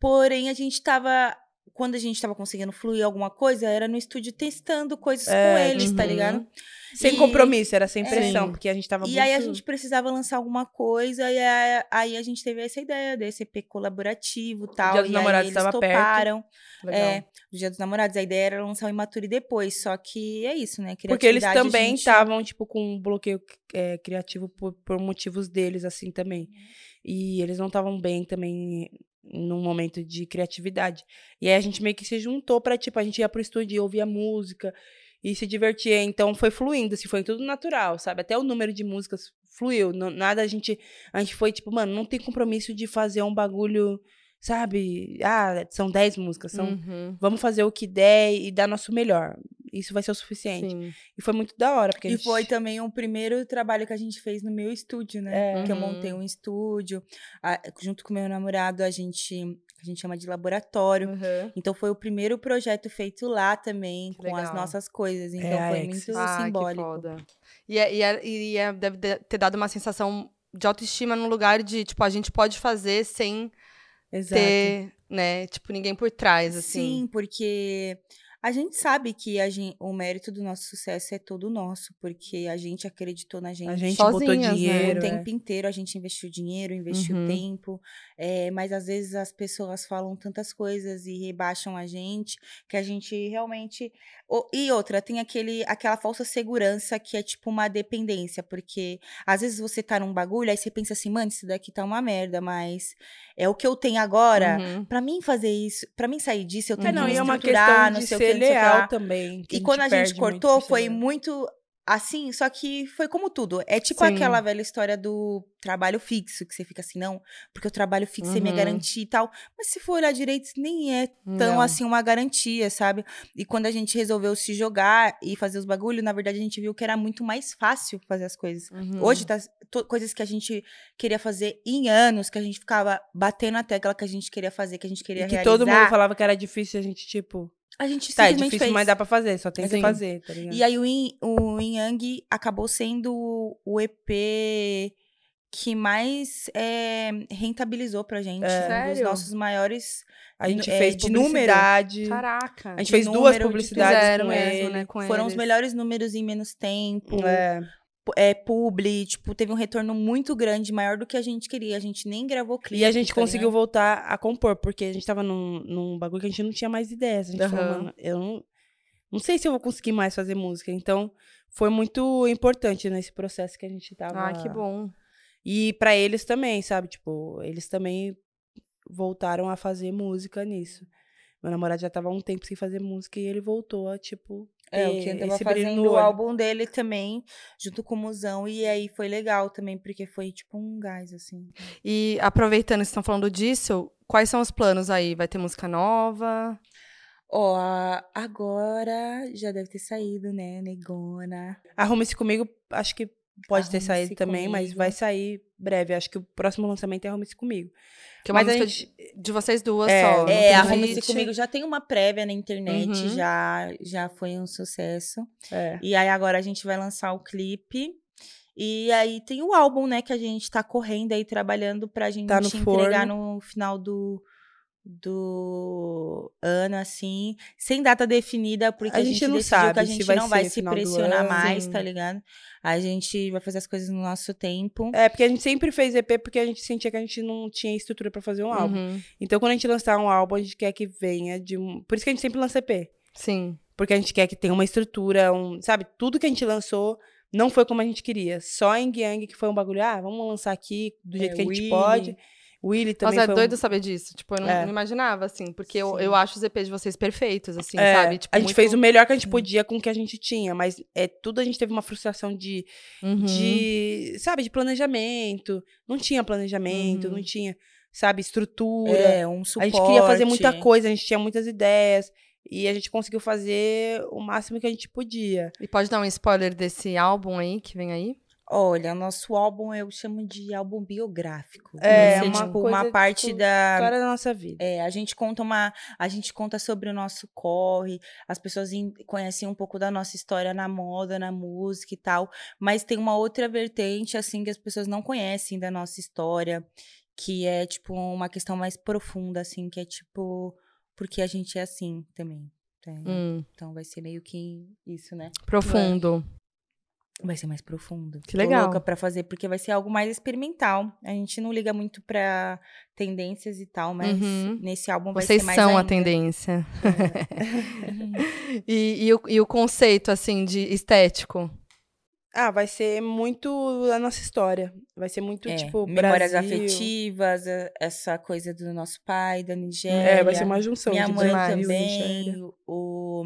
porém a gente tava. Quando a gente tava conseguindo fluir alguma coisa, era no estúdio testando coisas É, com eles, tá uhum. ligado? Sem E- compromisso, era sem É. pressão, Sim. porque a gente tava E muito... aí a gente precisava lançar alguma coisa, e aí, aí a gente teve essa ideia desse EP colaborativo e tal. Dia dos e Namorados aí eles perto. toparam. Legal. É, do Dia dos Namorados. A ideia era lançar o Imature depois, só que é isso, né? Porque eles também gente- estavam, tipo, com um bloqueio é, criativo por, por motivos deles, assim, também. E eles não estavam bem também num momento de criatividade. E aí a gente meio que se juntou pra, tipo, a gente ia pro estúdio e ouvia música e se divertia. Então foi fluindo, assim, foi tudo natural, sabe? Até o número de músicas fluiu. não- nada a gente. A gente foi, tipo, mano, não tem compromisso de fazer um bagulho, sabe? Ah, são 10 músicas, são. Uhum. Vamos fazer o que der e dar nosso melhor. Isso vai ser o suficiente. Sim. E foi muito da hora, porque E gente... foi também o primeiro trabalho que a gente fez no meu estúdio, né? É. Que eu Uhum. montei um estúdio. a- junto com meu namorado, a gente, a gente chama de laboratório. Uhum. Então foi o primeiro projeto feito lá também, Que com as legal. nossas coisas. Então É, foi muito Ah, simbólico. foda. E, é- e, é- e é- deve de- ter dado uma sensação de autoestima no lugar de, tipo, a gente pode fazer sem Exato. ter, né, tipo, ninguém por trás, assim. Sim, porque a gente sabe que a gen- o mérito do nosso sucesso é todo nosso, porque a gente acreditou na gente. A gente botou Sozinhas, né? dinheiro. o é. tempo inteiro a gente investiu dinheiro, investiu Uhum. tempo, é, mas às vezes as pessoas falam tantas coisas e rebaixam a gente que a gente realmente. E outra, tem aquele, aquela falsa segurança que é tipo uma dependência, porque às vezes você tá num bagulho, aí você pensa assim, mano, isso daqui tá uma merda, mas é o que eu tenho agora. Uhum. Pra mim fazer isso, pra mim sair disso, eu tenho É, não, que me e é uma estruturar, questão não sei o que, que leal lá. também. E quando a gente muito cortou, por foi muito assim, só que foi como tudo. É tipo Sim. aquela velha história do trabalho fixo, que você fica assim, não, porque o trabalho fixo é minha Uhum. garantia e tal. Mas se for olhar direito, nem é tão Não. assim uma garantia, sabe? E quando a gente resolveu se jogar e fazer os bagulhos, na verdade a gente viu que era muito mais fácil fazer as coisas. Uhum. Hoje tá coisas que a gente queria fazer em anos, que a gente ficava batendo a tecla que a gente queria fazer, que a gente queria E que realizar. todo mundo falava que era difícil, a gente, tipo... A gente Tá, é simplesmente difícil, fez. mas dá pra fazer, só tem que Sim. fazer, tá ligado? E aí o Yin, o Yin Yang acabou sendo o EP que mais é, rentabilizou pra gente. É. Um dos Sério? nossos maiores. a gente é, fez de número. publicidade. Caraca. A gente fez duas número publicidades com mesmo, ele. né, com foram os eles. melhores números em menos tempo. É. É, publi, tipo, teve um retorno muito grande, maior do que a gente queria. A gente nem gravou clipe. E a gente tá conseguiu ligado? voltar a compor, porque a gente tava num, num bagulho que a gente não tinha mais ideias. A gente falou, Aham. mano, eu não, não sei se eu vou conseguir mais fazer música. Então, foi muito importante nesse processo que a gente tava. Ah, que bom. E pra eles também, sabe? Tipo, eles também voltaram a fazer música nisso. Meu namorado já tava há um tempo sem fazer música e ele voltou a, tipo. É, o Kian tava fazendo o álbum dele também, junto com o Musão, e aí foi legal também, porque foi tipo um gás, assim. E aproveitando que vocês estão falando disso, quais são os planos aí? Vai ter música nova? Ó, a- agora já deve ter saído, né, Negona. Arrume-se comigo, acho que pode ter saído também, mas Comigo. vai sair breve. Acho que o próximo lançamento é Arrume-se comigo. Que é uma Mas música gente- de, vocês duas É, só. É, feat. Comigo já tem uma prévia na internet, Uhum. já, já foi um sucesso. É. E aí agora a gente vai lançar o clipe. E aí tem o álbum, né, que a gente tá correndo aí, trabalhando pra gente Tá entregar forno. no final do, do ano, assim, sem data definida, porque A a, gente gente, não sabe que a gente vai não vai se pressionar mais, tá ligado? A gente vai fazer as coisas no nosso tempo. É, porque a gente sempre fez EP porque a gente sentia que a gente não tinha estrutura pra fazer um álbum. Uhum. Então, quando a gente lançar um álbum, a gente quer que venha de um. Por isso que a gente sempre lança EP. Sim. Porque a gente quer que tenha uma estrutura, um. Sabe, tudo que a gente lançou não foi como a gente queria. Só em Yang que foi um bagulho, ah, vamos lançar aqui do jeito É, que a gente Willy. pode. Willy também Nossa, é um- doido saber disso. Tipo, eu não, É. não imaginava, assim. Porque eu, eu acho os EPs de vocês perfeitos, assim, É, sabe? Tipo, a gente muito- fez o melhor que a gente podia com o que a gente tinha, mas é tudo a gente teve uma frustração de, Uhum. de sabe, de planejamento. Não tinha planejamento, Uhum. não tinha, sabe, estrutura. É, um a suporte. gente queria fazer muita coisa, a gente tinha muitas ideias e a gente conseguiu fazer o máximo que a gente podia. E pode dar um spoiler desse álbum aí, que vem aí? Olha, nosso álbum eu chamo de álbum biográfico. É, ser, uma tipo, uma parte tipo, da. História da nossa vida. É, a gente conta uma, a gente conta sobre o nosso corre, as pessoas em- conhecem um pouco da nossa história na moda, na música e tal, mas tem uma outra vertente assim que as pessoas não conhecem da nossa história, que é tipo uma questão mais profunda assim, que é tipo porque a gente é assim também. tá? Hum, Então vai ser meio que isso, né? profundo. Vai ser mais profundo. Que Tô legal. louca pra fazer, porque vai ser algo mais experimental. A gente não liga muito pra tendências e tal, mas Uhum. nesse álbum vai Vocês ser mais são a ainda. tendência. e, e o, e o conceito, assim, de estético? Ah, vai ser muito a nossa história. Vai ser muito, É, tipo, memórias Brasil. afetivas, a- essa coisa do nosso pai, da Nigéria. É, vai ser uma junção Minha de mãe Brasil, também. Nigéria. O-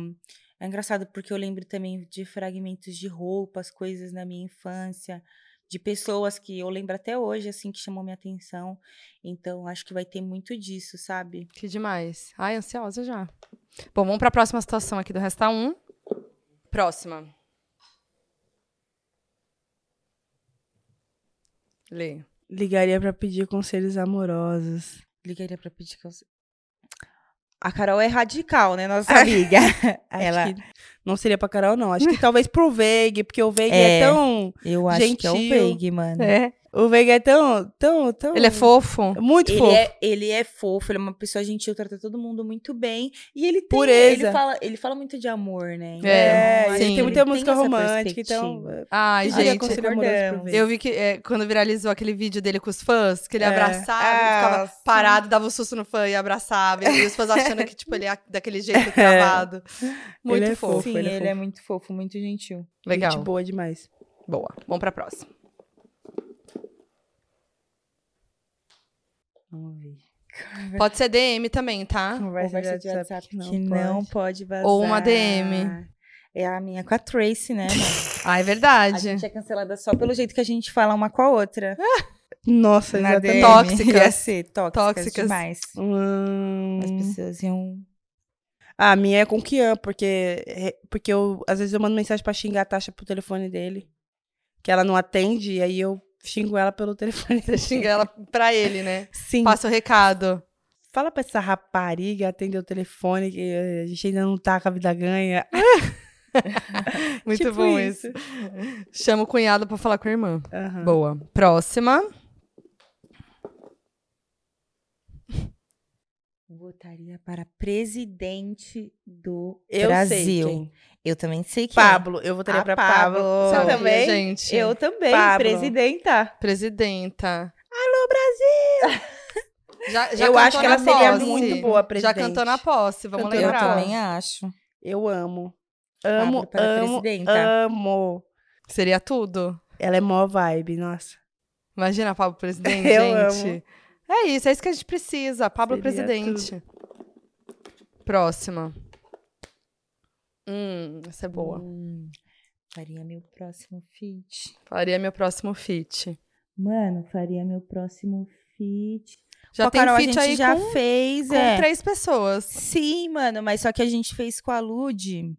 É engraçado porque eu lembro também de fragmentos de roupas, coisas na minha infância, de pessoas que eu lembro até hoje, assim, que chamou minha atenção. Então, acho que vai ter muito disso, sabe? Que demais. Ai, ansiosa já. Bom, vamos pra próxima situação aqui do Resta 1. Próxima. Lê. Ligaria pra pedir conselhos amorosos. Ligaria pra pedir eu... A Carol é radical, né, nossa amiga? Acho Ela, que não seria pra Carol, não. Acho que talvez pro Veig, porque o Veig é, É. tão. eu acho que é o Gentil. Veig, mano. É. O Veig é tão. tão, tão Ele é fofo? Muito Ele fofo. é, ele é fofo, ele é uma pessoa gentil, trata todo mundo muito bem. E ele tem. Pureza. Ele fala, ele fala muito de amor, né? É, Então, ele sim. tem muita ele música essa romântica, então. Ai, gente. Eu vi que é, quando viralizou aquele vídeo dele com os fãs, que ele É. abraçava, Ah, ele ficava sim. parado, dava um susto no fã e abraçava. E os fãs achando que, tipo, ele é daquele jeito travado. Muito Ele é fofo. fofo. Sim, ele ele, é é, fofo. muito fofo, muito gentil. Legal. Gente boa demais. Boa. Vamos pra próxima. Vamos ver. Pode ser DM também, tá? Conversa de WhatsApp não que pode. não pode vazar. Ou uma DM. É a minha com a Tracy, né? Ah, é A verdade. gente é cancelada só pelo jeito que a gente fala uma com a outra. Nossa, Na exatamente. DM. Tóxicas. Ia ser tóxicas, Tóxicas. demais. Hum. As pessoas iam... Ah, a minha é com o Kian, porque, é- porque eu, às vezes eu mando mensagem pra xingar a Tasha pro telefone dele. Que ela não atende, e aí eu xingo ela pelo telefone Você xinga ela pra ele, né? Sim. Passa o recado. Fala pra essa rapariga atender o telefone, que a gente ainda não tá com a vida ganha. Muito Tipo bom isso. Chama o cunhado pra falar com a irmã. Aham. Boa. Próxima. Votaria para presidente do Eu Brasil. sei quem. Eu também sei que Pablo, eu votaria A pra Pablo. Pablo. Você Sabia, também? gente. Eu também, Pablo. presidenta. Presidenta. Alô, Brasil! Já, já eu acho que ela na seria posse. muito boa Já presidente. cantou na posse, vamos Cantou Eu lembrar. posse. também acho. Eu amo. Amo, para amo, presidenta. amo. Seria tudo. Ela é mó vibe, nossa. Imagina Pablo presidente, Eu gente. É isso, é isso que a gente precisa. Pablo Seria presidente. Próxima. Hum, essa é boa. Hum, faria meu próximo feat. Faria meu próximo feat. Mano, faria meu próximo feat. Já Com tem Carol, feat a aí gente já com, fez, com é. três pessoas. Sim, mano, mas só que a gente fez com a Lud.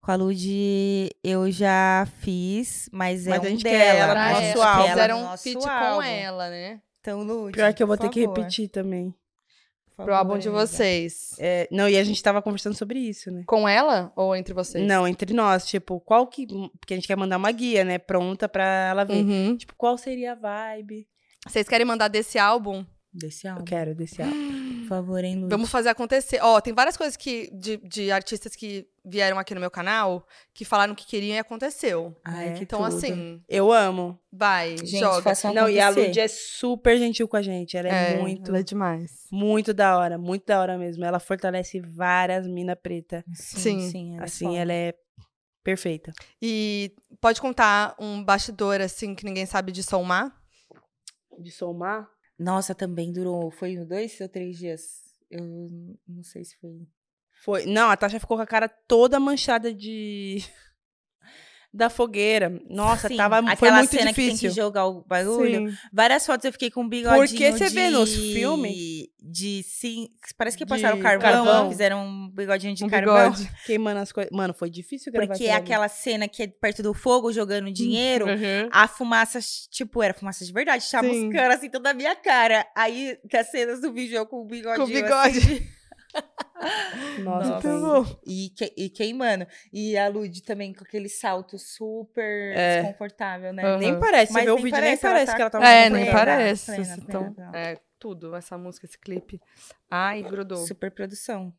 Com a Lud eu já fiz, mas, é Mas a um gente quer dela. ela Pra no a nosso gente ela, álbum. quer ela fizeram no um feat com ela, né? Então, Lud. Pior que eu vou ter que favor, repetir também. Pro álbum de vocês. É, não, e a gente tava conversando sobre isso, né? Com ela ou entre vocês? Não, entre nós, tipo, qual que. Porque a gente quer mandar uma guia, né? Pronta pra ela ver. Uhum. Tipo, qual seria a vibe? Vocês querem mandar desse álbum? Desse Eu álbum. quero desse álbum. Por favor, hein. Vamos fazer acontecer. Ó, tem várias coisas que de, de artistas que vieram aqui no meu canal que falaram que queriam e aconteceu. Ai, É. que Então, tudo. assim, Eu amo. vai, Gente, joga. Não, e a. Lud é super gentil com a gente. Ela é, muito, ela é demais. muito da hora. Muito da hora mesmo. Ela fortalece várias mina preta. Sim, Sim. sim. ela é assim, foda. ela é perfeita. E pode contar um bastidor, assim, que ninguém sabe de Soulmar? De somar? Nossa, também durou. Foi dois ou três dias? Eu não sei se foi. Foi. Não, a Tasha ficou com a cara toda manchada de. Da fogueira. Nossa, Sim, tava, foi aquela muito cena que tem difícil. que jogar o bagulho. Sim. Várias fotos eu fiquei com um bigodinho Porque você de... vê nos filmes- De sim... Parece que passaram carvão, carvão. fizeram um bigodinho de Um carvão. bigode. Queimando as coisas. Mano, foi difícil gravar Porque é aquilo ali. aquela cena que é perto do fogo, jogando dinheiro. Uhum. A fumaça, tipo, era fumaça de verdade, chamuscando assim toda a minha cara. Aí, as cenas do vídeo eu com o bigodinho Com bigode. assim. Nossa, Nossa. foi- Muito bom. E, que- e queimando. E a Lud também com aquele salto super É. desconfortável, né? Aham. Nem parece. Você Mas vê o nem vídeo, nem parece, ela parece tá- que ela tava É, com nem plena, parece. plena, plena, tão- plena. É, tudo, essa música, esse clipe. Ai, grudou. Super produção.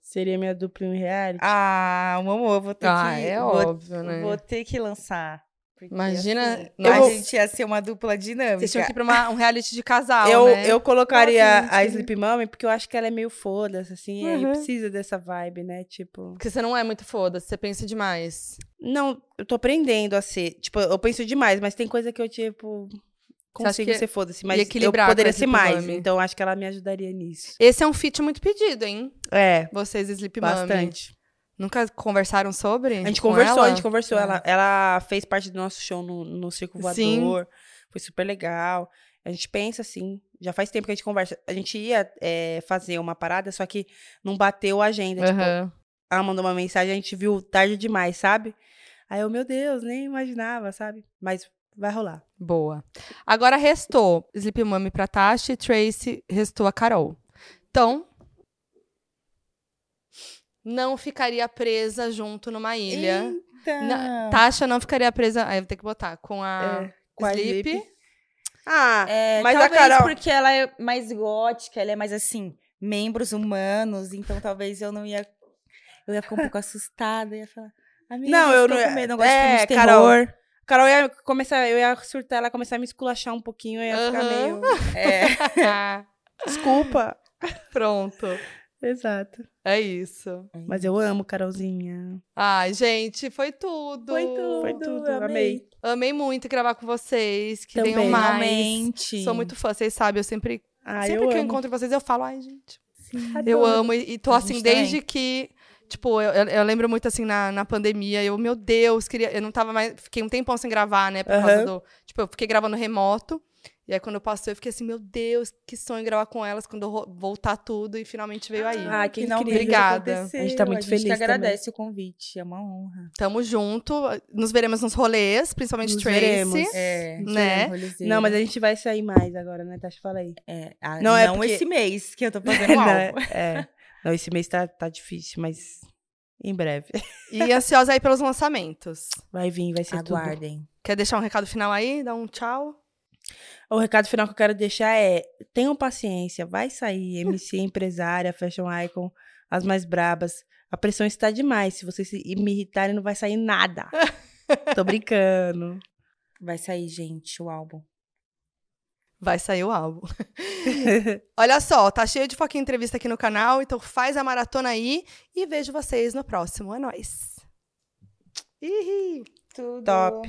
Seria minha dupla em reality. Ah, amor, vou ter Ah, que. é vou, óbvio, né? Vou ter que lançar. Porque, Imagina- assim, Eu a gente ia ser uma dupla dinâmica. Vocês tinham que ir pra uma- um reality de casal, eu, né? eu colocaria Nossa, a gente. Sleep Mommy porque eu acho que ela é meio foda-se, assim, Uhum. precisa dessa vibe, né? Tipo. Porque você não é muito foda, você pensa demais. Não, eu tô aprendendo a ser. Tipo, eu penso demais, mas tem coisa que eu, tipo, consigo ser foda-se. e Mas eu poderia ser mais. Mommy. Então acho que ela me ajudaria nisso. Esse é um feat muito pedido, hein? É, Vocês e Sleep bastante. Nunca conversaram sobre? A gente conversou, ela? a gente conversou. Ah. Ela, ela fez parte do nosso show no, no Circo Sim. Voador. Foi super legal. A gente pensa assim. Já faz tempo que a gente conversa. A gente ia é, fazer uma parada, só que não bateu a agenda. Tipo, Aham. ela mandou uma mensagem, a gente viu tarde demais, sabe? Aí eu, meu Deus, nem imaginava, sabe? Mas vai rolar. Boa. Agora restou Sleep Mommy pra Tasha e Tracy restou a Carol. Então, não ficaria presa junto numa ilha. Eita. Na- Tasha não ficaria presa. Aí eu vou ter que botar com a É, com a Sleep. Sleep. Ah, É, mas a talvez Carol. porque ela é mais gótica, ela é mais assim, membros humanos, então talvez eu não ia. Eu ia ficar um pouco assustada, ia falar. Amiga, Não, eu não- com medo, não gosto de é, filme de Carol. terror. Carol ia começar, eu ia surtar, ela ia começar a me esculachar um pouquinho, eu ia ficar Aham. meio. É, desculpa. Pronto. Exato. É isso. Mas eu amo Carolzinha. Ai, gente, foi tudo. Foi tudo. Foi tudo, amei. amei. Amei muito gravar com vocês. Que Também. tenham mais. Realmente. Sou muito fã, vocês sabem. Eu sempre, Ah, sempre eu que eu amo. encontro vocês, eu falo, ai, gente. Sim. Eu amo. E, e tô assim, desde que. Tipo, eu, eu- eu lembro muito assim na, na pandemia. Eu, meu Deus, queria. Eu não tava mais. Fiquei um tempão sem gravar, né? Por causa Aham. do. Tipo, eu fiquei gravando remoto. E aí, quando eu passei, eu fiquei assim, meu Deus, que sonho gravar com elas quando eu voltar tudo. E finalmente veio aí. Ah, que incrível. Obrigada. A gente tá muito feliz A gente que também. agradece o convite, é uma honra. Tamo junto. Nos veremos nos rolês, principalmente Nos Tracy. veremos. É, Né? Não, mas a gente vai sair mais agora, né, Tasha? Fala aí. É, ah, Não, não, é porque- esse mês que eu tô fazendo Não, álbum. é. Não, esse mês tá, tá difícil, mas em breve. E ansiosa aí pelos lançamentos. Vai vir, vai ser tudo. Aguardem. Quer deixar um recado final aí? Dá um tchau. O recado final que eu quero deixar é: tenham paciência, vai sair MC, empresária, fashion icon, as mais brabas. A pressão está demais. Se vocês se- me irritarem, não vai sair nada. Tô brincando. Vai sair, gente, o álbum. Vai sair o álbum. Olha só, tá cheio de foquinha entrevista aqui no canal, então faz a maratona aí e vejo vocês no próximo. É nóis. Ih! Tudo. Top.